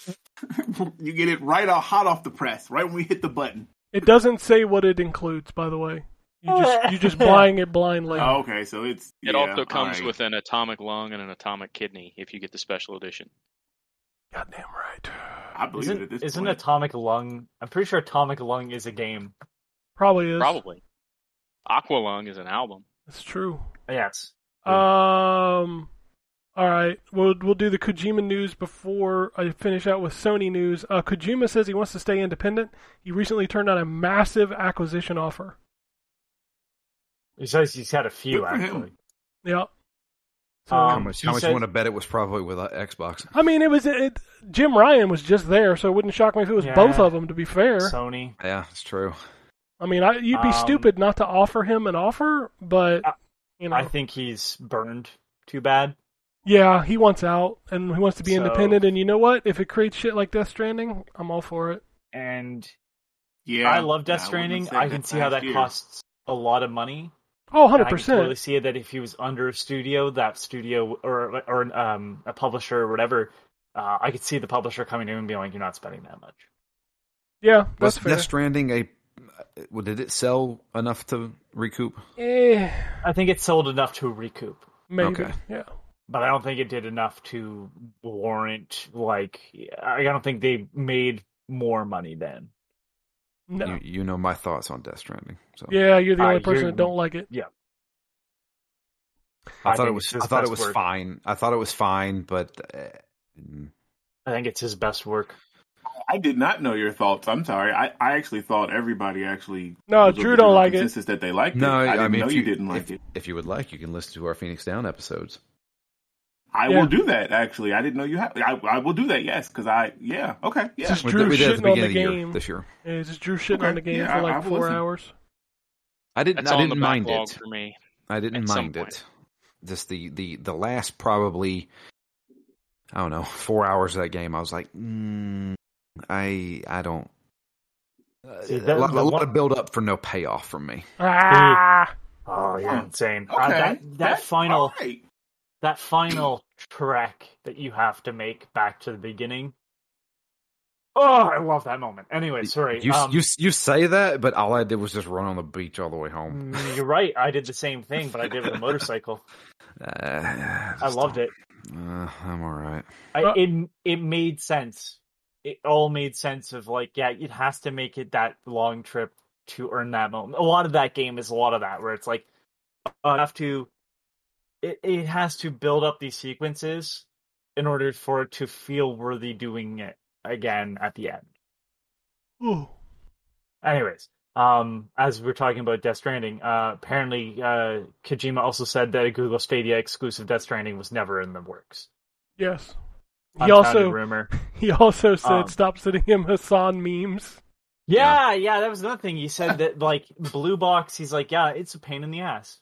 you get it right off, hot off the press, right when we hit the button. It doesn't say what it includes, by the way. You just you just buying it blindly. Oh, okay, so it's It yeah, also comes alright. with an atomic lung and an atomic kidney if you get the special edition. Goddamn right. I believe it at isn't this isn't point. Atomic Lung? I'm pretty sure Atomic Lung is a game. Probably is. Probably. Aqualung is an album. It's true. Yes. Um. All right, we'll we'll do the Kojima news before I finish out with Sony news. Uh, Kojima says he wants to stay independent. He recently turned down a massive acquisition offer. He says he's had a few Good for him. actually. Yeah. So, Um, How much? How much says- you want to bet it was probably with uh, Xbox? I mean, it was it, Jim Ryan was just there, so it wouldn't shock me if it was Yeah. both of them. To be fair, Sony. Yeah, it's true. I mean, I, you'd be Um, stupid not to offer him an offer, but I- you know, I think he's burned too bad. Yeah, he wants out and he wants to be So- independent. And you know what? If it creates shit like Death Stranding, I'm all for it. And yeah, I love Death Stranding. I can see how that year. costs a lot of money. Oh, And 100 I can totally see that if he was under a studio, that studio or or um, a publisher or whatever, uh, I could see the publisher coming in and being like, "You're not spending that much." Yeah, Was that's fair. Death Stranding a? well, Did it sell enough to recoup? Eh, I think it sold enough to recoup, maybe. Okay. Yeah. But I don't think it did enough to warrant like. I don't think they made more money then. No. You, you know my thoughts on Death Stranding. So yeah, you're the Uh, only person that don't like it. I, I thought it was. I thought it was work. fine. I thought it was fine, but uh, mm, I think it's his best work. I did not know your thoughts. I'm sorry. I, I actually thought everybody actually. No, was Drew don't like it. Consensus that they liked no, it. I I, didn't mean know if you, didn't like if, it. If you would like, you can listen to our Phoenix Down episodes. I Yeah. will do that. Actually, I didn't know you had. I, I will do that. Yes, because I. Yeah. Okay. Yeah. Just Drew did, we did shitting the on the beginning of the year game. this year. Yeah, just Drew shitting Okay. on the game Yeah, for like I will four listen. hours. I didn't. That's I didn't mind it. for me. I didn't mind it. Just the, the the last probably I don't know four hours of that game. I was like, mm, I I don't. Uh, See, a lot, a lot one- of build up for no payoff from me. Ah, Oh, you're Huh. insane. Uh, Okay. that that final all right. That final trek that you have to make back to the beginning. Oh, I love that moment. Anyway, sorry. You um, you you say that, but all I did was just run on the beach all the way home. mm, you're right. I did the same thing, but I did it with a motorcycle. Uh, I loved it. Uh, I'm all right. I, it it made sense. It all made sense of like, yeah, it has to make it that long trip to earn that moment. A lot of that game is a lot of that where it's like, I have to. It it has to build up these sequences in order for it to feel worthy doing it again at the end. Ooh. Anyways, um, as we're talking about Death Stranding, uh, apparently uh, Kojima also said that a Google Stadia exclusive Death Stranding was never in the works. yes. He Unfounded also rumor. he also said Um, stop sending him Hasan memes. Yeah, yeah, that was another thing. He said that like Blue Box, he's like, yeah, it's a pain in the ass.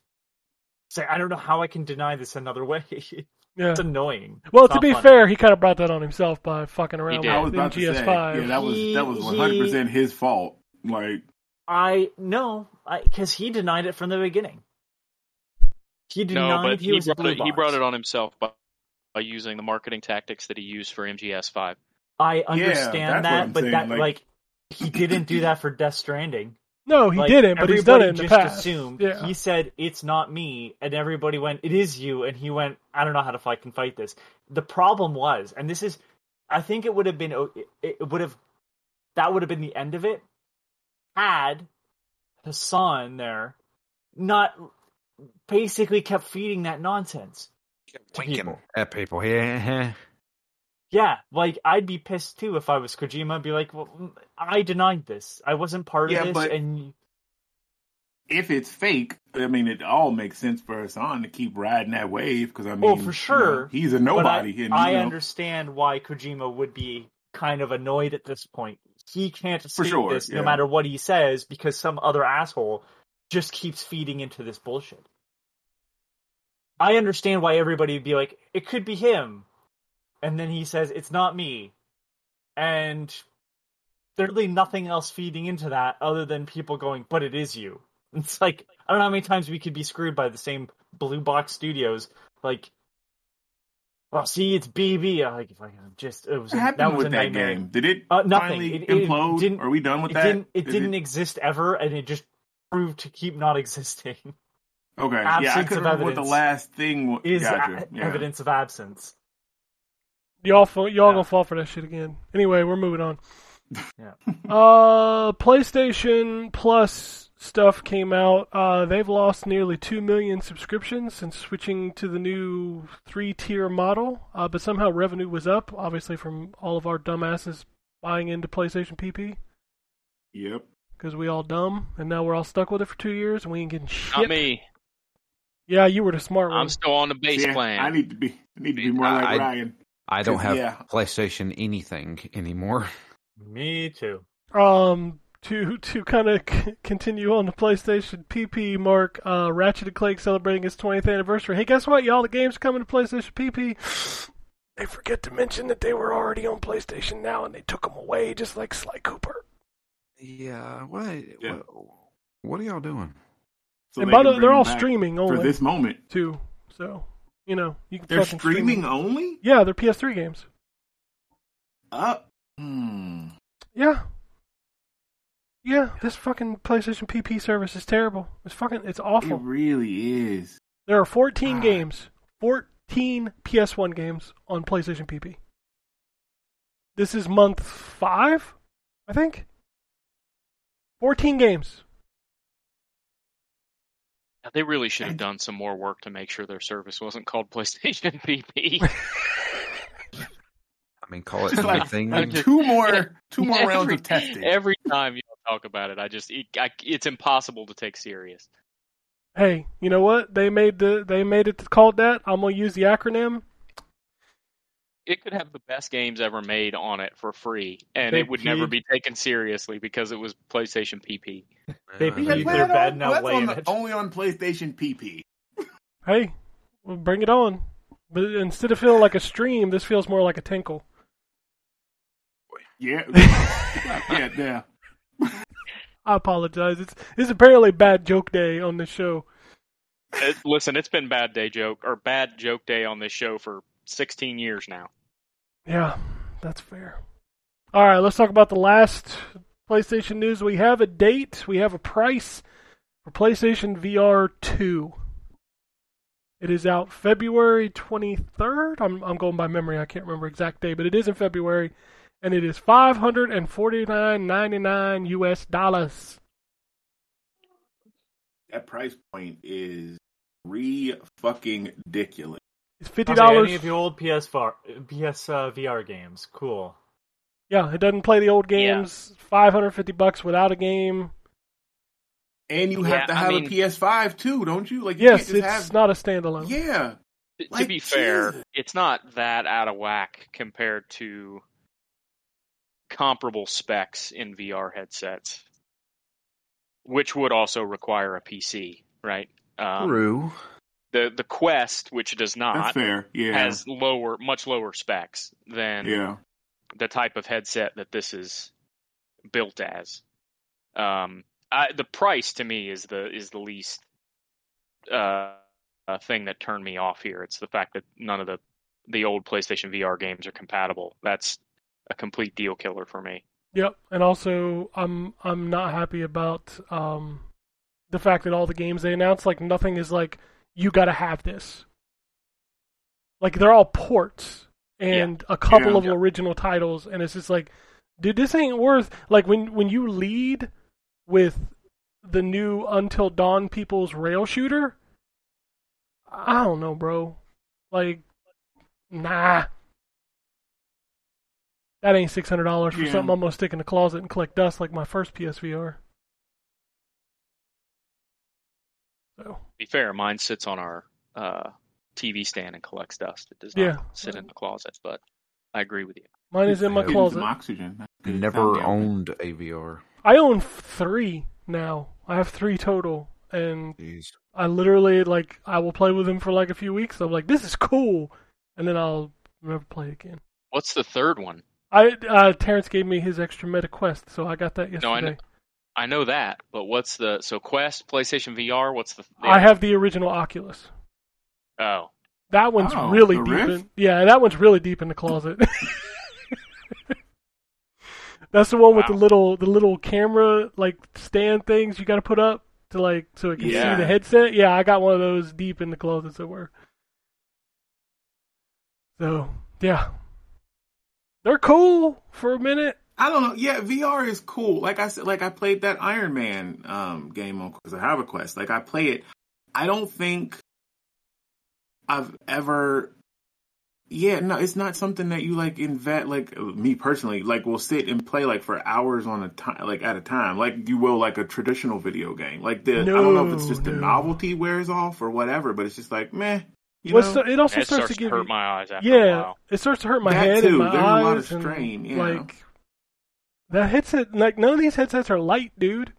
Say, I don't know how I can deny this another way. Yeah. it's annoying. Well, It's to be funny. fair, he kind of brought that on himself by fucking around did. I was with say, MGS5. yeah, that was that was one hundred percent his fault. Like, I no, because he denied it from the beginning. He denied No, but he, he was brought, blue it, he brought it on himself by, by using the marketing tactics that he used for MGS5. I understand what that, but saying, that like- like he didn't do that for Death Stranding. No, he Like, didn't, but he's done it in the just past. assumed yeah. he said it's not me, and everybody went, "It is you," and he went, "I don't know how to fucking fight this." The problem was, and this is, I think it would have been, it, it would have, that would have been the end of it, had Hasan there not basically kept feeding that nonsense. to Winking people. at people. Yeah. Yeah, like I'd be pissed too if I was Kojima. I'd be like, "Well, mm, I denied this. I wasn't part Yeah, of this." but- and if it's fake, I mean, it all makes sense for Hasan to keep riding that wave because I mean, Oh, for you know, sure. he's a nobody. I, and, I know, understand why Kojima would be kind of annoyed at this point. He can't escape sure, this no matter what he says because some other asshole just keeps feeding into this bullshit. I understand why everybody would be like, it could be him. And then he says, it's not me. And there's really nothing else feeding into that other than people going, but it is you. It's like, I don't know how many times we could be screwed by the same blue box studios. Like, well, see, it's BB. I Like, like just it was what happened that was with a that nightmare. game? Did it Uh, nothing. finally It- it implode? didn't- Are we done with that? It that? didn't. It Is didn't exist ever, and it just proved to keep not existing. Okay, yeah, I couldn't remember what the last thing was. Is Gotcha. a- yeah. evidence of absence. Y'all, fall, y'all Yeah. gonna fall for that shit again. Anyway, we're moving on. Yeah. Uh, PlayStation Plus stuff came out. Uh, they've lost nearly two million subscriptions since switching to the new three-tier model. Uh, but somehow revenue was up, obviously from all of our dumbasses buying into PlayStation PP Yep. because we all dumb, and now we're all stuck with it for two years and we ain't getting shit. Not me. Yeah, you were the smart one. I'm still on the base Yeah, plan. I need to be. I need to be more like I- Ryan. I don't have Yeah. PlayStation anything anymore. Me too. Um, to to kind of c- continue on the PlayStation PP mark, uh, Ratchet and Clank celebrating its 20th anniversary. Hey, guess what, y'all? The game's coming to PlayStation PP. They forget to mention that they were already on PlayStation now, and they took them away, just like Sly Cooper. Yeah. What? Yeah. What, what are y'all doing? So and they by can the bring they're all them back streaming for this moment. too. So you know you can They're streaming stream only. Yeah, they're PS3 games. Up. Hmm. Yeah. Yeah, this fucking PlayStation PP service is terrible. It's fucking, it's awful. It really is. There are 14 God. games, 14 PS1 games on PlayStation PP. This is month five, I think. 14 games. They really should have done some more work to make sure their service wasn't called PlayStation PP. I mean, call it Just like, anything. like two more, two more rounds Every- of testing. Every time you talk about it, I just it, I, it's impossible to take serious. Hey, you know what? They made the they made it called that. I'm gonna use the acronym. It could have the best games ever made on it for free, and They it would never be taken seriously because it was PlayStation PP. They peed you- their Well, bed now that's on the- only on PlayStation PP. Hey, well, bring it on. But instead of feeling like a stream, this feels more like a tinkle. Yeah, yeah, yeah. I apologize. It's it's apparently bad joke day on this show. It- listen, it's been bad day joke or bad joke day on this show for 16 years now. Yeah, that's fair. All right, let's talk about the last PlayStation news. We have a date. We have a price for PlayStation VR 2. It is out February 23rd. I'm I'm going by memory. I can't remember exact day, but it is in February and it is 549.99 US dollars. That price point is re fucking ridiculous. It's I'll $50. say Any of the old PS, VR, PS uh, VR games, cool. Yeah, it doesn't play the old Yeah. games. 550 bucks without a game. And you Yeah, have to I have mean- a PS5 too, don't you? Like, you Yes, can't it's have. not a standalone. Yeah, T- to Like, be fair, Jesus. it's not that out of whack compared to comparable specs in VR headsets, which would also require a PC, right? Um, True. The the Quest, which does That's not, fair. Yeah. has lower, much lower specs than yeah. the type of headset that this is built as. Um, I, the price to me is the is the least uh, uh, thing that turned me off here. It's the fact that none of the the old PlayStation VR games are compatible. That's a complete deal killer for me. Yep, and also I'm I'm not happy about um, the fact that all the games they announced, like nothing is like you got to have this. Like they're all ports and a couple Yeah. of original titles, and it's just like, dude, this ain't worth like when when you lead with the new Until Dawn People's Rail Shooter. I don't know, bro. Like, nah. That ain't six hundred dollars for Yeah. something I'm gonna stick in the closet and collect dust like my first PSVR. So be fair, mine sits on our uh, TV stand and collects dust. It does Yeah. not sit in the closet, but I agree with you. mine is in my Getting Getting some closet. oxygen. That's. Never owned a VR. I own three now. I have three total, and Jeez. I literally like I will play with them for like a few weeks. I'm like, this is cool, and then I'll never play again. What's the third one? I uh, Terrence gave me his extra Meta Quest, so I got that yesterday. No, I know, I know that, but what's the so Quest, PlayStation VR? What's the? the I have the original Oculus. Oh, That one's Oh, really deep. Rift? In, yeah, that one's really deep in the closet. That's the one with the little the little camera like stand things you got to put up to like so it can Yeah. see the headset. Yeah, I got one of those deep in the closet somewhere. So yeah, they're cool for a minute. I don't know. Yeah, VR is cool. Like I said, like I played that Iron Man um, game on because I have a Quest. Like I play it. I don't think I've ever. Yeah, no, it's not something that you like invest. Like me personally, like will sit and play like for hours on a time, like at a time, like you will like a traditional video game. Like the I don't know if it's No, just the novelty wears off or whatever, but it's just like meh. You Well, know? so it also it starts, starts to to give hurt you, my eyes after a yeah, while. it starts to hurt my That head too. and my There's a eyes lot of and strain, yeah. like that headset. Like none of these headsets are light, dude.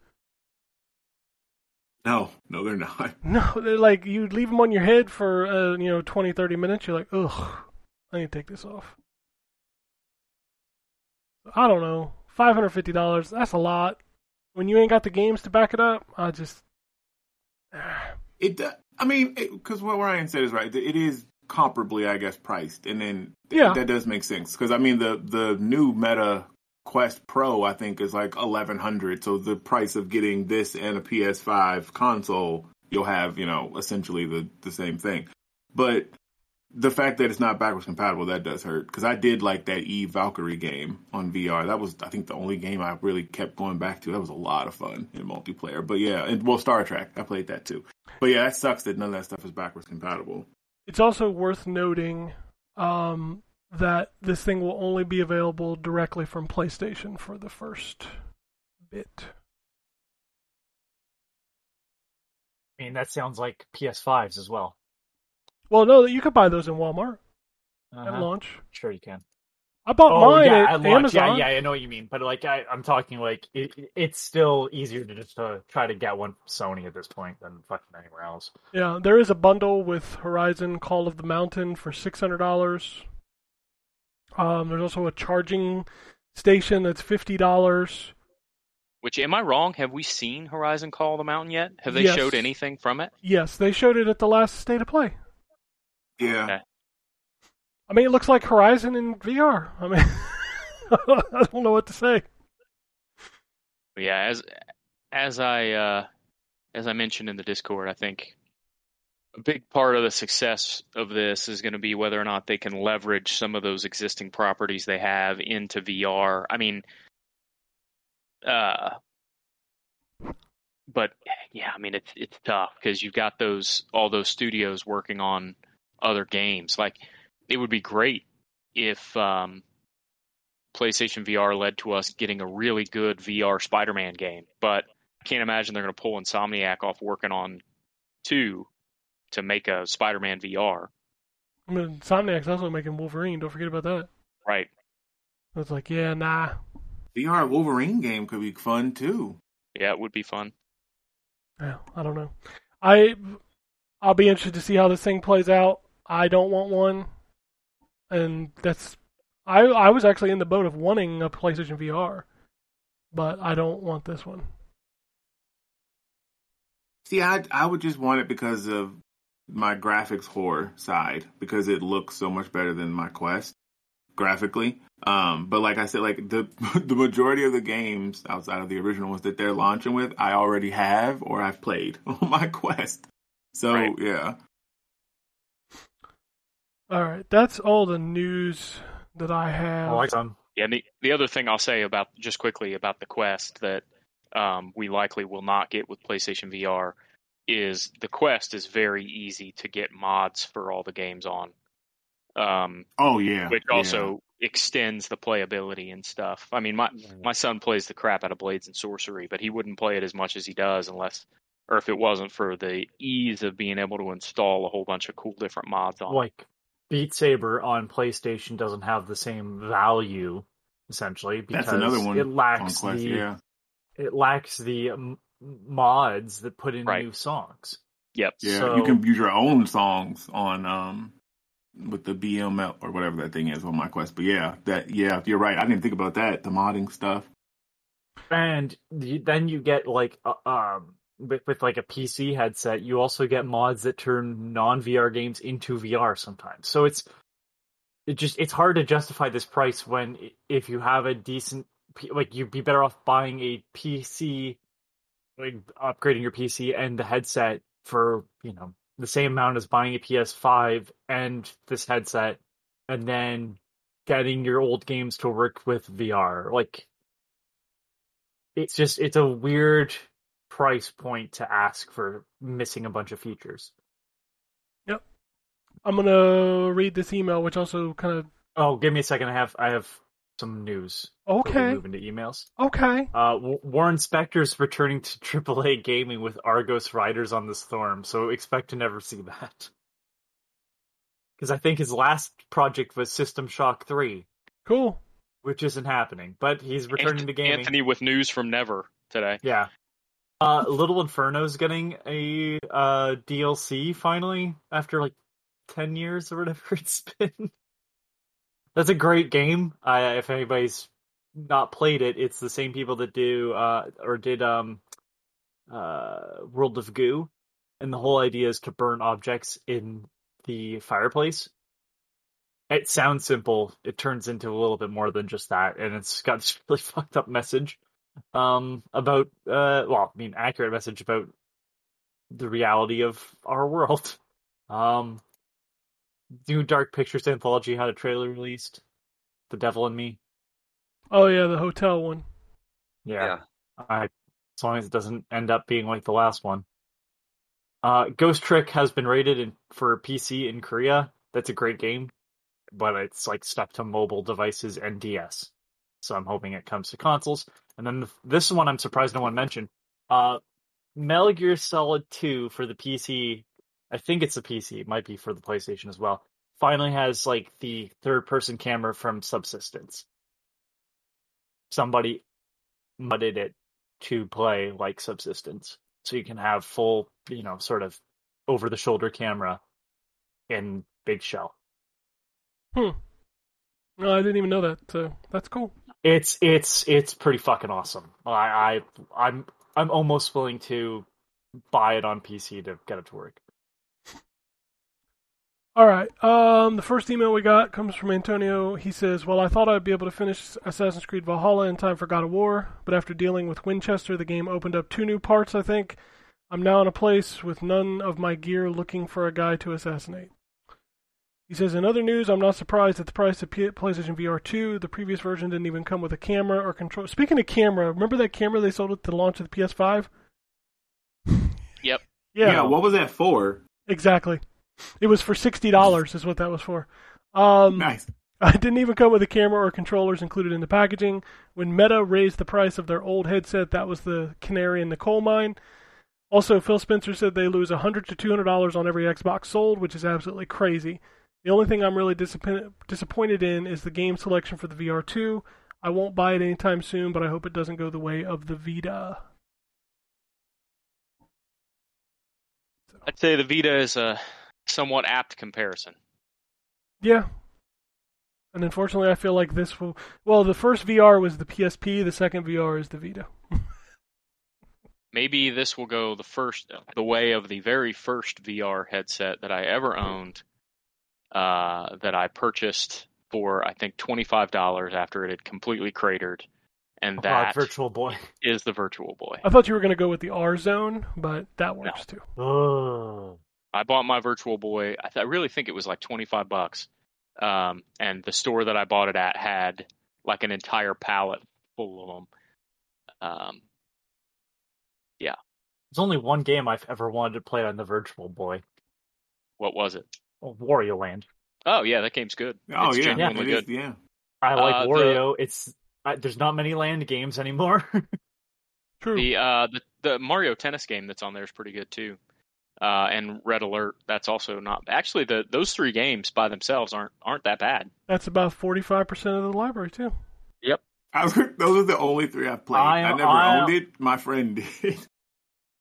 no, no, they're not. No, they're like you leave them on your head for uh, you know 20, 30 minutes. You're like, ugh, I need to take this off. I don't know, five hundred fifty dollars. That's a lot. When you ain't got the games to back it up, I just It, I mean, because what Ryan said is right. It is comparably, I guess, priced, and then th- Yeah. that does make sense. Because I mean, the the new Meta Quest Pro, I think, is like eleven hundred. So the price of getting this and a PS5 console, you'll have, you know, essentially the the same thing. But the fact that it's not backwards compatible, that does hurt. Because I did like that Eve Valkyrie game on VR. That was, I think, the only game I really kept going back to. That was a lot of fun in multiplayer. But yeah, and well, Star Trek, I played that too. But yeah, that sucks that none of that stuff is backwards compatible. It's also worth noting um, that this thing will only be available directly from PlayStation for the first bit. I mean, that sounds like PS5s as well. Well, no, you could buy those in Walmart at Uh-huh. launch. Sure, you can. I bought Oh mine yeah, at, at. Amazon. Yeah, yeah, I know what you mean. But like, I, I'm talking like it, it's still easier to just uh, try to get one from Sony at this point than fucking anywhere else. Yeah, there is a bundle with Horizon Call of the Mountain for six hundred dollars. Um, there's also a charging station that's fifty dollars. Which am I wrong? Have we seen Horizon Call of the Mountain yet? Have they Yes. showed anything from it? Yes, they showed it at the last state of play. Yeah. Okay. I mean, it looks like Horizon in VR. I mean, I don't know what to say. But yeah, as as I uh, as I mentioned in the Discord, I think a big part of the success of this is going to be whether or not they can leverage some of those existing properties they have into VR. I mean, uh, but yeah, I mean it's it's tough because you've got those all those studios working on other games. Like it would be great if um, PlayStation VR led to us getting a really good VR Spider-Man game, but I can't imagine they're going to pull Insomniac off working on two to make a Spider-Man VR. I mean, Insomniac's also making Wolverine. Don't forget about that. Right. I was like, yeah, nah. VR Wolverine game could be fun too. Yeah, it would be fun. Yeah, I don't know. I I'll be interested to see how this thing plays out. I don't want one, and that's I I was actually in the boat of wanting a PlayStation VR, but I don't want this one. See, I I would just want it because of my graphics horror side because it looks so much better than my Quest graphically. Um, but like I said, like the the majority of the games outside of the original ones that they're launching with, I already have or I've played on my Quest. So Right. yeah, All right, that's all the news that I have. I like some. Yeah, and the, the other thing I'll say about just quickly about the Quest that um, we likely will not get with PlayStation VR is the Quest is very easy to get mods for all the games on, um, oh yeah, which yeah. also extends the playability and stuff. I mean, my my son plays the crap out of Blades and Sorcery, but he wouldn't play it as much as he does unless, or if it wasn't for the ease of being able to install a whole bunch of cool different mods on. Like Beat Saber on PlayStation doesn't have the same value essentially because that's another one it on lacks Quest. the Yeah, it lacks the um, mods that put in Right. new songs. Yep. yeah. So- you can use your own songs on um with the BML or whatever that thing is on my Quest. But yeah, that yeah, you're right. I didn't think about that. The modding stuff. and you, then you get like uh, um with, with like a PC headset, you also get mods that turn non VR games into VR sometimes. So it's it just it's hard to justify this price when if you have a decent like you'd be better off buying a PC, like upgrading your PC and the headset for you know the same amount as buying a PS5 and this headset, and then getting your old games to work with VR. Like it's just it's a weird price point to ask for missing a bunch of features. Yep. I'm gonna read this email, which also kind of Oh, give me a second. I have I have some news. okay, Move into emails. okay. Uh, W- Warren Spector's returning to AAA gaming with Argos Riders on the Storm, so expect to never see that. Because I think his last project was System Shock 3, Cool. which isn't happening, but he's returning Ant- to gaming. Anthony with news from Never today. Yeah. Uh, Little Inferno's getting a uh, DLC finally after like 10 years or whatever it's been. That's a great game. If anybody's not played it, it's the same people that do uh, or did um, uh, World of Goo, and the whole idea is to burn objects in the fireplace. It sounds simple. It turns into a little bit more than just that, and it's got this really fucked up message um about uh well i mean accurate message about the reality of our world um new dark pictures anthology had a trailer released the devil in me. Oh yeah, the hotel one. yeah, I, as long as it doesn't end up being like the last one. Uh ghost trick has been rated in, for pc in korea. That's a great game but it's like stuck to mobile devices and ds so i'm hoping it comes to consoles. And then the, this one i'm surprised no one mentioned. Uh metal gear solid 2 for the pc i think it's the pc it might be for the playstation as well finally has like the third person camera from subsistence somebody mudded it to play like subsistence so you can have full you know sort of over the shoulder camera in big shell Hmm. No, I didn't even know that. So that's cool. it's it's it's pretty fucking awesome i i i'm i'm almost willing to buy it on pc to get it to work All right. Um, the first email we got comes from Antonio. He says, "Well, I thought I'd be able to finish Assassin's Creed Valhalla in time for God of War, but after dealing with Winchester, the game opened up two new parts. I think I'm now in a place with none of my gear, looking for a guy to assassinate." He says, "In other news, I'm not surprised at the price of PlayStation VR 2. The previous version didn't even come with a camera or control. Speaking of camera, remember that camera they sold at the launch of the PS5? Yep. Yeah. what was that for? Exactly. It was for sixty dollars, is what that was for. Um, Nice. it didn't even come with a camera or controllers included in the packaging. When Meta raised the price of their old headset, that was the canary in the coal mine. Also, Phil Spencer said they lose hundred to two hundred dollars on every Xbox sold, which is absolutely crazy. The only thing I'm really disappointed disappointed in is the game selection for the VR2. I won't buy it anytime soon, but I hope it doesn't go the way of the Vita. So, I'd say the Vita is a somewhat apt comparison. Yeah. And unfortunately, I feel like this will. Well, the first VR was the PSP. The second VR is the Vita. Maybe this will go the first, the way of the very first VR headset that I ever owned, uh, that I purchased for I think twenty five dollars after it had completely cratered, and Oh, that Virtual Boy. is the Virtual Boy. I thought you were going to go with the R Zone, but that works too. Oh. I bought my Virtual Boy. I, th- I really think it was like twenty five bucks, um, and the store that I bought it at had like an entire pallet full of them. Um, yeah, There's only one game I've ever wanted to play on the Virtual Boy. what was it? Oh, Wario Land. Oh yeah, that game's good. Oh it's yeah, genuinely it is, good. yeah. I like Uh, the- Wario. It's I, there's not many land games anymore. True. The uh the the Mario Tennis game that's on there is pretty good too. Uh, and Red Alert, that's also not actually the those three games by themselves aren't aren't that bad. That's about forty-five percent of the library too. Yep, I, those are the only three I've played. I, I- never I- owned it. My friend did.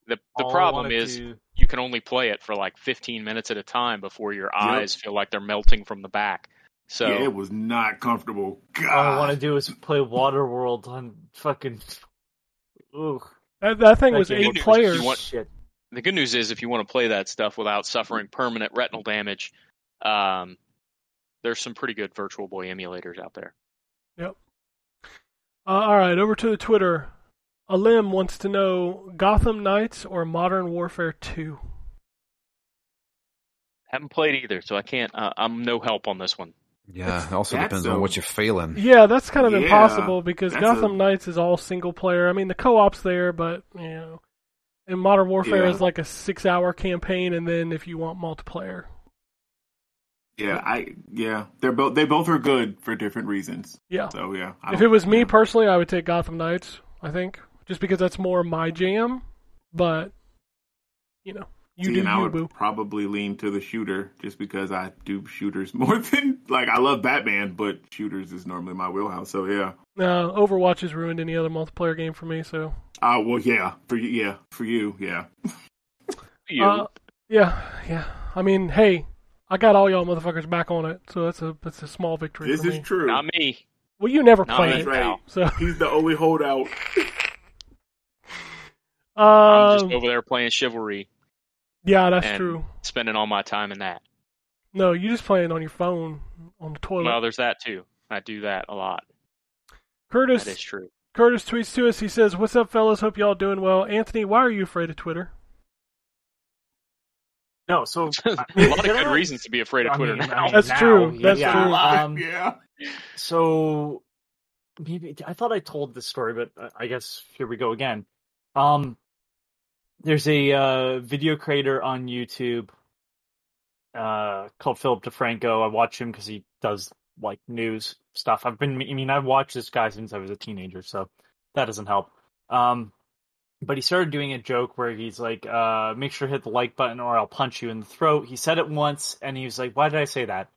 The the All problem wanna is do- you can only play it for like 15 minutes at a time before your eyes feel like they're melting from the back. So yeah, it was not comfortable. God. all I want to do is play Waterworld on fucking. Ooh, That, that thing That was eight players. you want- shit. The good news is if you want to play that stuff without suffering permanent retinal damage, um, there's some pretty good Virtual Boy emulators out there. Yep. Uh, all right, over to the Twitter. Alim wants to know Gotham Knights or Modern Warfare 2. Haven't played either, so I can't. Uh, I'm no help on this one. Yeah, it also That's depends a- on what you're feeling. Yeah, that's kind of Yeah, impossible because Gotham a- Knights is all single player. I mean, the co-op's there, but you know, and Modern Warfare Yeah. is like a six-hour campaign, and then if you want multiplayer, Yeah, I yeah, they're both they both are good for different reasons. yeah. So yeah, I If it was me yeah. personally, I would take Gotham Knights. I think just because that's more my jam. But you know, you See, do and I you, would boo. probably lean to the shooter just because I do shooters more than like I love Batman, but shooters is normally my wheelhouse. So yeah. No, Overwatch has ruined any other multiplayer game for me. So Uh well yeah, for you yeah, for you, yeah. You, Uh, yeah, yeah. I mean, hey, I got all y'all motherfuckers back on it, so that's a that's a small victory This for is me. true. not me. Well, you never Not played it, right. pal. so He's the only holdout. I'm just um, over there playing Chivalry, yeah, that's and true. spending all my time in that. No, you just playing on your phone on the toilet. Well, there's that too. I do that a lot. Curtis That is true. Curtis tweets to us. He says, "What's up, fellas? Hope y'all doing well." Anthony, why are you afraid of Twitter? No, so a lot of good reasons to be afraid of I Twitter mean, now. I- That's now, true. That's yeah, true. Um, yeah. so maybe I thought I told this story, but uh, I guess here we go again. Um, there's a uh, video creator on YouTube uh, called Philip DeFranco. I watch him because he does like news stuff. I've been, I mean, I've watched this guy since I was a teenager, so that doesn't help. Um, but he started doing a joke where he's like, uh, "Make sure to hit the like button, or I'll punch you in the throat." He said it once, and he was like, "Why did I say that?"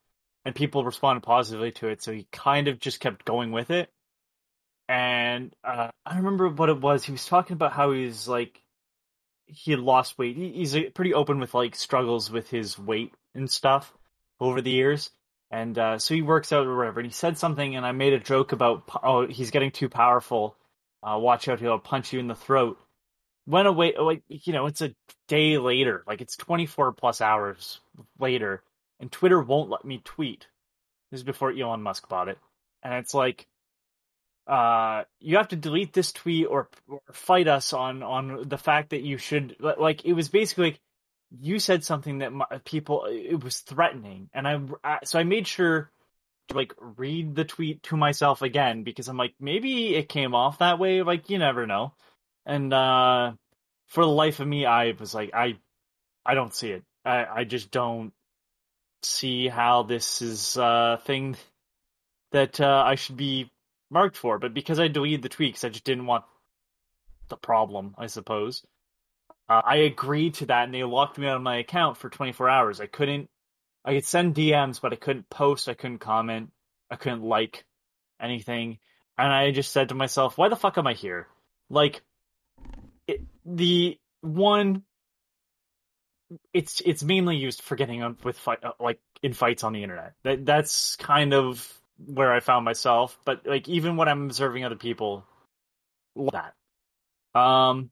And people responded positively to it, so he kind of just kept going with it. And uh, I remember what it was. He was talking about how he's like he had lost weight. He, he's pretty open with like struggles with his weight and stuff over the years. And uh, so he works out or whatever. And he said something, and I made a joke about oh he's getting too powerful. Uh, watch out, he'll punch you in the throat. Went away, like you know, it's a day later, like it's twenty four plus hours later, and Twitter won't let me tweet. This is before Elon Musk bought it, and it's like, uh, you have to delete this tweet or, or fight us on on the fact that you should like. It was basically like you said something that my, people it was threatening, and I, I so I made sure to like read the tweet to myself again because I'm like maybe it came off that way. Like you never know, and uh, for the life of me, I was like I I don't see it. I I just don't see how this is a thing that uh, I should be marked for. But because I deleted the tweets, I just didn't want the problem, I suppose. Uh, I agreed to that, and they locked me out of my account for 24 hours. I couldn't. I could send DMs, but I couldn't post. I couldn't comment. I couldn't like anything. And I just said to myself, "Why the fuck am I here?" Like, it, the one it's it's mainly used for getting up with fight uh, like in fights on the internet. That that's kind of where I found myself. But like even when I'm observing other people, that. Um,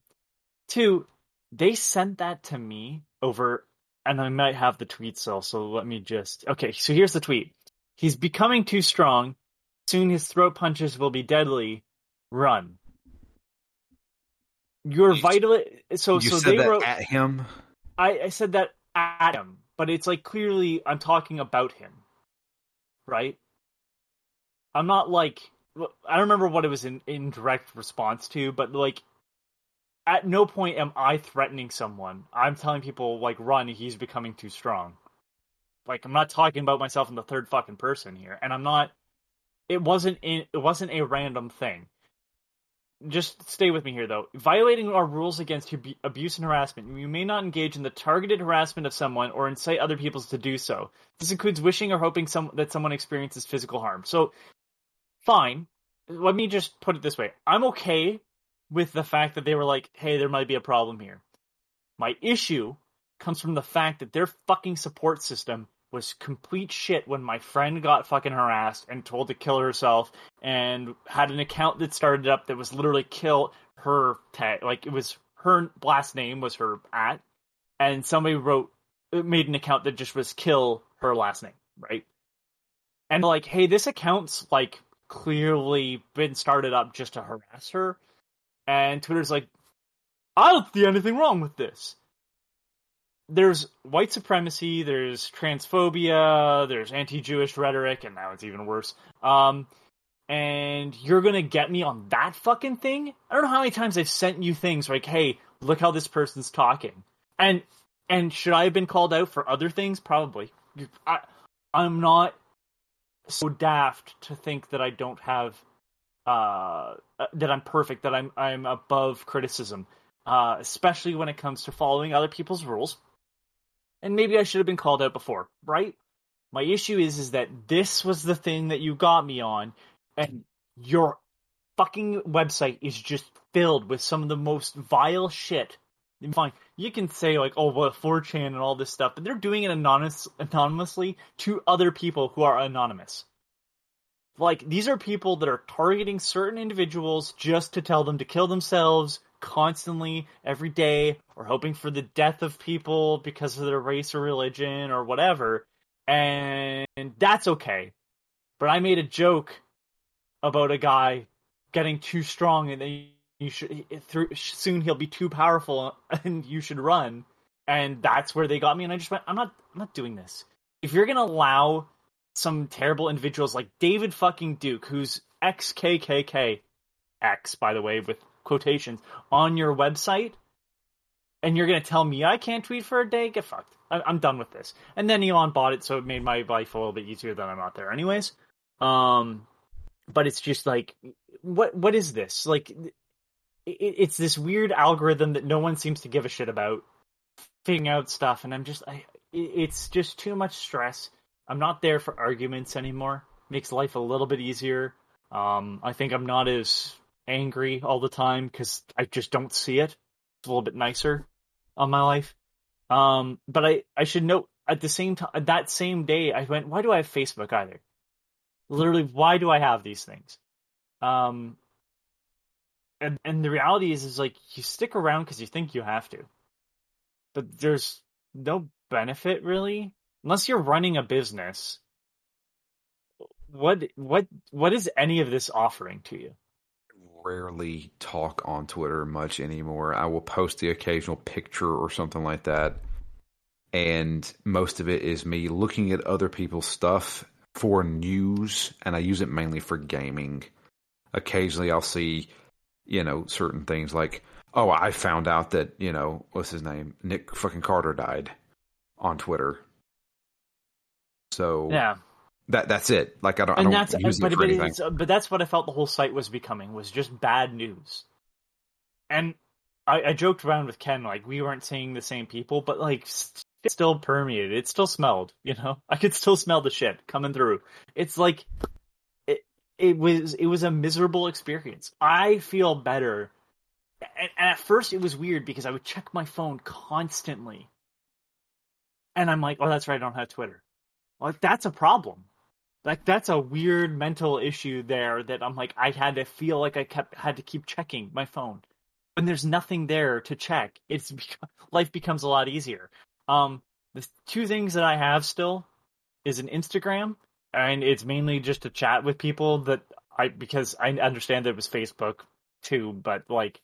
two, they sent that to me over, and I might have the tweet still. So let me just okay. So here's the tweet. He's becoming too strong. Soon his throat punches will be deadly. Run. You're You- vital. So you so said they that wrote. at him. I, I said that at him, but it's like clearly I'm talking about him, right? I'm not like I don't remember what it was in, in direct response to, but like at no point am I threatening someone. I'm telling people like run, he's becoming too strong. Like I'm not talking about myself in the third fucking person here, and I'm not. It wasn't in, it wasn't a random thing just stay with me here though. Violating our rules against abu- abuse and harassment, you may not engage in the targeted harassment of someone or incite other people to do so. This includes wishing or hoping some that someone experiences physical harm. So, fine. Let me just put it this way: I'm okay with the fact that they were like, "Hey, there might be a problem here." My issue comes from the fact that their fucking support system was complete shit when my friend got fucking harassed and told to kill herself and had an account that started up that was literally kill her tag like it was her last name was her at and somebody wrote made an account that just was kill her last name right and like hey this account's like clearly been started up just to harass her and twitter's like i don't see anything wrong with this there's white supremacy, there's transphobia, there's anti-Jewish rhetoric, and now it's even worse. Um, and you're gonna get me on that fucking thing? I don't know how many times I've sent you things like, "Hey, look how this person's talking," and and should I have been called out for other things? Probably. I, I'm not so daft to think that I don't have uh that I'm perfect, that I'm I'm above criticism, uh, especially when it comes to following other people's rules and maybe I should have been called out before, right? My issue is is that this was the thing that you got me on, and your fucking website is just filled with some of the most vile shit. Fine, you can say like, oh, well, 4chan and all this stuff, but they're doing it anonymous, anonymously to other people who are anonymous. Like these are people that are targeting certain individuals just to tell them to kill themselves constantly every day or hoping for the death of people because of their race or religion or whatever. And that's okay. But i made a joke about a guy getting too strong and then you should through soon he'll be too powerful and you should run. And that's where they got me and i just went i'm not i'm not doing this. If you're gonna allow some terrible individuals like david fucking duke who's xkkk x by the way with quotations on your website and you're going to tell me I can't tweet for a day? Get fucked. I- I'm done with this. And then Elon bought it, so it made my life a little bit easier that I'm not there, anyways. Um, but it's just like, what what is this? Like, it, it's this weird algorithm that no one seems to give a shit about figuring out stuff, and I'm just, I, it's just too much stress. I'm not there for arguments anymore. Makes life a little bit easier. Um, I think I'm not as angry all the time because I just don't see it. It's a little bit nicer on my life. Um, but I, I should note at the same time, that same day, I went, why do I have Facebook either? Literally, why do I have these things? Um, and, and the reality is, is like, you stick around because you think you have to. But there's no benefit really, unless you're running a business. What, what, what is any of this offering to you? rarely talk on Twitter much anymore. I will post the occasional picture or something like that. And most of it is me looking at other people's stuff for news, and I use it mainly for gaming. Occasionally I'll see, you know, certain things like, oh, I found out that, you know, what's his name? Nick fucking Carter died on Twitter. So Yeah. that that's it. Like I don't, I and don't that's use but, it for but, anything. it's, but that's what I felt the whole site was becoming was just bad news. And I, I joked around with Ken like we weren't seeing the same people, but like st- it still permeated. It still smelled. You know, I could still smell the shit coming through. It's like it it was it was a miserable experience. I feel better. And, and at first it was weird because I would check my phone constantly and I'm like, oh, that's right, I don't have Twitter. Like that's a problem. Like that's a weird mental issue there that I'm like, I had to feel like I kept had to keep checking my phone when there's nothing there to check. It's life becomes a lot easier. Um, the two things that I have still is an Instagram, and it's mainly just to chat with people that I because I understand that it was Facebook too, but like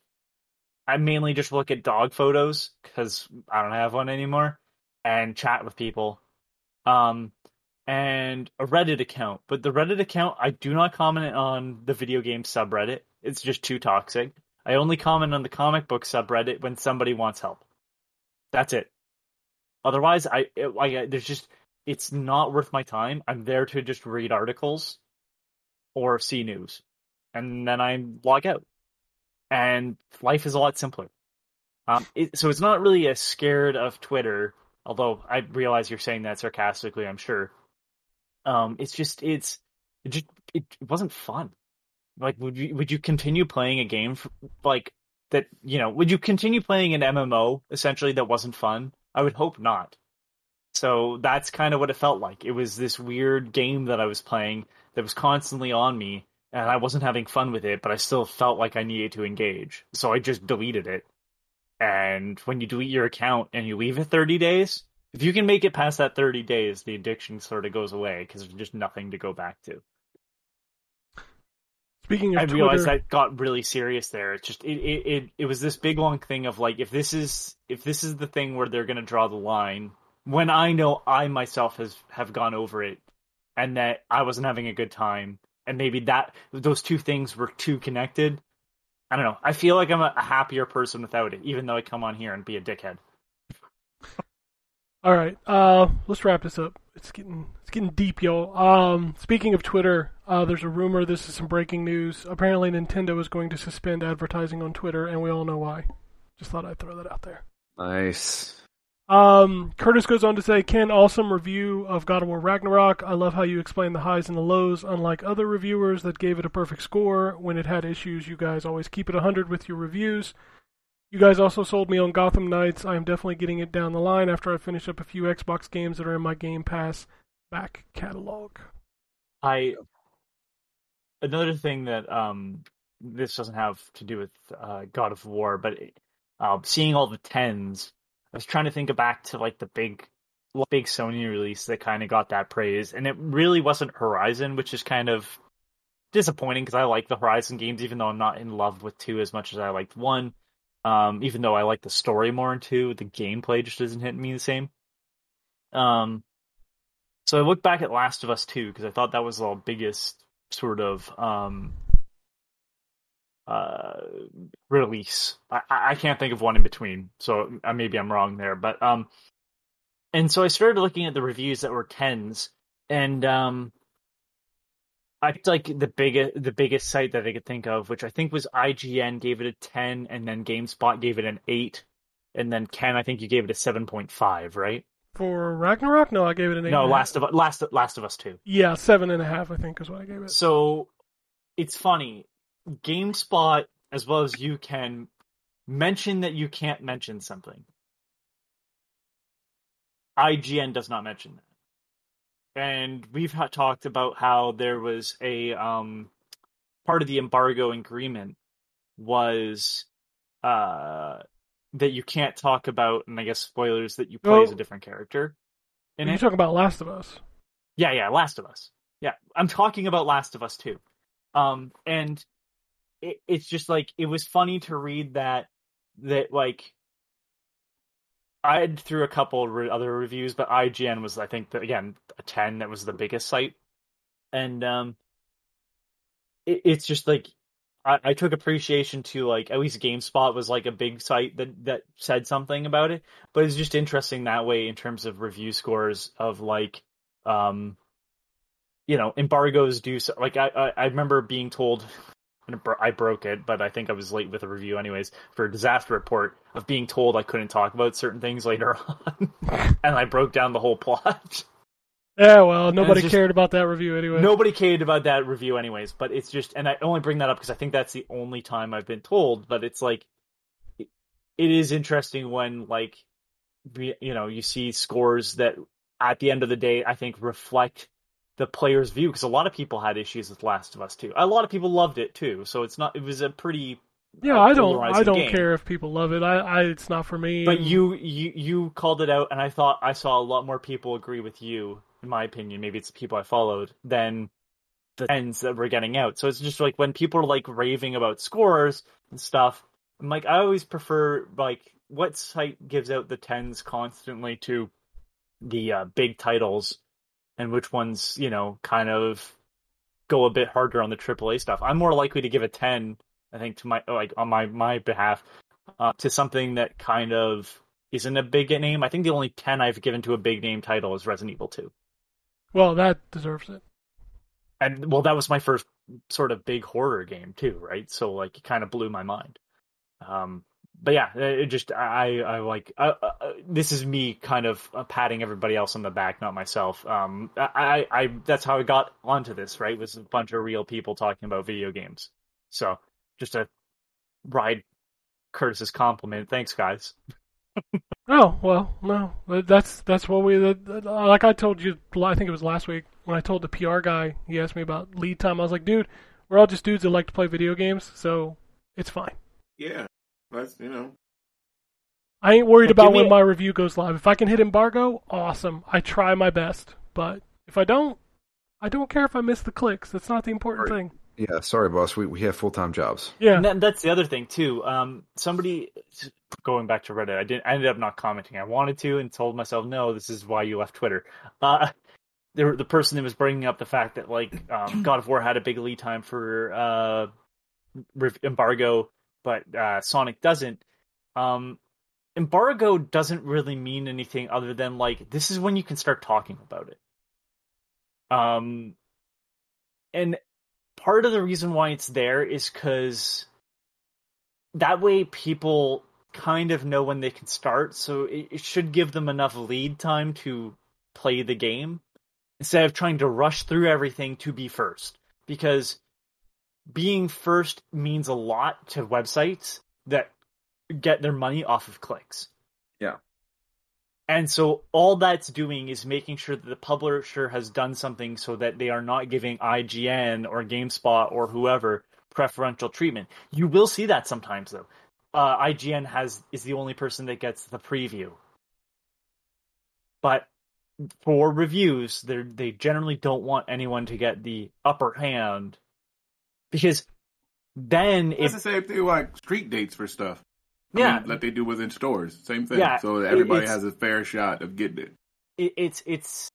I mainly just look at dog photos because I don't have one anymore and chat with people. Um, and a Reddit account, but the Reddit account I do not comment on the video game subreddit. It's just too toxic. I only comment on the comic book subreddit when somebody wants help. That's it. Otherwise, I, it, I there's just it's not worth my time. I'm there to just read articles or see news, and then I log out. And life is a lot simpler. Um, it, so it's not really as scared of Twitter, although I realize you're saying that sarcastically. I'm sure. Um, it's just it's it just it, it wasn't fun. Like, would you would you continue playing a game f like that? You know, would you continue playing an MMO essentially that wasn't fun? I would hope not. So that's kind of what it felt like. It was this weird game that I was playing that was constantly on me, and I wasn't having fun with it, but I still felt like I needed to engage. So I just deleted it. And when you delete your account and you leave it 30 days, if you can make it past that 30 days, the addiction sort of goes away because there's just nothing to go back to. Speaking of I Twitter, realized that got really serious there. It's just it, it it it was this big long thing of like if this is if this is the thing where they're gonna draw the line when I know I myself has have gone over it and that I wasn't having a good time and maybe that those two things were too connected. I don't know. I feel like I'm a happier person without it, even though I come on here and be a dickhead. All right, uh, let's wrap this up. It's getting it's getting deep, y'all. Um, speaking of Twitter, uh, there's a rumor. This is some breaking news. Apparently, Nintendo is going to suspend advertising on Twitter, and we all know why. Just thought I'd throw that out there. Nice. Um, Curtis goes on to say, Ken, awesome review of God of War Ragnarok. I love how you explain the highs and the lows. Unlike other reviewers that gave it a perfect score when it had issues, you guys always keep it 100 with your reviews. You guys also sold me on Gotham Knights. I am definitely getting it down the line after I finish up a few Xbox games that are in my Game Pass back catalog. I another thing that um this doesn't have to do with uh, God of War, but uh, seeing all the tens, I was trying to think back to like the big big Sony release that kind of got that praise, and it really wasn't Horizon, which is kind of disappointing because I like the Horizon games, even though I'm not in love with two as much as I liked one. Um, even though I like the story more in two, the gameplay just doesn't hit me the same. Um, so I look back at Last of Us 2 because I thought that was the biggest sort of um, uh, release. I, I can't think of one in between, so maybe I'm wrong there. But um, and so I started looking at the reviews that were tens, and um, I picked like the biggest the biggest site that I could think of, which I think was IGN gave it a ten, and then GameSpot gave it an eight, and then Ken, I think you gave it a seven point five, right? For Ragnarok, no, I gave it an eight. No, and a half. Last of Last Last of Us two. Yeah, seven and a half, I think, is what I gave it. So it's funny. GameSpot, as well as you can mention that you can't mention something. IGN does not mention that. And we've ha- talked about how there was a um, part of the embargo agreement was uh, that you can't talk about, and I guess spoilers that you play as a Oh. different character. And you talk about Last of Us. Yeah, yeah, Last of Us. Yeah, I'm talking about Last of Us too. Um, and it, it's just like it was funny to read that that like I through a couple re- other reviews, but IGN was I think the, again a ten. That was the biggest site, and um, it, it's just like I, I took appreciation to like at least GameSpot was like a big site that that said something about it, but it's just interesting that way in terms of review scores of like um you know embargoes do so like I I, I remember being told I broke it, but I think I was late with a review anyways for a disaster report of being told I couldn't talk about certain things later on, and I broke down the whole plot. Yeah, well, nobody just- cared about that review anyway. Nobody cared about that review anyways, but it's just, and I only bring that up because I think that's the only time I've been told. But it's like, it, it is interesting when like you know you see scores that at the end of the day I think reflect the player's view because a lot of people had issues with Last of Us too. A lot of people loved it too, so it's not. It was a pretty Yeah, uh, I don't. I don't game. care if people love it. I, I it's not for me. But you, you you called it out, and I thought I saw a lot more people agree with you, in my opinion. Maybe it's the people I followed than the tens that we're getting out. So it's just like when people are like raving about scores and stuff. I'm like, I always prefer like what site gives out the tens constantly to the uh, big titles, and which ones you know kind of go a bit harder on the AAA stuff. I'm more likely to give a ten, I think, to my like on my my behalf uh, to something that kind of isn't a big name. I think the only 10 I've given to a big name title is Resident Evil 2. well, that deserves it. And well, that was my first sort of big horror game too, right? So like it kind of blew my mind. Um, but yeah, it just I I like uh, uh, uh, this is me kind of uh, patting everybody else on the back, not myself. Um, I, I I that's how I got onto this, right? Was a bunch of real people talking about video games. So just a ride Curtis's compliment. Thanks, guys. Oh well, no, that's that's what we that- that- like. I told you, I think it was last week when I told the PR guy. He asked me about lead time. I was like, dude, we're all just dudes that like to play video games, so it's fine. Yeah, that's you know. I ain't worried Well, about when a- my review goes live. If I can hit embargo, awesome. I try my best, but if I don't, I don't care if I miss the clicks. That's not the important Right. thing. Yeah, sorry, boss. We we have full time jobs. Yeah, And that, that's the other thing too. Um, somebody going back to Reddit, I didn't. I ended up not commenting. I wanted to, and told myself, no, this is why you left Twitter. Uh, there, the person that was bringing up the fact that like um, God of War had a big lead time for uh, rev- embargo, but uh, Sonic doesn't. Um, embargo doesn't really mean anything other than like this is when you can start talking about it. Um, and part of the reason why it's there is because that way people kind of know when they can start, so it, it should give them enough lead time to play the game instead of trying to rush through everything to be first. Because being first means a lot to websites that get their money off of clicks. Yeah. And so all that's doing is making sure that the publisher has done something so that they are not giving IGN or GameSpot or whoever preferential treatment. You will see that sometimes though. Uh, IGN has is the only person that gets the preview. But for reviews, they they generally don't want anyone to get the upper hand because then It's the same thing like street dates for stuff. I yeah mean, like they do within stores. Same thing. Yeah, so everybody has a fair shot of getting it. it, it's it's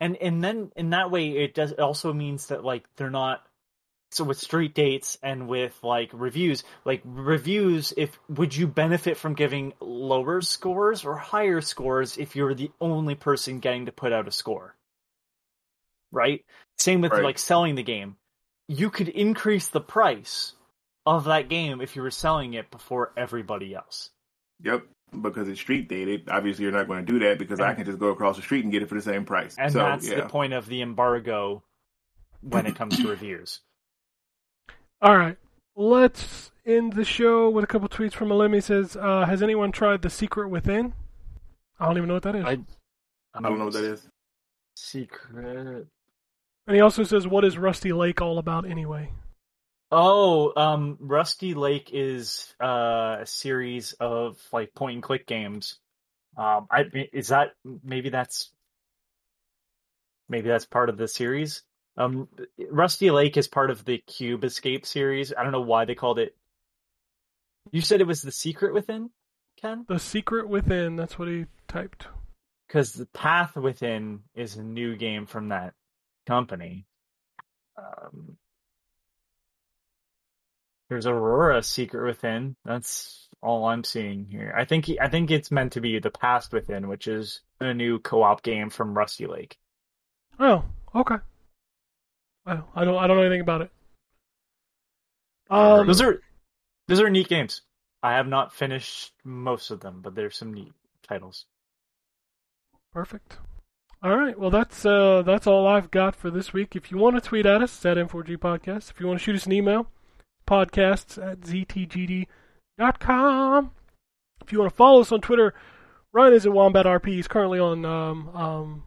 and and then in that way it does it also means that like they're not so with street dates and with like reviews like reviews if would you benefit from giving lower scores or higher scores if you're the only person getting to put out a score right same with Right. like selling the game you could increase the price of that game if you were selling it before everybody else Yep. Because it's street dated. Obviously, you're not going to do that because I can just go across the street and get it for the same price. and so, that's yeah. the point of the embargo when it comes to reviews All right, let's end the show with a couple tweets from Alemi. Says, uh, "Has anyone tried The Secret Within?" I don't even know what that is. I- I don't know what that is. Secret. And he also says, "What is Rusty Lake all about anyway?" Oh, um, Rusty Lake is uh, a series of like point and click games. Um, I is that maybe that's maybe that's part of the series. Um, Rusty Lake is part of the Cube Escape series. I don't know why they called it. You said it was the Secret Within, Ken? The Secret Within. That's what he typed. because the Past Within is a new game from that company. Um, there's Aurora Secret Within. That's all I'm seeing here. I think I think it's meant to be the Past Within, which is a new co-op game from Rusty Lake. Oh, okay. Well, I don't. I don't know anything about it. Um, those are those are neat games. I have not finished most of them, but there's some neat titles. Perfect. All right. Well, that's uh, that's all I've got for this week. If you want to tweet at us, it's at M4G Podcast. If you want to shoot us an email, podcasts at ztgd.com. If you want to follow us on Twitter, Ryan is at Wombat RP. He's currently on um, um,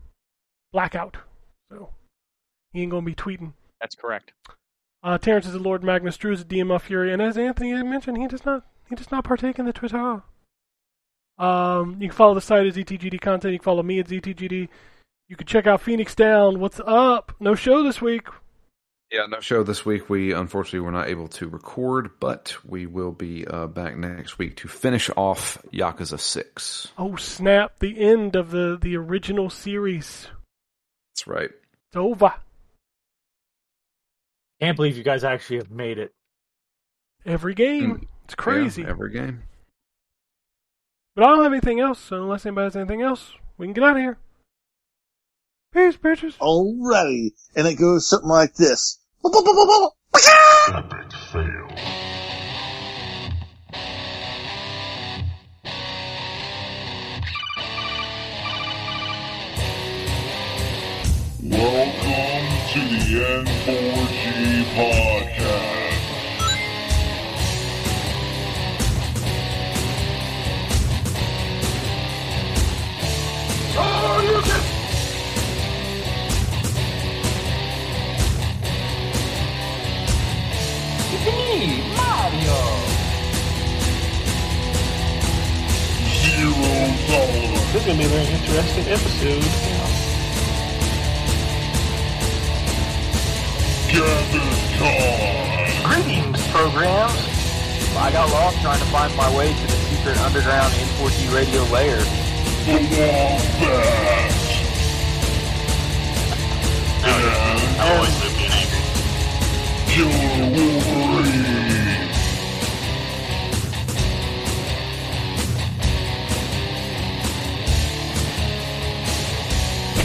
blackout, so he ain't gonna be tweeting. That's correct. Uh, Terrence is at Lord Magnus. Drew is at DML Fury, and as Anthony mentioned, he does not he does not partake in the Twitter. Um, you can follow the site at ZTGD content. You can follow me at ZTGD. You can check out Phoenix Down. What's up? No show this week. Yeah, no show this week. We unfortunately were not able to record, but we will be uh, back next week to finish off Yakuza Six. Oh snap! The end of the the original series. That's right. It's over. Can't believe you guys actually have made it. Every game. Mm. It's crazy. Yeah, every game. But I don't have anything else, so unless anybody has anything else, we can get out of here. Peace, bitches. Alrighty. And it goes something like this. Epic fail. Welcome to the N4G podcast. Zero tolerance. This is going to be a very interesting episode. Gather time. Greetings, programs. I got lost trying to find my way to the secret underground N4G radio layer. The Wombat. And I always live being angry. Killer Wolverine.